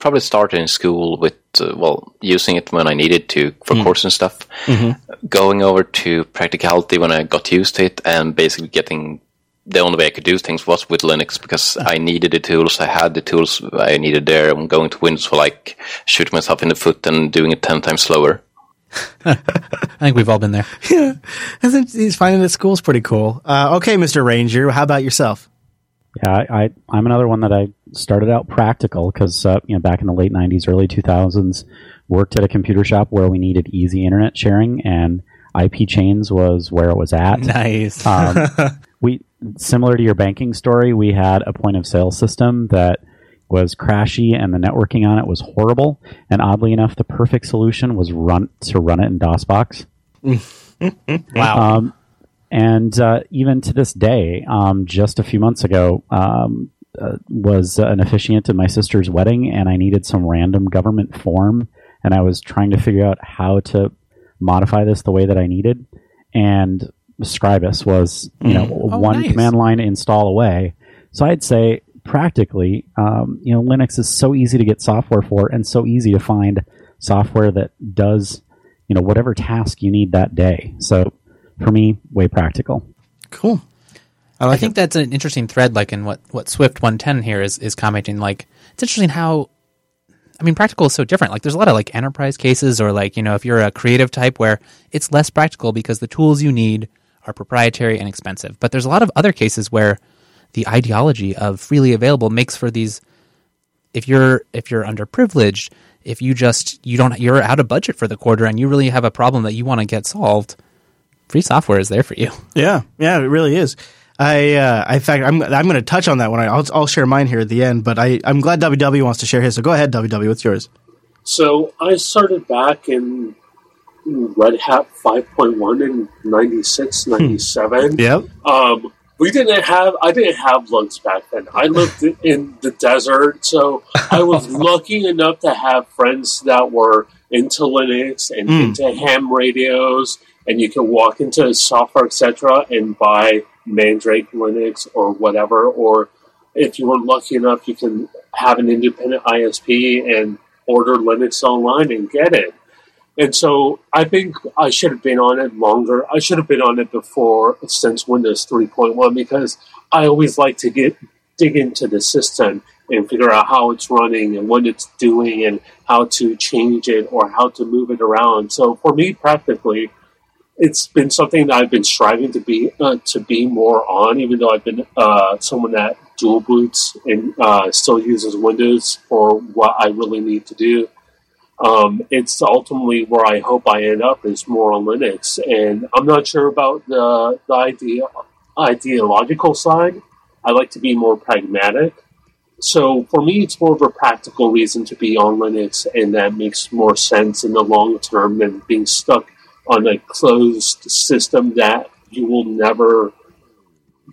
Probably started in school with, uh, well, using it when I needed to for Mm. course and stuff. Mhm. Going over to practicality when I got used to it and basically getting the only way I could do things was with Linux because I needed the tools. I had the tools I needed there. I'm going to Windows for like shooting myself in the foot and doing it 10 times slower. <laughs> I think we've all been there. <laughs> Yeah. I think he's finding that school's pretty cool. Uh, okay, Mr. Ranger, how about yourself? Yeah, I, I I'm another one that I started out practical because uh, you know back in the late '90s, early 2000s, worked at a computer shop where we needed easy internet sharing, and IP chains was where it was at. Nice. Um, <laughs> we similar to your banking story, we had a point of sale system that was crashy, and the networking on it was horrible. And oddly enough, the perfect solution was run to run it in DOSBox. <laughs> wow. Um, and uh, even to this day, um, just a few months ago, um, uh, was an officiant at my sister's wedding, and I needed some random government form, and I was trying to figure out how to modify this the way that I needed. And Scribus was, you know, Oh, one nice. command line install away. So I'd say practically, um, you know, Linux is so easy to get software for, and so easy to find software that does, you know, whatever task you need that day. So for me, way practical. Cool. I, think that's an interesting thread, like in what, what Swift 110 here is, is commenting. Like, it's interesting how, I mean, practical is so different. Like, there's a lot of like enterprise cases, or like, you know, if you're a creative type where it's less practical because the tools you need are proprietary and expensive. But there's a lot of other cases where the ideology of freely available makes for these, if you're, if you're underprivileged, if you just, you don't, you're out of budget for the quarter and you really have a problem that you want to get solved, free software is there for you. <laughs> Yeah, yeah, it really is. I, uh, in fact, I'm I'm going to touch on that one. I'll I'll share mine here at the end, but I I'm glad WW wants to share his. So go ahead, WW. What's yours? So I started back in Red Hat 5.1 in 96, 97. Yep. Um, we didn't have, I didn't have lugs back then. I lived in the desert, so I was <laughs> lucky enough to have friends that were into Linux and Mm. into ham radios, and you can walk into software, etc., and buy Mandrake Linux or whatever. Or if you were lucky enough, you can have an independent ISP and order Linux online and get it. And so I think I should have been on it longer. I should have been on it before since Windows 3.1 because I always like to get dig into the system and figure out how it's running and what it's doing and how to change it or how to move it around. So for me, practically, it's been something that I've been striving to be uh, to be more on, even though I've been uh, someone that dual boots and uh, still uses Windows for what I really need to do. Um, it's ultimately where I hope I end up is more on Linux, and I'm not sure about the the idea ideological side. I like to be more pragmatic. So for me, it's more of a practical reason to be on Linux, and that makes more sense in the long term than being stuck on a closed system that you will never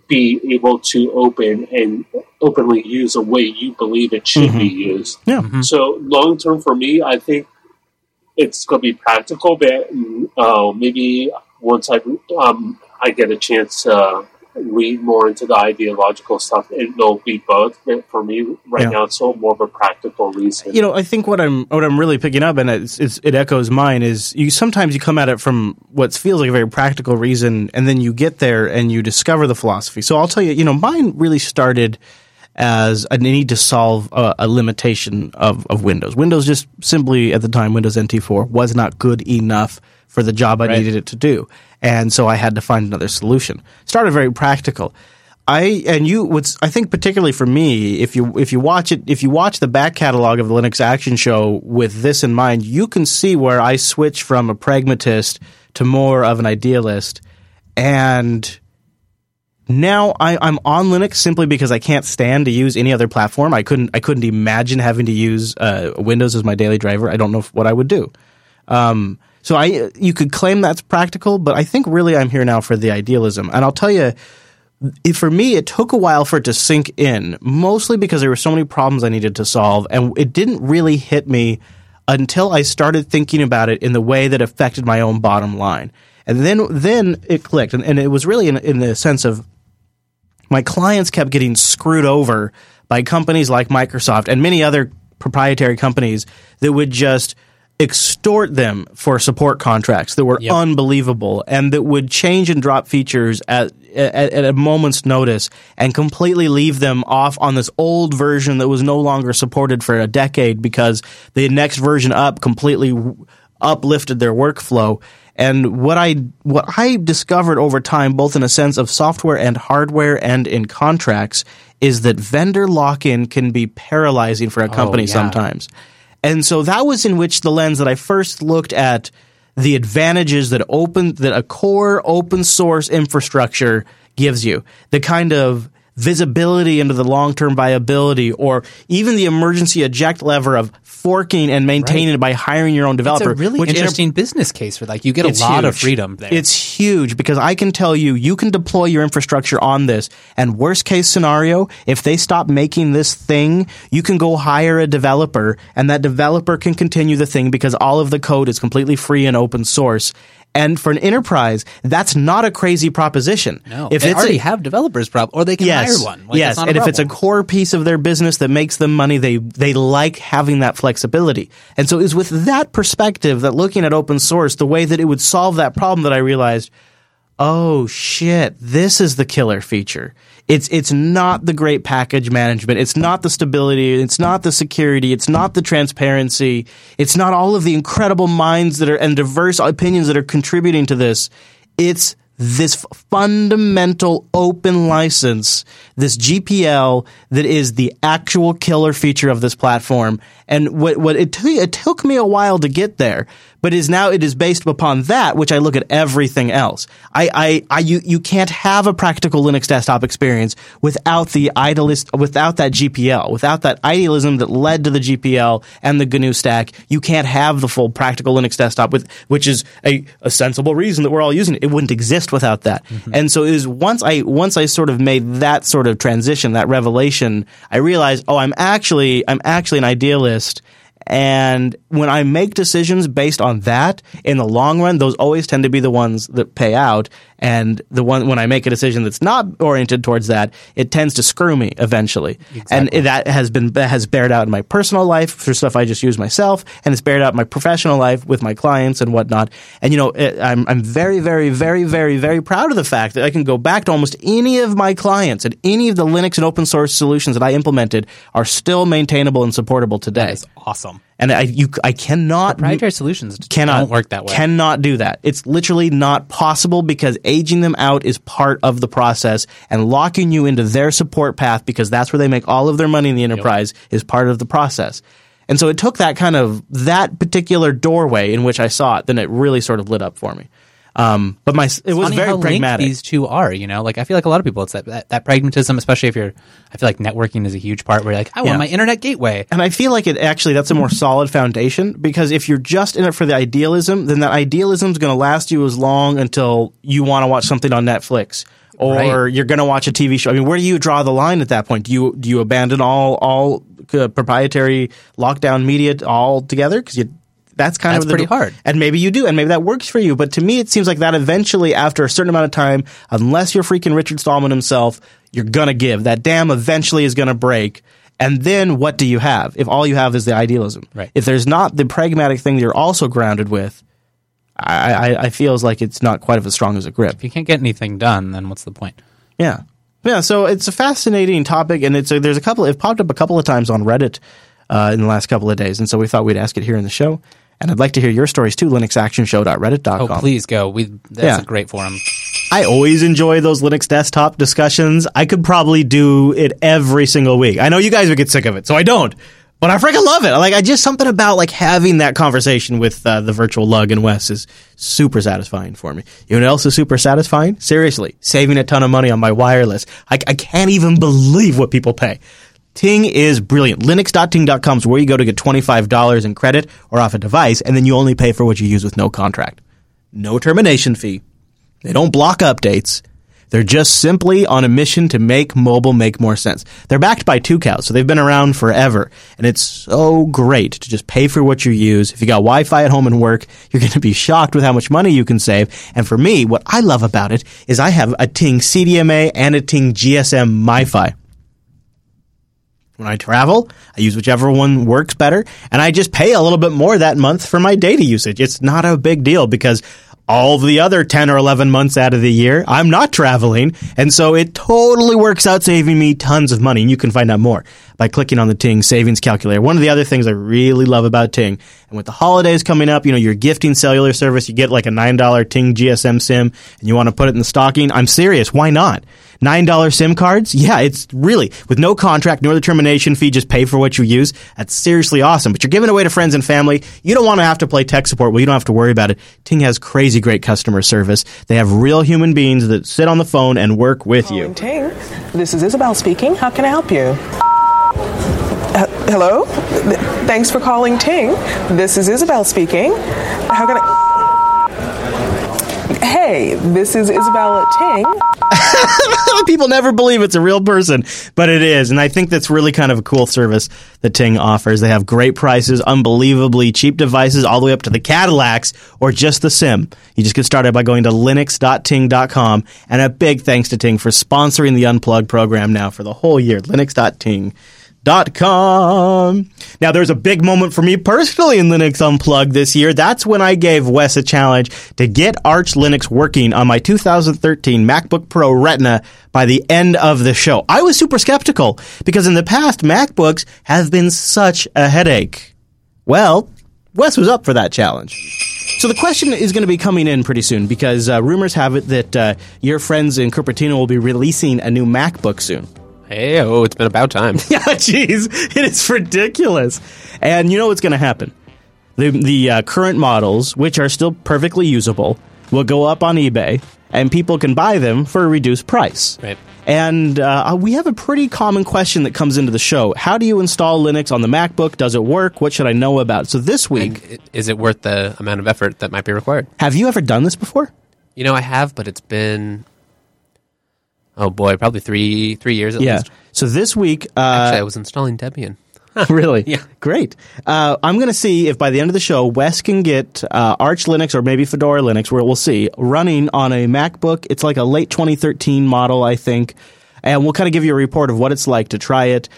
be able to open and openly use the way you believe it should be used. Yeah. So long term for me, I think it's going to be practical, but uh, maybe once I um, I get a chance to read more into the ideological stuff, it'll be both. For me, right Yeah. now, it's all more of a practical reason. You know, I think what I'm what I'm really picking up, and it's, it's, it echoes mine, is you sometimes you come at it from what feels like a very practical reason, and then you get there and you discover the philosophy. So I'll tell you, you know, mine really started as a need to solve a, a limitation of, of Windows. Windows just simply at the time, Windows NT4 was not good enough for the job I Right. needed it to do, and so I had to find another solution. Started very practical. I and you what's I think particularly for me if you if you watch it if you watch the back catalog of the Linux Action Show with this in mind, you can see where I switch from a pragmatist to more of an idealist, and now I, I'm on Linux simply because I can't stand to use any other platform. I couldn't I couldn't imagine having to use uh, Windows as my daily driver. I don't know what I would do. Um, so I you could claim that's practical, but I think really I'm here now for the idealism, and I'll tell you for me, it took a while for it to sink in, mostly because there were so many problems I needed to solve, and it didn't really hit me until I started thinking about it in the way that affected my own bottom line. And then, then it clicked, and, and it was really in, in the sense of my clients kept getting screwed over by companies like Microsoft and many other proprietary companies that would just extort them for support contracts that were unbelievable and that would change and drop features at, at, at a moment's notice and completely leave them off on this old version that was no longer supported for a decade because the next version up completely uplifted their workflow. And what I what I discovered over time, both in a sense of software and hardware and in contracts, is that vendor lock-in can be paralyzing for a company oh, yeah. sometimes. And so that was in which the lens that I first looked at the advantages that open that a core open source infrastructure gives you. The kind of visibility into the long-term viability or even the emergency eject lever of forking and maintaining it by hiring your own developer. It's a really which inter- interesting business case for like you get a lot of freedom there. It's huge because I can tell you, you can deploy your infrastructure on this. And worst case scenario, if they stop making this thing, you can go hire a developer and that developer can continue the thing because all of the code is completely free and open source. And for an enterprise, that's not a crazy proposition. no, if they it's already a, have developers, prob- or they can yes, hire one. Like, yes, it's not a and if it's a core piece of their business that makes them money, they they like having that flexibility. And so it was with that perspective that looking at open source, the way that it would solve that problem, that I realized, oh shit, this is the killer feature. It's it's not the great package management. It's not the stability. It's not the security. It's not the transparency. It's not all of the incredible minds that are and diverse opinions that are contributing to this. It's this fundamental open license, this GPL that is the actual killer feature of this platform. And what, what it, t- it took me a while to get there, but is now it is based upon that, which I look at everything else. I, I, I you, you can't have a practical Linux desktop experience without the idealist, without that GPL, without that idealism that led to the GPL and the GNU stack. You can't have the full practical Linux desktop with, which is a, a sensible reason that we're all using it. It wouldn't exist without that. Mm-hmm. And so it is once I, once I sort of made that sort of transition, that revelation, I realized, oh, I'm actually, I'm actually an idealist list and when I make decisions based on that, in the long run, those always tend to be the ones that pay out. And the one when I make a decision that's not oriented towards that, it tends to screw me eventually. And that has been has bared out in my personal life for stuff I just use myself, and it's bared out in my professional life with my clients and whatnot. And you know, it, I'm I'm very very very very very proud of the fact that I can go back to almost any of my clients and any of the Linux and open source solutions that I implemented are still maintainable and supportable today. That is awesome. And I you I cannot proprietary solutions cannot don't work that way. Cannot do that. It's literally not possible because aging them out is part of the process, and locking you into their support path because that's where they make all of their money in the enterprise is part of the process. And so it took that kind of that particular doorway in which I saw it, then it really sort of lit up for me. Um, but my it was funny very how pragmatic. these two are. You know, like I feel like a lot of people, it's that, that that pragmatism, especially if you're. I feel like networking is a huge part. Where you're like, I Yeah. want my internet gateway. And I feel like it actually that's a more solid foundation because if you're just in it for the idealism, then that idealism is going to last you as long until you want to watch something on Netflix or Right. you're going to watch a TV show. I mean, where do you draw the line at that point? Do you do you abandon all all uh, proprietary lockdown media all together because you that's kind That's of the, pretty hard. And maybe you do, and maybe that works for you. But to me, it seems like that eventually, after a certain amount of time, unless you're freaking Richard Stallman himself, you're gonna give. That dam eventually is gonna break. And then what do you have? If all you have is the idealism, Right. If there's not the pragmatic thing that you're also grounded with, I, I, I feels like it's not quite as strong as a grip. If you can't get anything done, then what's the point? Yeah, yeah. So it's a fascinating topic, and it's a, there's a couple. It popped up a couple of times on Reddit uh, in the last couple of days, and so we thought we'd ask it here in the show. And I'd like to hear your stories too. LinuxActionShow.reddit.com. Oh, please go. We that's Yeah. a great forum. I always enjoy those Linux desktop discussions. I could probably do it every single week. I know you guys would get sick of it, so I don't. But I freaking love it. Like, I just something about like having that conversation with uh, the virtual lug and Wes is super satisfying for me. You know what else is super satisfying? Seriously, saving a ton of money on my wireless. I, I can't even believe what people pay. Ting is brilliant. Linux.ting.com is where you go to get $25 in credit or off a device, and then you only pay for what you use with no contract. No termination fee. They don't block updates. They're just simply on a mission to make mobile make more sense. They're backed by Tucows, so they've been around forever. And it's so great to just pay for what you use. If you got Wi-Fi at home and work, you're going to be shocked with how much money you can save. And for me, what I love about it is I have a Ting CDMA and a Ting GSM MiFi. When I travel, I use whichever one works better, and I just pay a little bit more that month for my data usage. It's not a big deal because all the other 10 or 11 months out of the year, I'm not traveling. And so it totally works out saving me tons of money. And you can find out more by clicking on the Ting savings calculator. One of the other things I really love about Ting, and with the holidays coming up, you know, you're gifting cellular service, you get like a $9 Ting GSM SIM and you want to put it in the stocking. I'm serious. Why not? $9 SIM cards? Yeah, it's really, with no contract nor the termination fee, just pay for what you use. That's seriously awesome. But you're giving away to friends and family. You don't want to have to play tech support. Well, you don't have to worry about it. Ting has crazy great customer service. They have real human beings that sit on the phone and work with you. Ting, this is Isabel speaking. How can I help you? Hello? Th- Thanks for calling Ting. This is Isabel speaking. How can I. This is Isabella Ting. <laughs> People never believe it's a real person, but it is. And I think that's really kind of a cool service that Ting offers. They have great prices, unbelievably cheap devices, all the way up to the Cadillacs or just the SIM. You just get started by going to linux.ting.com. And a big thanks to Ting for sponsoring the Unplugged program now for the whole year. Linux.ting com. Now, there's a big moment for me personally in Linux Unplugged this year. That's when I gave Wes a challenge to get Arch Linux working on my 2013 MacBook Pro Retina by the end of the show. I was super skeptical because in the past, MacBooks have been such a headache. Well, Wes was up for that challenge. So the question is going to be coming in pretty soon because uh, rumors have it that uh, your friends in Cupertino will be releasing a new MacBook soon. Hey, oh, it's been about time. <laughs> yeah, jeez, it is ridiculous. And you know what's going to happen? The the uh, current models, which are still perfectly usable, will go up on eBay, and people can buy them for a reduced price. Right. And uh, we have a pretty common question that comes into the show: How do you install Linux on the MacBook? Does it work? What should I know about? So this week, And is it worth the amount of effort that might be required? have you ever done this before? You know, I have, but it's been oh boy, probably three three years at yeah. least. So this week, uh, Actually, I was installing Debian. <laughs> really? Yeah. Great. Uh, I'm going to see if by the end of the show, Wes can get uh, Arch Linux or maybe Fedora Linux, where we'll see, running on a MacBook. It's like a late 2013 model, I think. And we'll kind of give you a report of what it's like to try it.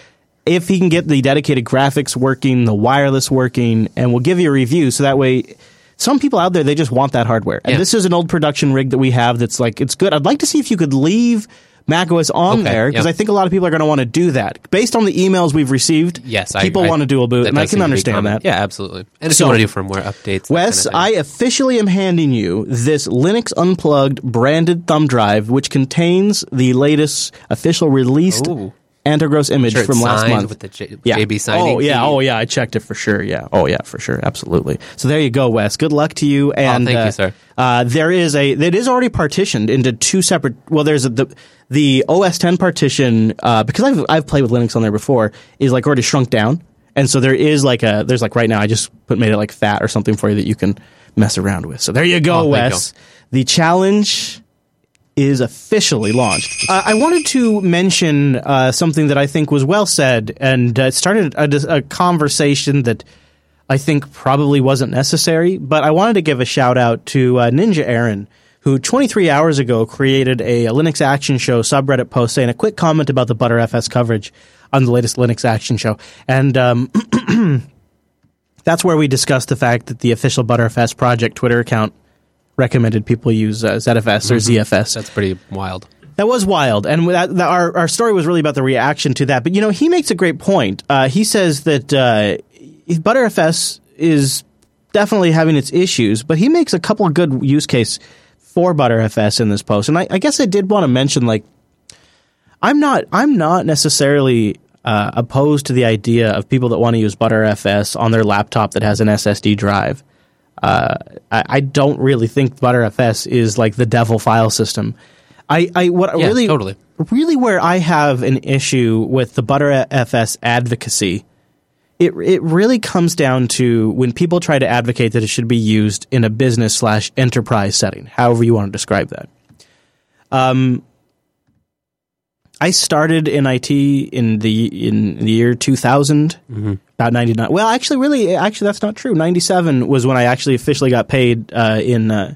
If he can get the dedicated graphics working, the wireless working, and we'll give you a review so that way. Some people out there, they just want that hardware. And Yeah. this is an old production rig that we have that's like, it's good. I'd like to see if you could leave macOS on Okay, there because yeah. I think a lot of people are going to want to do that. Based on the emails we've received, Yes, people I- want to dual boot, and I can seem to be understand that. Yeah, absolutely. And if So- you want to do firmware updates, Wes, kind of I officially am handing you this Linux Unplugged branded thumb drive, which contains the latest official released Ooh. Antergos image Sure, from last month with the J- yeah. JB signing Oh yeah, oh yeah, I checked it for sure. Yeah, oh yeah, for sure, absolutely. So there you go, Wes. Good luck to you. And thank you, uh, sir. Uh, there is a it is already partitioned into two separate. Well, there's a, the the OS 10 partition uh, because I've I've played with Linux on there before is like already shrunk down, and so there is like a there's like right now I just put made it like fat or something for you that you can mess around with. So there you go, Oh, Wes. The challenge is officially launched. Uh, I wanted to mention uh, something that I think was well said, and uh, it started a, a conversation that I think probably wasn't necessary. But I wanted to give a shout out to uh, Ninja Aaron, who 23 hours ago created a, Linux Action Show subreddit post saying a quick comment about the ButterFS coverage on the latest Linux Action Show, and um, <clears throat> that's where we discussed the fact that the official ButterFS project Twitter account recommended people use uh, ZFS or Mhm. ZFS. That's pretty wild. That was wild, and that, that, our our story was really about the reaction to that. But you know, he makes a great point. Uh, he says that uh, ButterFS is definitely having its issues, but he makes a couple of good use case for Butterfs in this post, and I, I guess I did want to mention like I'm not I'm not necessarily uh, opposed to the idea of people that want to use Butterfs on their laptop that has an SSD drive. Uh, I, I don't really think Butterfs is like the devil file system. I, I what Yeah, really totally. really where I have an issue with the Butterfs advocacy. It it really comes down to when people try to advocate that it should be used in a business slash enterprise setting, however you want to describe that. Um, I started in IT in the in the year 2000, about 99. Well, actually, really, actually, that's not true. 97 was when I actually officially got paid uh, in uh,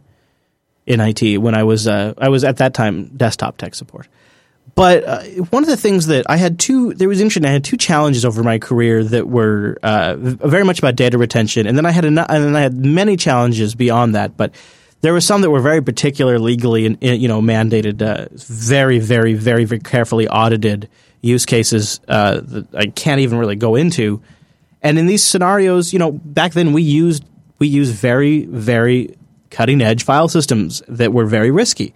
in IT. When I was uh, I was at that time desktop tech support. But uh, one of the things that I had two, there was interesting. I had two challenges over my career that were uh, very much about data retention, and then I had an, and then I had many challenges beyond that. But there were some that were very particular legally and you know mandated, uh, very, very, very, very carefully audited use cases uh, that I can't even really go into. And in these scenarios, you know, back then we used we used very, very cutting edge file systems that were very risky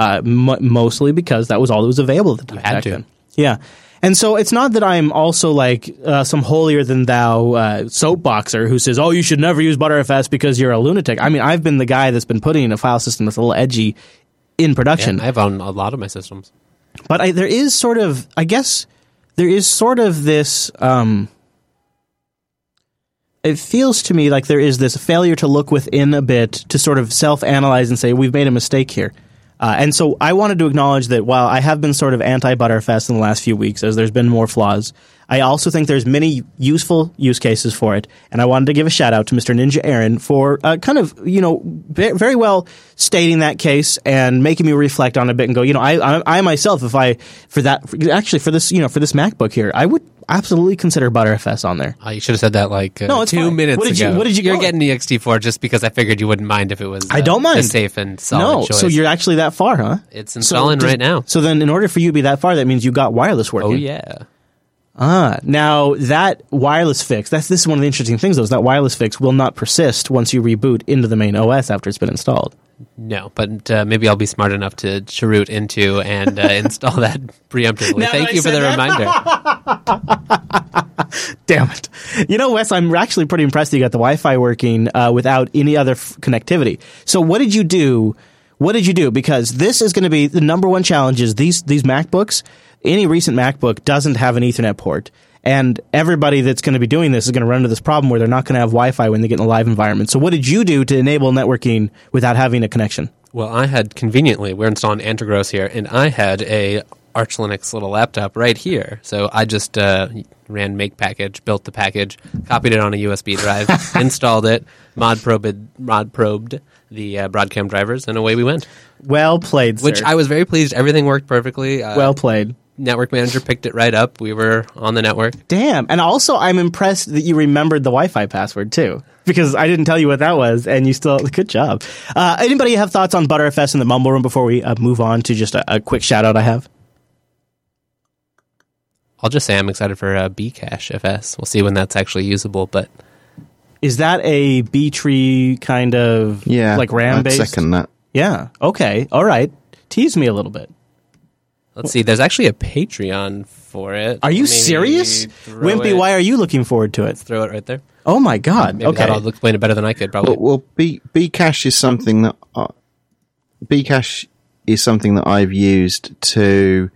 uh, m- mostly because that was all that was available at the time. had to. then. Yeah. And so it's not that I'm also like uh, some holier than thou uh, soapboxer who says, "Oh, you should never use Butterfs because you're a lunatic." I mean, I've been the guy that's been putting in a file system that's a little edgy in production. Yeah, I have on a lot of my systems. But I, there is sort of, I guess, there is sort of this. Um, it feels to me like there is this failure to look within a bit to sort of self-analyze and say we've made a mistake here. Uh, and so I wanted to acknowledge that while I have been sort of anti-ButterFS in the last few weeks, as there's been more flaws, I also think there's many useful use cases for it. And I wanted to give a shout out to Mr. Ninja Aaron for uh, kind of, you know, ve- very well stating that case and making me reflect on it a bit and go, you know, I, I, I myself, if I, for that, actually for this, you know, for this MacBook here, I would absolutely consider Butterfs on there. Uh, you should have said that like uh, No, two fine. minutes What did you- what did you You're getting EXT4 just because I figured you wouldn't mind if it was. I uh, don't mind. a safe and solid no, choice. so you're actually that far, huh? It's installing does- right now. So then, in order for you to be that far, that means you got wireless working. Oh yeah. Ah, now that wireless fix, that's this is one of the interesting things though, is that wireless fix will not persist once you reboot into the main OS after it's been installed. No, but uh, maybe I'll be smart enough to chroot into and uh, <laughs> install that preemptively. Now Thank that you for the reminder. <laughs> Damn it. You know, Wes, I'm actually pretty impressed that you got the Wi-Fi working uh, without any other f- connectivity. So what did you do? What did you do? Because this is going to be the number one challenge is these, these MacBooks, any recent MacBook doesn't have an ethernet port. And everybody that's going to be doing this is going to run into this problem where they're not going to have Wi-Fi when they get in a live environment. So what did you do to enable networking without having a connection? Well, I had conveniently, we're installing Antergos here, and I had a Arch Linux little laptop right here. So I just uh, ran make package, built the package, copied it on a USB drive, <laughs> installed it, mod probed, mod probed the uh, Broadcom drivers, and away we went. Well played, Which. I was very pleased. Everything worked perfectly. Uh, Well played. Network manager picked it right up. We were on the network. Damn. And also, I'm impressed that you remembered the Wi Fi password too. Because I didn't tell you what that was, and you still, <laughs> good job. Uh, anybody have thoughts on ButterFS in the Mumble Room before we uh, move on to just a, a quick shout out I have? I'll just say I'm excited for uh, Bcache FS. We'll see when that's actually usable, but Is that a B tree kind of Yeah, like RAM I'd based? second that. Yeah. Okay. All right. Tease me a little bit. Let's see. There's actually a Patreon for it. Are you Maybe serious? throw Wimpy, it- why are you looking forward to it? Throw it right there. Oh my God. Maybe okay. that'll explain it better than I could. Probably. Well, well B Bcache is something that uh, Bcache is something that I've used to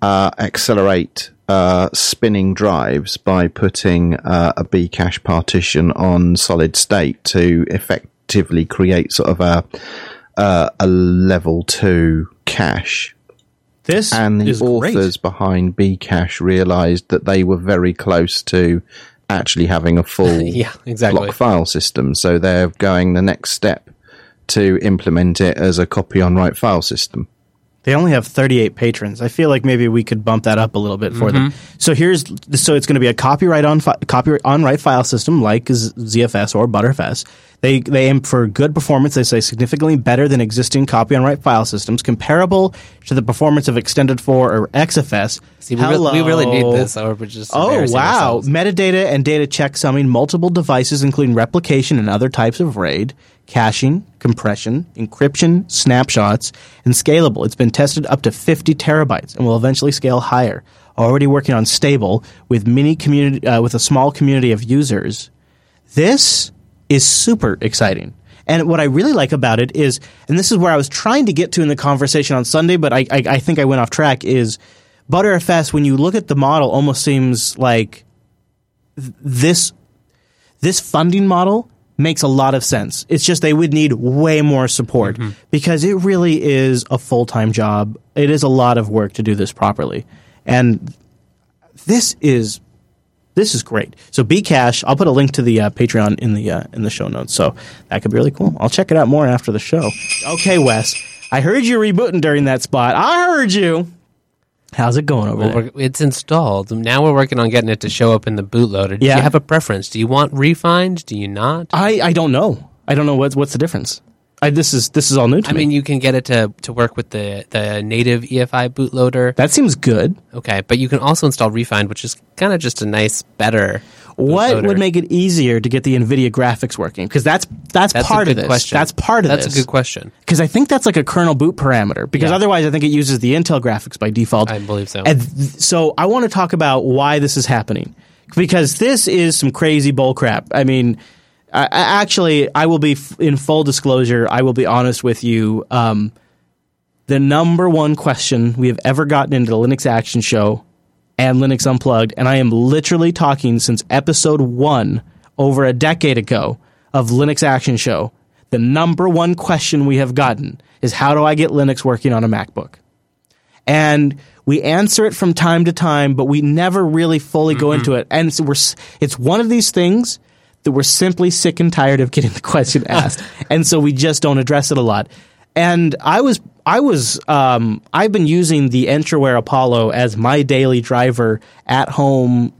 uh, accelerate uh, spinning drives by putting uh, a Bcache partition on solid state to effectively create sort of a uh, a level two cache. This and the is great. authors behind Bcache realized that they were very close to actually having a full <laughs> Yeah, exactly. block file system. So they're going the next step to implement it as a copy on write file system. They only have 38 patrons. I feel like maybe we could bump that up a little bit for them. Mm-hmm. So here's so it's going to be a copyright on fi- copyright on write file system like Z- ZFS or Butterfs They they aim for good performance. They say significantly better than existing copy on write file systems, comparable to the performance of Extended 4 or XFS. See, we, really, we really need this, or we're just Oh wow! ourselves. Metadata and data checksumming multiple devices, including replication and other types of RAID, caching, compression, encryption, snapshots, and scalable. It's been tested up to 50 terabytes and will eventually scale higher. Already working on stable with mini community uh, with a small community of users. This is super exciting. And what I really like about it is, and this is where I was trying to get to in the conversation on Sunday, but I, I, I think I went off track, is ButterFS, when you look at the model, almost seems like th- this, this funding model makes a lot of sense. It's just they would need way more support mm-hmm. because it really is a full time job. It is a lot of work to do this properly. And this is this is great. So Bcache, I'll put a link to the uh, Patreon in the uh, in the show notes. So that could be really cool. I'll check it out more after the show. Okay, Wes, I heard you rebooting during that spot. I heard you. How's it going over Well, there? it's installed. Now we're working on getting it to show up in the bootloader. Do Yeah. you have a preference? Do you want rEFInd? Do you not? I, I don't know. I don't know what's what's the difference. I, this is this is all new to I me. mean, you can get it to, to work with the, the native EFI bootloader. That seems good. Okay, but you can also install rEFInd, which is kind of just a nice, better. what bootloader. would make it easier to get the Nvidia graphics working? Because that's that's, That's a part of good this. question. That's part of That's this. a good question. Because I think that's like a kernel boot parameter. Because Yeah. otherwise, I think it uses the Intel graphics by default. I believe so. And th- so I want to talk about why this is happening because this is some crazy bull crap. I mean, I, actually, I will be f- in full disclosure. I will be honest with you. Um, the number one question we have ever gotten into the Linux Action Show and Linux Unplugged, and I am literally talking since episode one over a decade ago of Linux Action Show. The number one question we have gotten is how do I get Linux working on a MacBook? and we answer it from time to time, but we never really fully go into it. And so we're it's one of these things that we're simply sick and tired of getting the <laughs> question asked, and so we just don't address it a lot. And I was I was um, I've been using the Entroware Apollo as my daily driver at home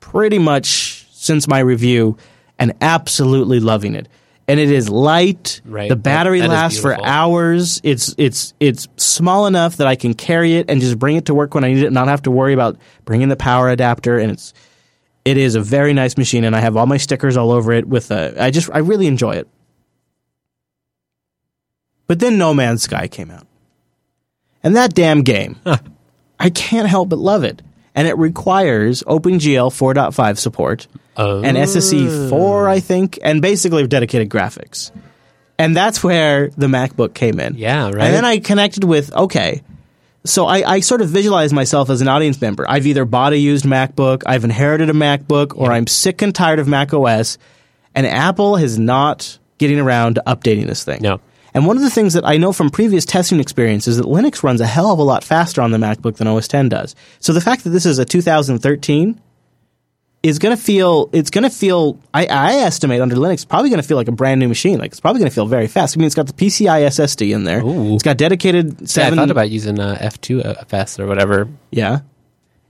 pretty much since my review, and absolutely loving it. And it is light. Right. The That- battery lasts for hours. It's it's it's small enough that I can carry it and just bring it to work when I need it, and not have to worry about bringing the power adapter. And it's it is a very nice machine, and I have all my stickers all over it. With a, I just I really enjoy it. But then No Man's Sky came out, and that damn game, I can't help but love it. And it requires OpenGL 4.5 support and SSE 4, I oh. think, and basically dedicated graphics. And that's where the MacBook came in. Yeah, right. And then I connected with, okay, so I, I sort of visualize myself as an audience member. I've either bought a used MacBook, I've inherited a MacBook, or I'm sick and tired of Mac OS, and Apple is not getting around to updating this thing. No. And one of the things that I know from previous testing experience is that Linux runs a hell of a lot faster on the MacBook than OS X does. So the fact that this is a 2013 is going to feel, it's going to feel, I, I estimate under Linux, probably going to feel like a brand new machine. Like it's probably going to feel very fast. I mean, it's got the PCI SSD in there. It's got dedicated Yeah, I seven. thought about using uh, F2 FS or whatever. Yeah,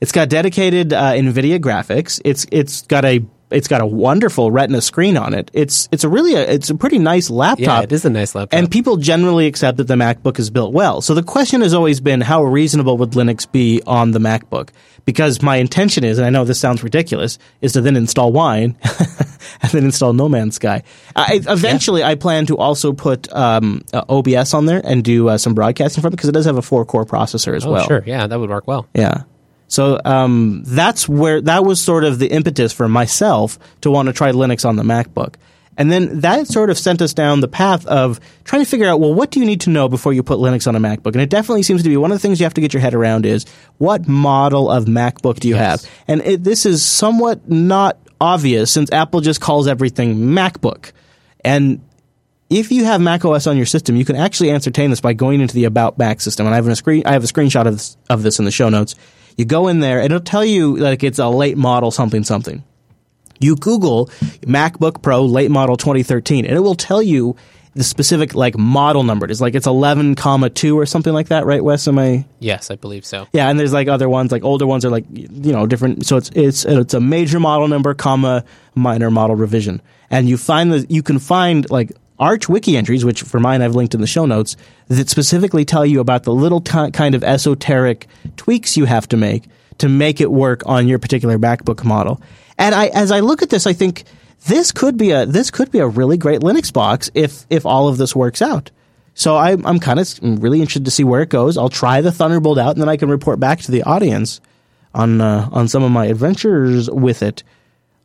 it's got dedicated uh, NVIDIA graphics. It's it's got a it's got a wonderful Retina screen on it. It's it's a really a, it's a pretty nice laptop. Yeah, it is a nice laptop. And people generally accept that the MacBook is built well. So the question has always been how reasonable would Linux be on the MacBook? Because my intention is, and I know this sounds ridiculous, is to then install Wine <laughs> and then install No Man's Sky. I, eventually, I plan to also put um, uh, OBS on there and do uh, some broadcasting from it because it does have a four core processor as oh, well. sure. Yeah, that would work well. Yeah. So um, that's where that was sort of the impetus for myself to want to try Linux on the MacBook. And then that sort of sent us down the path of trying to figure out, well, what do you need to know before you put Linux on a MacBook? And it definitely seems to be one of the things you have to get your head around is what model of MacBook do you have? And it, this is somewhat not obvious since Apple just calls everything MacBook. And if you have Mac OS on your system, you can actually ascertain this by going into the About Mac system. And I have a screen, I have a screenshot of this, of this in the show notes. You go in there, and it'll tell you like it's a late model something something. You Google MacBook Pro late model 2013, and it will tell you the specific like model number. It's like it's eleven comma two or something like that, right, Wes? Am I? Yes, I believe so. Yeah, and there's like other ones, like older ones are like you know different. So it's it's it's a major model number, comma minor model revision, and you find that you can find like Arch wiki entries, which for mine I've linked in the show notes, that specifically tell you about the little t- kind of esoteric tweaks you have to make to make it work on your particular MacBook model. And I, as I look at this, I think this could be a this could be a really great Linux box if if all of this works out. So I, I'm kind of really interested to see where it goes. I'll try the Thunderbolt out, and then I can report back to the audience on uh, on some of my adventures with it.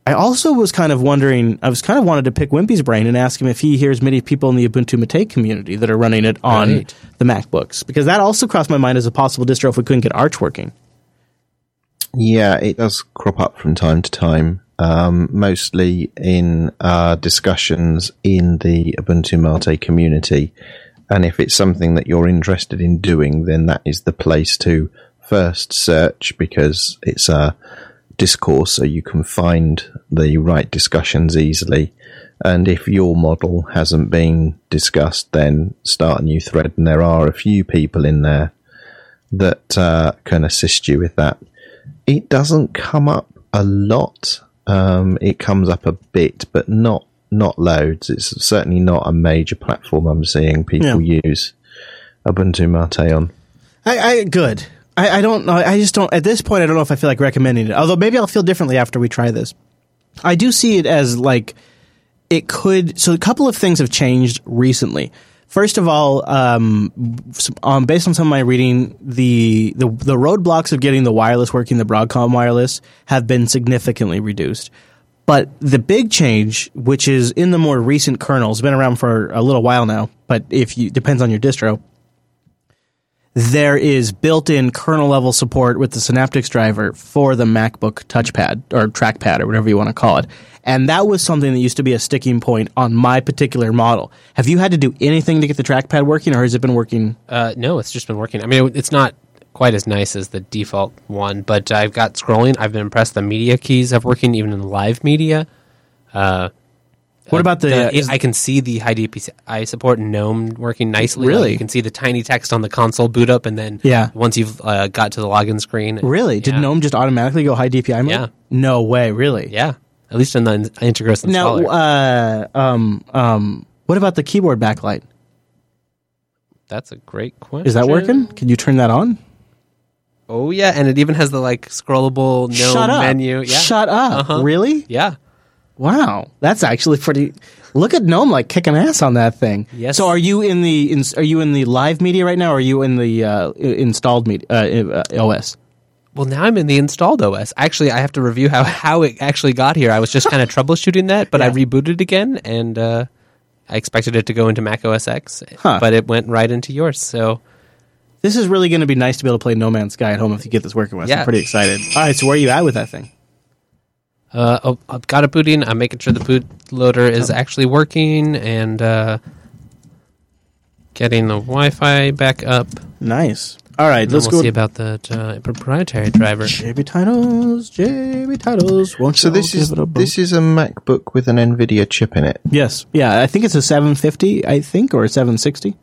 I also was kind of wondering. I was kind of wanted to pick Wimpy's brain and ask him if he hears many people in the Ubuntu Mate community that are running it on Right. the MacBooks, because that also crossed my mind as a possible distro if we couldn't get Arch working. Yeah, it does crop up from time to time, um, mostly in uh, discussions in the Ubuntu Mate community. And if it's something that you're interested in doing, then that is the place to first search because it's a discourse, so you can find the right discussions easily. And if your model hasn't been discussed, then start a new thread. And there are a few people in there that uh, can assist you with that. It doesn't come up a lot. Um, it comes up a bit, but not not loads. It's certainly not a major platform I'm seeing people use Ubuntu Mate on. I, I good. I, I don't know. I just don't. At this point, I don't know if I feel like recommending it. Although maybe I'll feel differently after we try this. I do see it as like it could. So a couple of things have changed recently. First of all, um, um, based on some of my reading, the, the the roadblocks of getting the wireless working, the Broadcom wireless, have been significantly reduced. But the big change, which is in the more recent kernels, been around for a little while now, but if you depends on your distro, there is built-in kernel level support with the Synaptics driver for the MacBook touchpad or trackpad or whatever you want to call it. And that was something that used to be a sticking point on my particular model. Have you had to do anything to get the trackpad working or has it been working? Uh, no, it's just been working. I mean, it's not quite as nice as the default one, but I've got scrolling. I've been impressed. The media keys have working even in live media. Uh, What about the- is- I can see the high DPI support GNOME working nicely. Really? Like, you can see the tiny text on the console boot up, and then Yeah. once you've uh, got to the login screen, Really? Did Yeah. GNOME just automatically go high DPI mode? Yeah. No way, really? Yeah. At least in the in- Antergos Now, uh, um, um, what about the keyboard backlight? That's a great question. Is that working? Can you turn that on? Oh yeah, and it even has the like scrollable no Shut up. menu. Yeah. Shut up. Uh-huh. Really? Yeah. Wow, that's actually pretty. Look at Gnome like kicking ass on that thing. Yes. So are you in the in, are you in the live media right now? or Are you in the uh, installed media, uh, uh, OS? Well, now I'm in the installed OS. Actually, I have to review how, <laughs> how it actually got here. I was just kind of troubleshooting that, but I rebooted again, and uh, I expected it to go into Mac OS X, Huh. but it went right into yours. So This is really going to be nice to be able to play No Man's Sky at home if you get this working with. Yeah. I'm pretty excited. All right, so where are you at with that thing? Uh, oh, I've got it booting. I'm making sure the bootloader is actually working and uh, getting the Wi-Fi back up. Nice. All right, And let's go. we'll see about the uh, proprietary driver. JB titles, JB titles. Won't So this is give it a bump? this is a MacBook with an Nvidia chip in it. Yes, yeah. I think it's a 750. I think or a 760.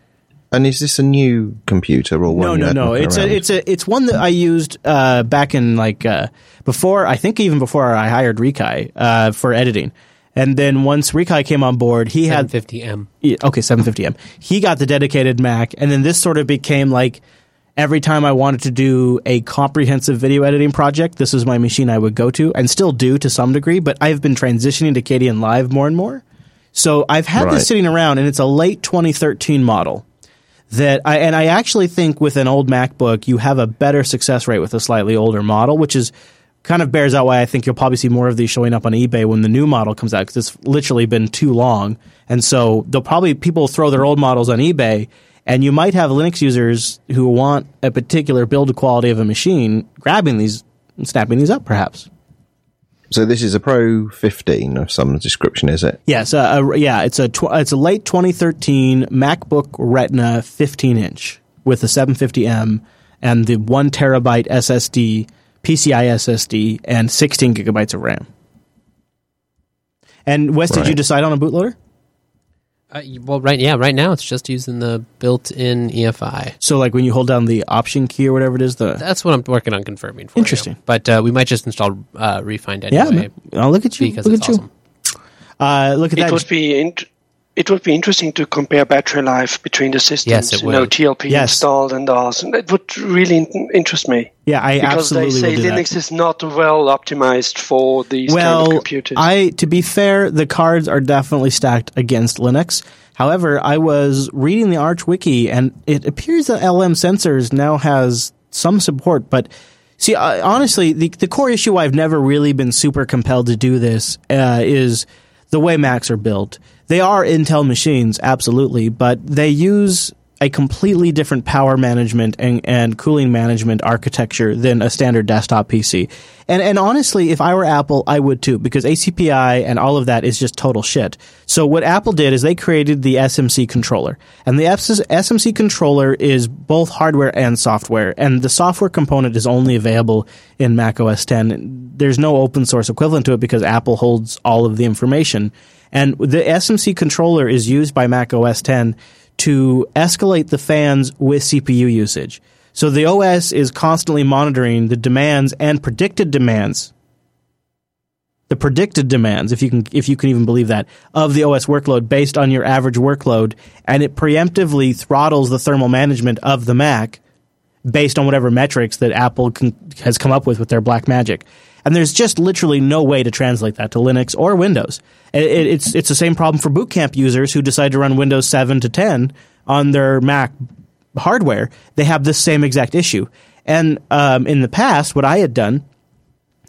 And is this a new computer or one? No, no, no. It's around? a, it's a, it's one that I used uh, back in like uh, before. I think even before I hired Rikai uh, for editing, and then once Rikai came on board, he had 750M. Okay, 750M. He got the dedicated Mac, and then this sort of became like every time I wanted to do a comprehensive video editing project, this is my machine I would go to, and still do to some degree. But I've been transitioning to Kdenlive more and more. So I've had Right. this sitting around, and it's a late 2013 model. That I and I actually think with an old MacBook, you have a better success rate with a slightly older model, which is kind of bears out why I think you'll probably see more of these showing up on eBay when the new model comes out because it's literally been too long, and so they'll probably people throw their old models on eBay, and you might have Linux users who want a particular build quality of a machine grabbing these and snapping these up, perhaps. So this is a Pro 15 of some description, is it? Yes, uh, uh, yeah, it's a tw- it's a late 2013 MacBook Retina 15 inch with a 750M and the one terabyte SSD, PCI SSD, and 16 gigabytes of RAM. And Wes, did you decide on a bootloader? Uh, well, right, yeah, right now it's just using the built-in EFI. So, like when you hold down the Option key or whatever it is, the That's what I'm working on confirming. For Interesting. you. but uh, we might just install uh, rEFInd yeah, anyway. man. Oh, look at you! Because look it's at you! awesome. Uh, look at it that. would be int- it would be interesting to compare battery life between the systems. Yes, it you know. TLP Yes. installed and ours. And It would really in- interest me. Yeah, I because absolutely they say do that. Linux is not well optimized for these kind well, of computers. I to be fair, the cards are definitely stacked against Linux. However, I was reading the Arch wiki, and it appears that LM Sensors now has some support. But see, honestly, the the core issue I've never really been super compelled to do this uh, is the way Macs are built. They are Intel machines, absolutely, but they use a completely different power management and, and cooling management architecture than a standard desktop PC. And and honestly, if I were Apple, I would too, because ACPI and all of that is just total shit. So what Apple did is they created the SMC controller. And the SMC controller is both hardware and software. And the software component is only available in Mac OS 10. There's no open source equivalent to it because Apple holds all of the information. And the SMC controller is used by Mac OS 10 to escalate the fans with CPU usage. So the OS is constantly monitoring the demands and predicted demands. The predicted demands, if you can, if you can even believe that, of the OS workload based on your average workload, and it preemptively throttles the thermal management of the Mac based on whatever metrics that Apple can, has come up with with their Black Magic. And there's just literally no way to translate that to Linux or Windows. It, it, it's it's the same problem for boot camp users who decide to run Windows 7 to 10 on their Mac hardware. They have this same exact issue. And um, in the past, what I had done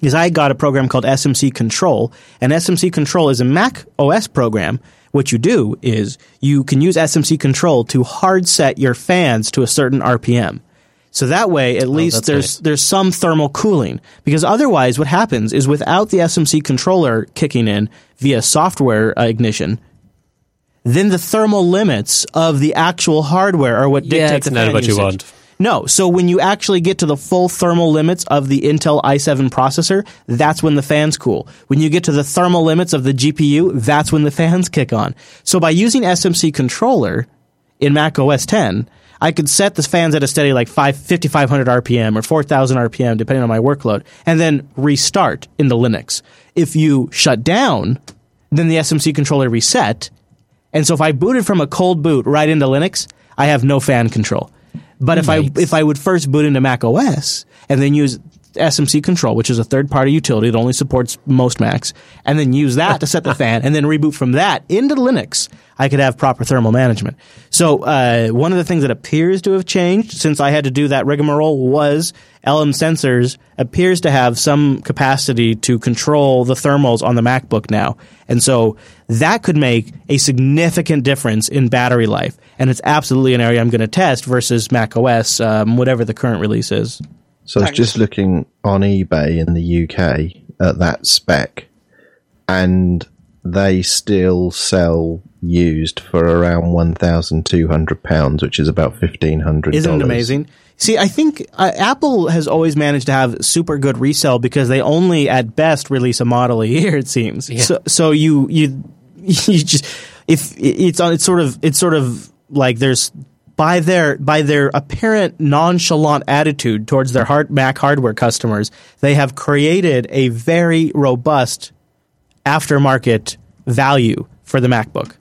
is I got a program called SMC Control, and SMC Control is a Mac OS program. What you do is you can use SMC Control to hard set your fans to a certain RPM. So that way, at least that's there's there's some thermal cooling. Because otherwise, what happens is without the SMC controller kicking in via software uh, ignition, then the thermal limits of the actual hardware are what Yeah, dictate it's the fan what you want. No, so when you actually get to the full thermal limits of the Intel i7 processor, that's when the fans cool. When you get to the thermal limits of the GPU, that's when the fans kick on. So by using SMC controller in Mac OS 10, I could set the fans at a steady like 5, 5500 RPM or 4000 RPM depending on my workload and then restart in the Linux. If you shut down, then the SMC controller reset. And so if I booted from a cold boot right into Linux, I have no fan control. But if I if I would first boot into Mac OS and then use SMC control, which is a third party utility that only supports most Macs, and then use that to set the fan, and then reboot from that into Linux, I could have proper thermal management. So uh, one of the things that appears to have changed since I had to do that rigmarole was LM Sensors appears to have some capacity to control the thermals on the MacBook now, and so that could make a significant difference in battery life. And it's absolutely an area I'm going to test versus Mac OS, um, whatever the current release is. So I was just looking on eBay in the UK at that spec, and they still sell used for around one thousand two hundred pounds, which is about fifteen hundred. Isn't it amazing? See, I think uh, Apple has always managed to have super good resale because they only, at best, release a model a year. It seems. So, so you you <laughs> you just if it's on, it's sort of it's sort of like there's by their by their apparent nonchalant attitude towards their hard Mac hardware customers, they have created a very robust aftermarket value for the MacBook.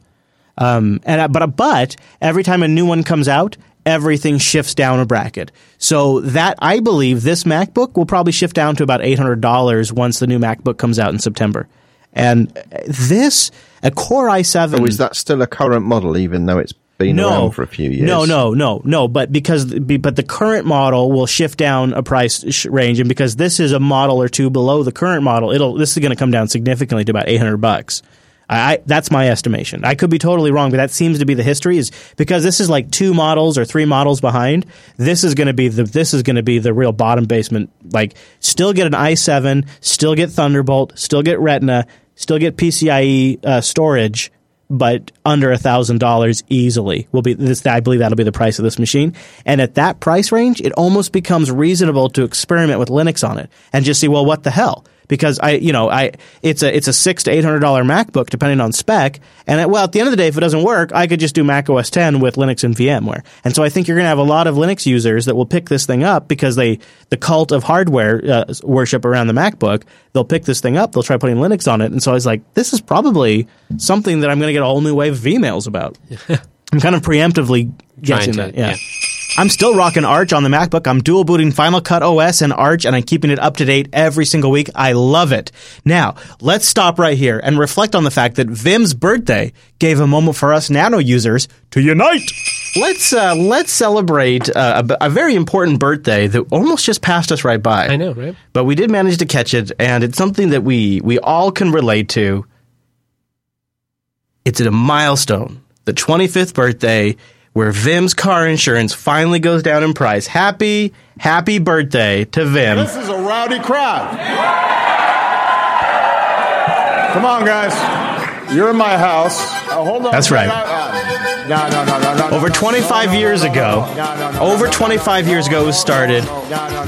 Um, and uh, but but every time a new one comes out, everything shifts down a bracket. So that I believe this MacBook will probably shift down to about eight hundred dollars once the new MacBook comes out in September. And this a Core i7. Oh, is that still a current model, even though it's been no, around for a few years? No, no, no, no. But because but the current model will shift down a price range, and because this is a model or two below the current model, it'll this is going to come down significantly to about eight hundred bucks. I, that's my estimation. I could be totally wrong, but that seems to be the history. Is because this is like two models or three models behind. This is going to be the this is going to be the real bottom basement. Like, still get an i7, still get Thunderbolt, still get Retina, still get PCIe uh, storage, but under a thousand dollars easily will be this. I believe that'll be the price of this machine. And at that price range, it almost becomes reasonable to experiment with Linux on it and just see, well, what the hell? Because I, you know, I it's a it's a six to eight hundred dollar MacBook depending on spec, and it, well, at the end of the day, if it doesn't work, I could just do Mac OS 10 with Linux and VMware, and so I think you're going to have a lot of Linux users that will pick this thing up because they the cult of hardware uh, worship around the MacBook. They'll pick this thing up, they'll try putting Linux on it, and so I was like, this is probably something that I'm going to get a whole new wave of emails about. <laughs> I'm kind of preemptively guessing that, yeah. yeah. I'm still rocking Arch on the MacBook. I'm dual booting Final Cut OS and Arch, and I'm keeping it up to date every single week. I love it. Now, let's stop right here and reflect on the fact that Vim's birthday gave a moment for us Nano users to unite. Let's uh, let's celebrate uh, a, a very important birthday that almost just passed us right by. I know, right? But we did manage to catch it, and it's something that we we all can relate to. It's a milestone, the 25th birthday, where Vim's car insurance finally goes down in price. Happy, happy birthday to Vim. This is a rowdy crowd. Come on, guys. You're in my house. Uh, hold on. That's right. Uh, no, no, no, no, no. Over 25 years ago, over 25 years ago it was started.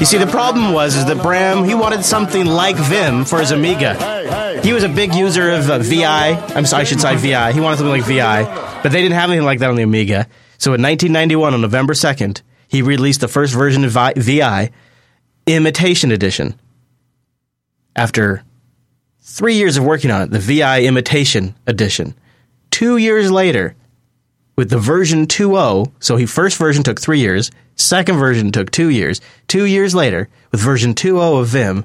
You see, the problem was is that Bram he wanted something like Vim for his Amiga. He was a big user of uh, VI. I'm sorry, I should say VI. He wanted something like VI, but they didn't have anything like that on the Amiga. So in 1991, on November 2nd, he released the first version of Vi- Imitation Edition. After three years of working on it, the VI Imitation Edition. Two years later, with the version 2.0, so he first version took three years, second version took two years. Two years later, with version 2.0 of Vim,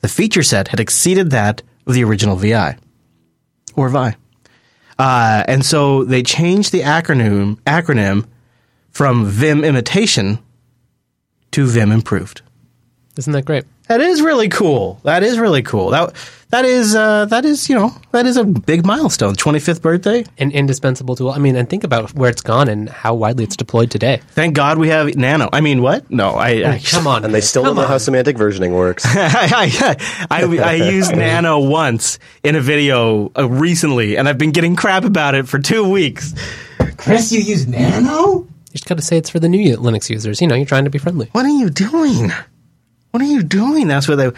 the feature set had exceeded that of the original VI or Vi. Uh, and so they changed the acronym acronym from Vim Imitation to Vim Improved. Isn't that great? That is really cool. That is really cool. That that is uh, that is you know that is a big milestone. Twenty fifth birthday, an indispensable tool. I mean, and think about where it's gone and how widely it's deployed today. Thank God we have Nano. I mean, what? No, I, I come on, and they still don't know how semantic versioning works. <laughs> I, I, I used Nano once in a video uh, recently, and I've been getting crap about it for two weeks. Chris, you use Nano? You just got to say it's for the new Linux users. You know, you're trying to be friendly. What are you doing? What are you doing? That's what they.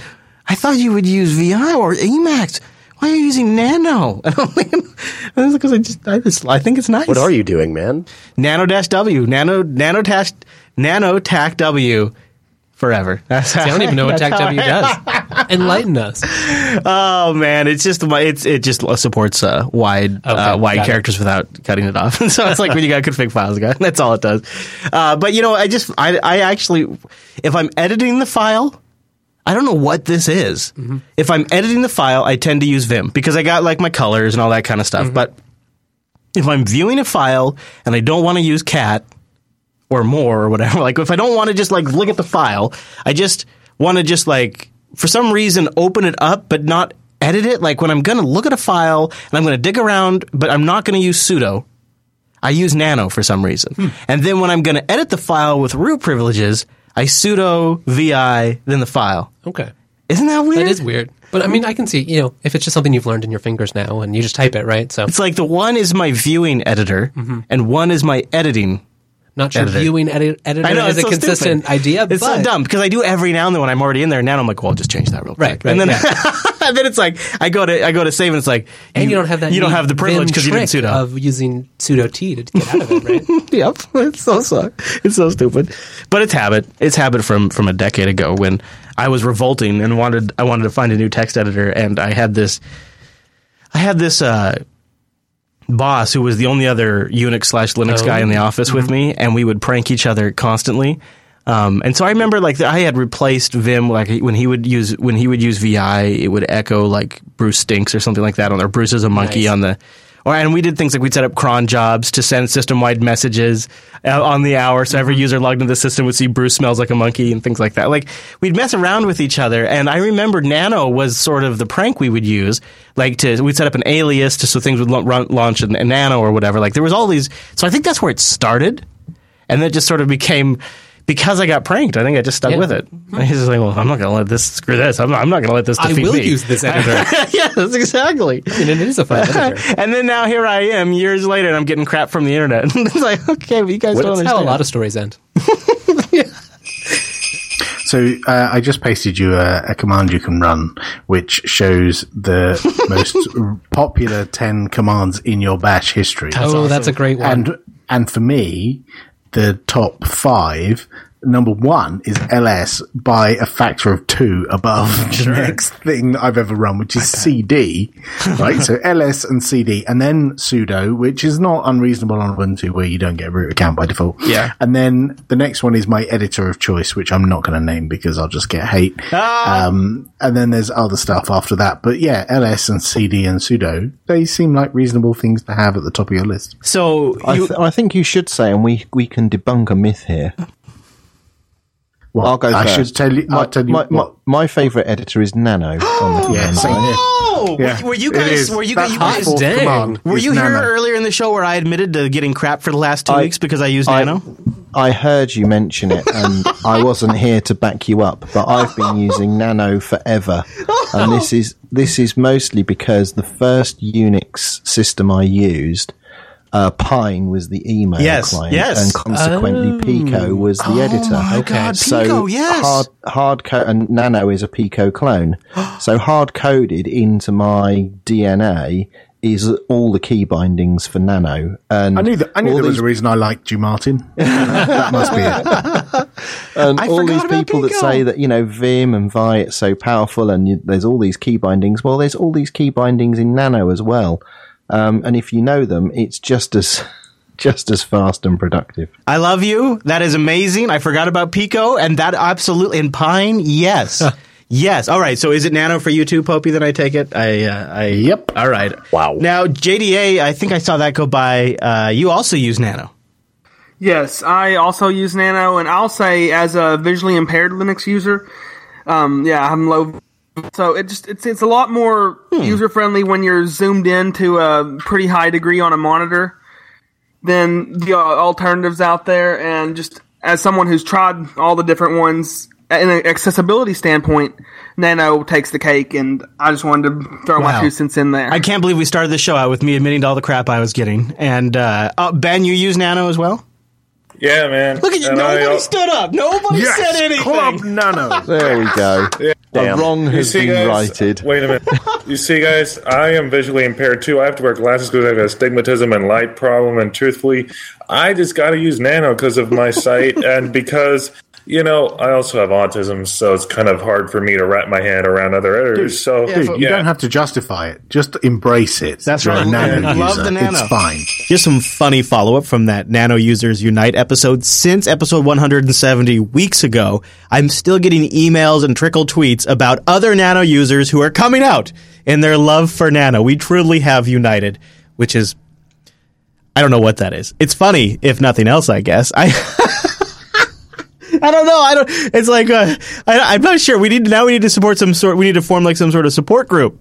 I thought you would use VI or Emacs. Why are you using Nano? <laughs> And I'm like, <laughs> that's because I just, I just, I think it's nice. What are you doing, man? Nano dash W, Nano, Nano dash, Nano Tac W, forever. That's <laughs> See, I don't even know what how W does. <laughs> Enlighten us. Oh man, it's just it's it just supports uh, wide uh, wide got it. characters without cutting it off. <laughs> so it's like when you got config files, guy. That's all it does. Uh, but you know, I just I I actually if I'm editing the file. I don't know what this is. If I'm editing the file, I tend to use Vim because I got like my colors and all that kind of stuff. But if I'm viewing a file and I don't want to use cat or more or whatever, <laughs> like if I don't want to just like look at the file, I just want to just like for some reason open it up but not edit it. Like when I'm going to look at a file and I'm going to dig around, but I'm not going to use sudo. I use nano for some reason. Hmm. And then when I'm going to edit the file with root privileges, I sudo vi then the file. Okay. Isn't that weird? That is weird. But I mean, I can see, you know, if it's just something you've learned in your fingers now and you just type it, right? So It's like the one is my viewing editor mm-hmm. and one is my editing. Not sure editor. viewing edit, editor I know, is it's a so consistent stupid. idea, It's but so dumb because I do every now and then when I'm already in there. Now I'm like, well, I'll just change that real quick. Right, right, and then, yeah. <laughs> and then it's like I go to I go to save and it's like and you, don't have that you don't have the privilege because you didn't sudo. of using sudo t to get out of it, right? <laughs> yep, it's so suck. It's so stupid, but it's habit. It's habit from from a decade ago when I was revolting and wanted I wanted to find a new text editor, and I had this I had this uh, boss who was the only other Unix slash Linux Oh. guy in the office with me, and we would prank each other constantly. Um, and so I remember like I had replaced Vim like when he would use when he would use VI, it would echo like Bruce stinks or something like that on there. Bruce is a monkey Nice. on the. Or, and we did things like we'd set up cron jobs to send system wide messages uh, on the hour, so every user logged into the system would see Bruce smells like a monkey and things like that. Like we'd mess around with each other, and I remember Nano was sort of the prank we would use. Like to we'd set up an alias to so things would run, launch in, in Nano or whatever. Like there was all these. So I think that's where it started, and then it just sort of became. Because I got pranked, I think I just stuck Yeah. with it. He's just like, well, I'm not going to let this screw this. I'm not, I'm not going to let this defeat me. I defeat will me. use this editor. <laughs> yes, exactly. I mean, it is a fun editor. <laughs> and then now here I am years later, and I'm getting crap from the internet. <laughs> it's like, okay, but you guys Well, don't that's how a lot of stories end. So uh, I just pasted you a, a command you can run, which shows the most popular ten commands in your Bash history. oh, that's a great one. And and for me, the top five. Number one is ls by a factor of two above the next thing that I've ever run, which is cd, right? so <laughs> ls and cd, and then sudo, which is not unreasonable on Ubuntu where you don't get a root account by default. Yeah. And then the next one is my editor of choice, which I'm not going to name because I'll just get hate. Ah. Um, and then there's other stuff after that. But yeah, ls and cd and sudo, they seem like reasonable things to have at the top of your list. So I, th- I think you should say, and we we can debunk a myth here. Well, I'll go I first. should tell you- My, tell you my, my, my favourite editor is Nano. on the <gasps> Yeah, same here. Oh, Yeah, were you guys? Were you, you guys? fourth Dang. command Were you here Nano. earlier in the show where I admitted to getting crap for the last two I- weeks because I used I- Nano? I heard you mention it, and I wasn't here to back you up, but I've been using Nano forever, and this is this is mostly because the first Unix system I used, uh, Pine was the email Yes, client, yes. and consequently Pico was the Oh editor. my God, so Pico, yes. hard hard co- and Nano is a Pico clone, <gasps> so hard coded into my DNA. Is all the key bindings for Nano, and I knew that. I knew all there was these a reason I liked you, Martin. <laughs> that must be it. <laughs> and I all these about people that say that you know Vim and Vi it's so powerful, and you, there's all these key bindings. Well, there's all these key bindings in Nano as well, um, and if you know them, it's just as <laughs> just as fast and productive. I love you. That is amazing. I forgot about Pico and that absolutely and Pine. Yes. Yes. All right. So is it Nano for you too, Popey? Then I take it. I. Uh, I. Yep. All right. Wow. Now JDA, I think I saw that go by. Uh, you also use Nano. Yes, I also use Nano, and I'll say as a visually impaired Linux user, um, yeah, I'm low. So it just it's it's a lot more user friendly when you're zoomed in to a pretty high degree on a monitor than the uh, alternatives out there. And just as someone who's tried all the different ones, in an accessibility standpoint, Nano takes the cake. And I just wanted to throw my two cents in there. I can't believe we started the show out with me admitting to all the crap I was getting. And uh, uh, Ben, you use Nano as well. Yeah, man. Look at you. And Nobody uh, stood up. Nobody Yes, said anything. Club Nano. There we go. Yeah. A wrong You has see, been guys, righted. Wait a minute. you see, guys, I am visually impaired too. I have to wear glasses because I have astigmatism and light problem. And truthfully, I just got to use Nano because of my sight <laughs> and because. You know, I also have autism, so it's kind of hard for me to wrap my head around other editors. so, Dude, you yeah. don't have to justify it. Just embrace it. That's You're right. A nano I love user. the Nano. It's fine. Here's some funny follow up from that Nano Users Unite episode. Since episode 170 weeks ago, I'm still getting emails and trickle tweets about other Nano users who are coming out in their love for Nano. We truly have united, which is, I don't know what that is. It's funny, if nothing else, I guess. I. <laughs> <laughs> I don't know. I don't. It's like uh, I, I'm not sure. We need now. We need to support some sort. We need to form like some sort of support group.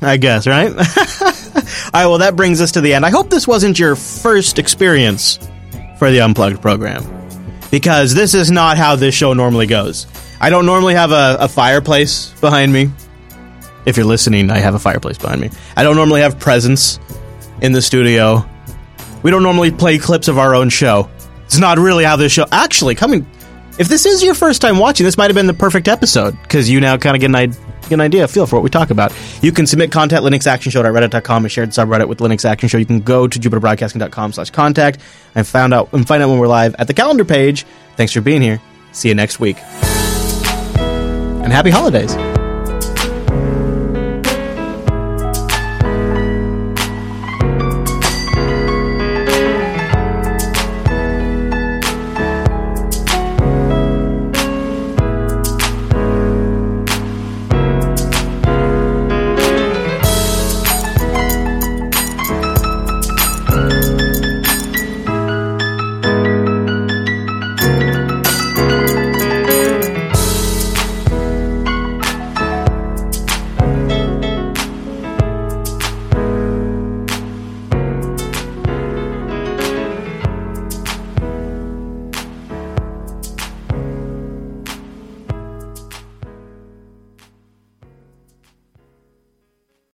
I guess, right? <laughs> All right, well, that brings us to the end. I hope this wasn't your first experience for the Unplugged program, because this is not how this show normally goes. I don't normally have a, a fireplace behind me. If you're listening, I have a fireplace behind me. I don't normally have presents in the studio. We don't normally play clips of our own show. It's not really how this show. Actually, coming. If this is your first time watching, this might have been the perfect episode because you now kind of get an, idea, an idea, feel for what we talk about. You can submit content at linuxactionshow.reddit.com and shared subreddit with Linux Action Show. You can go to jupiterbroadcasting.com slash contact and found out and find out when we're live at the calendar page. Thanks for being here. See you next week. And happy holidays.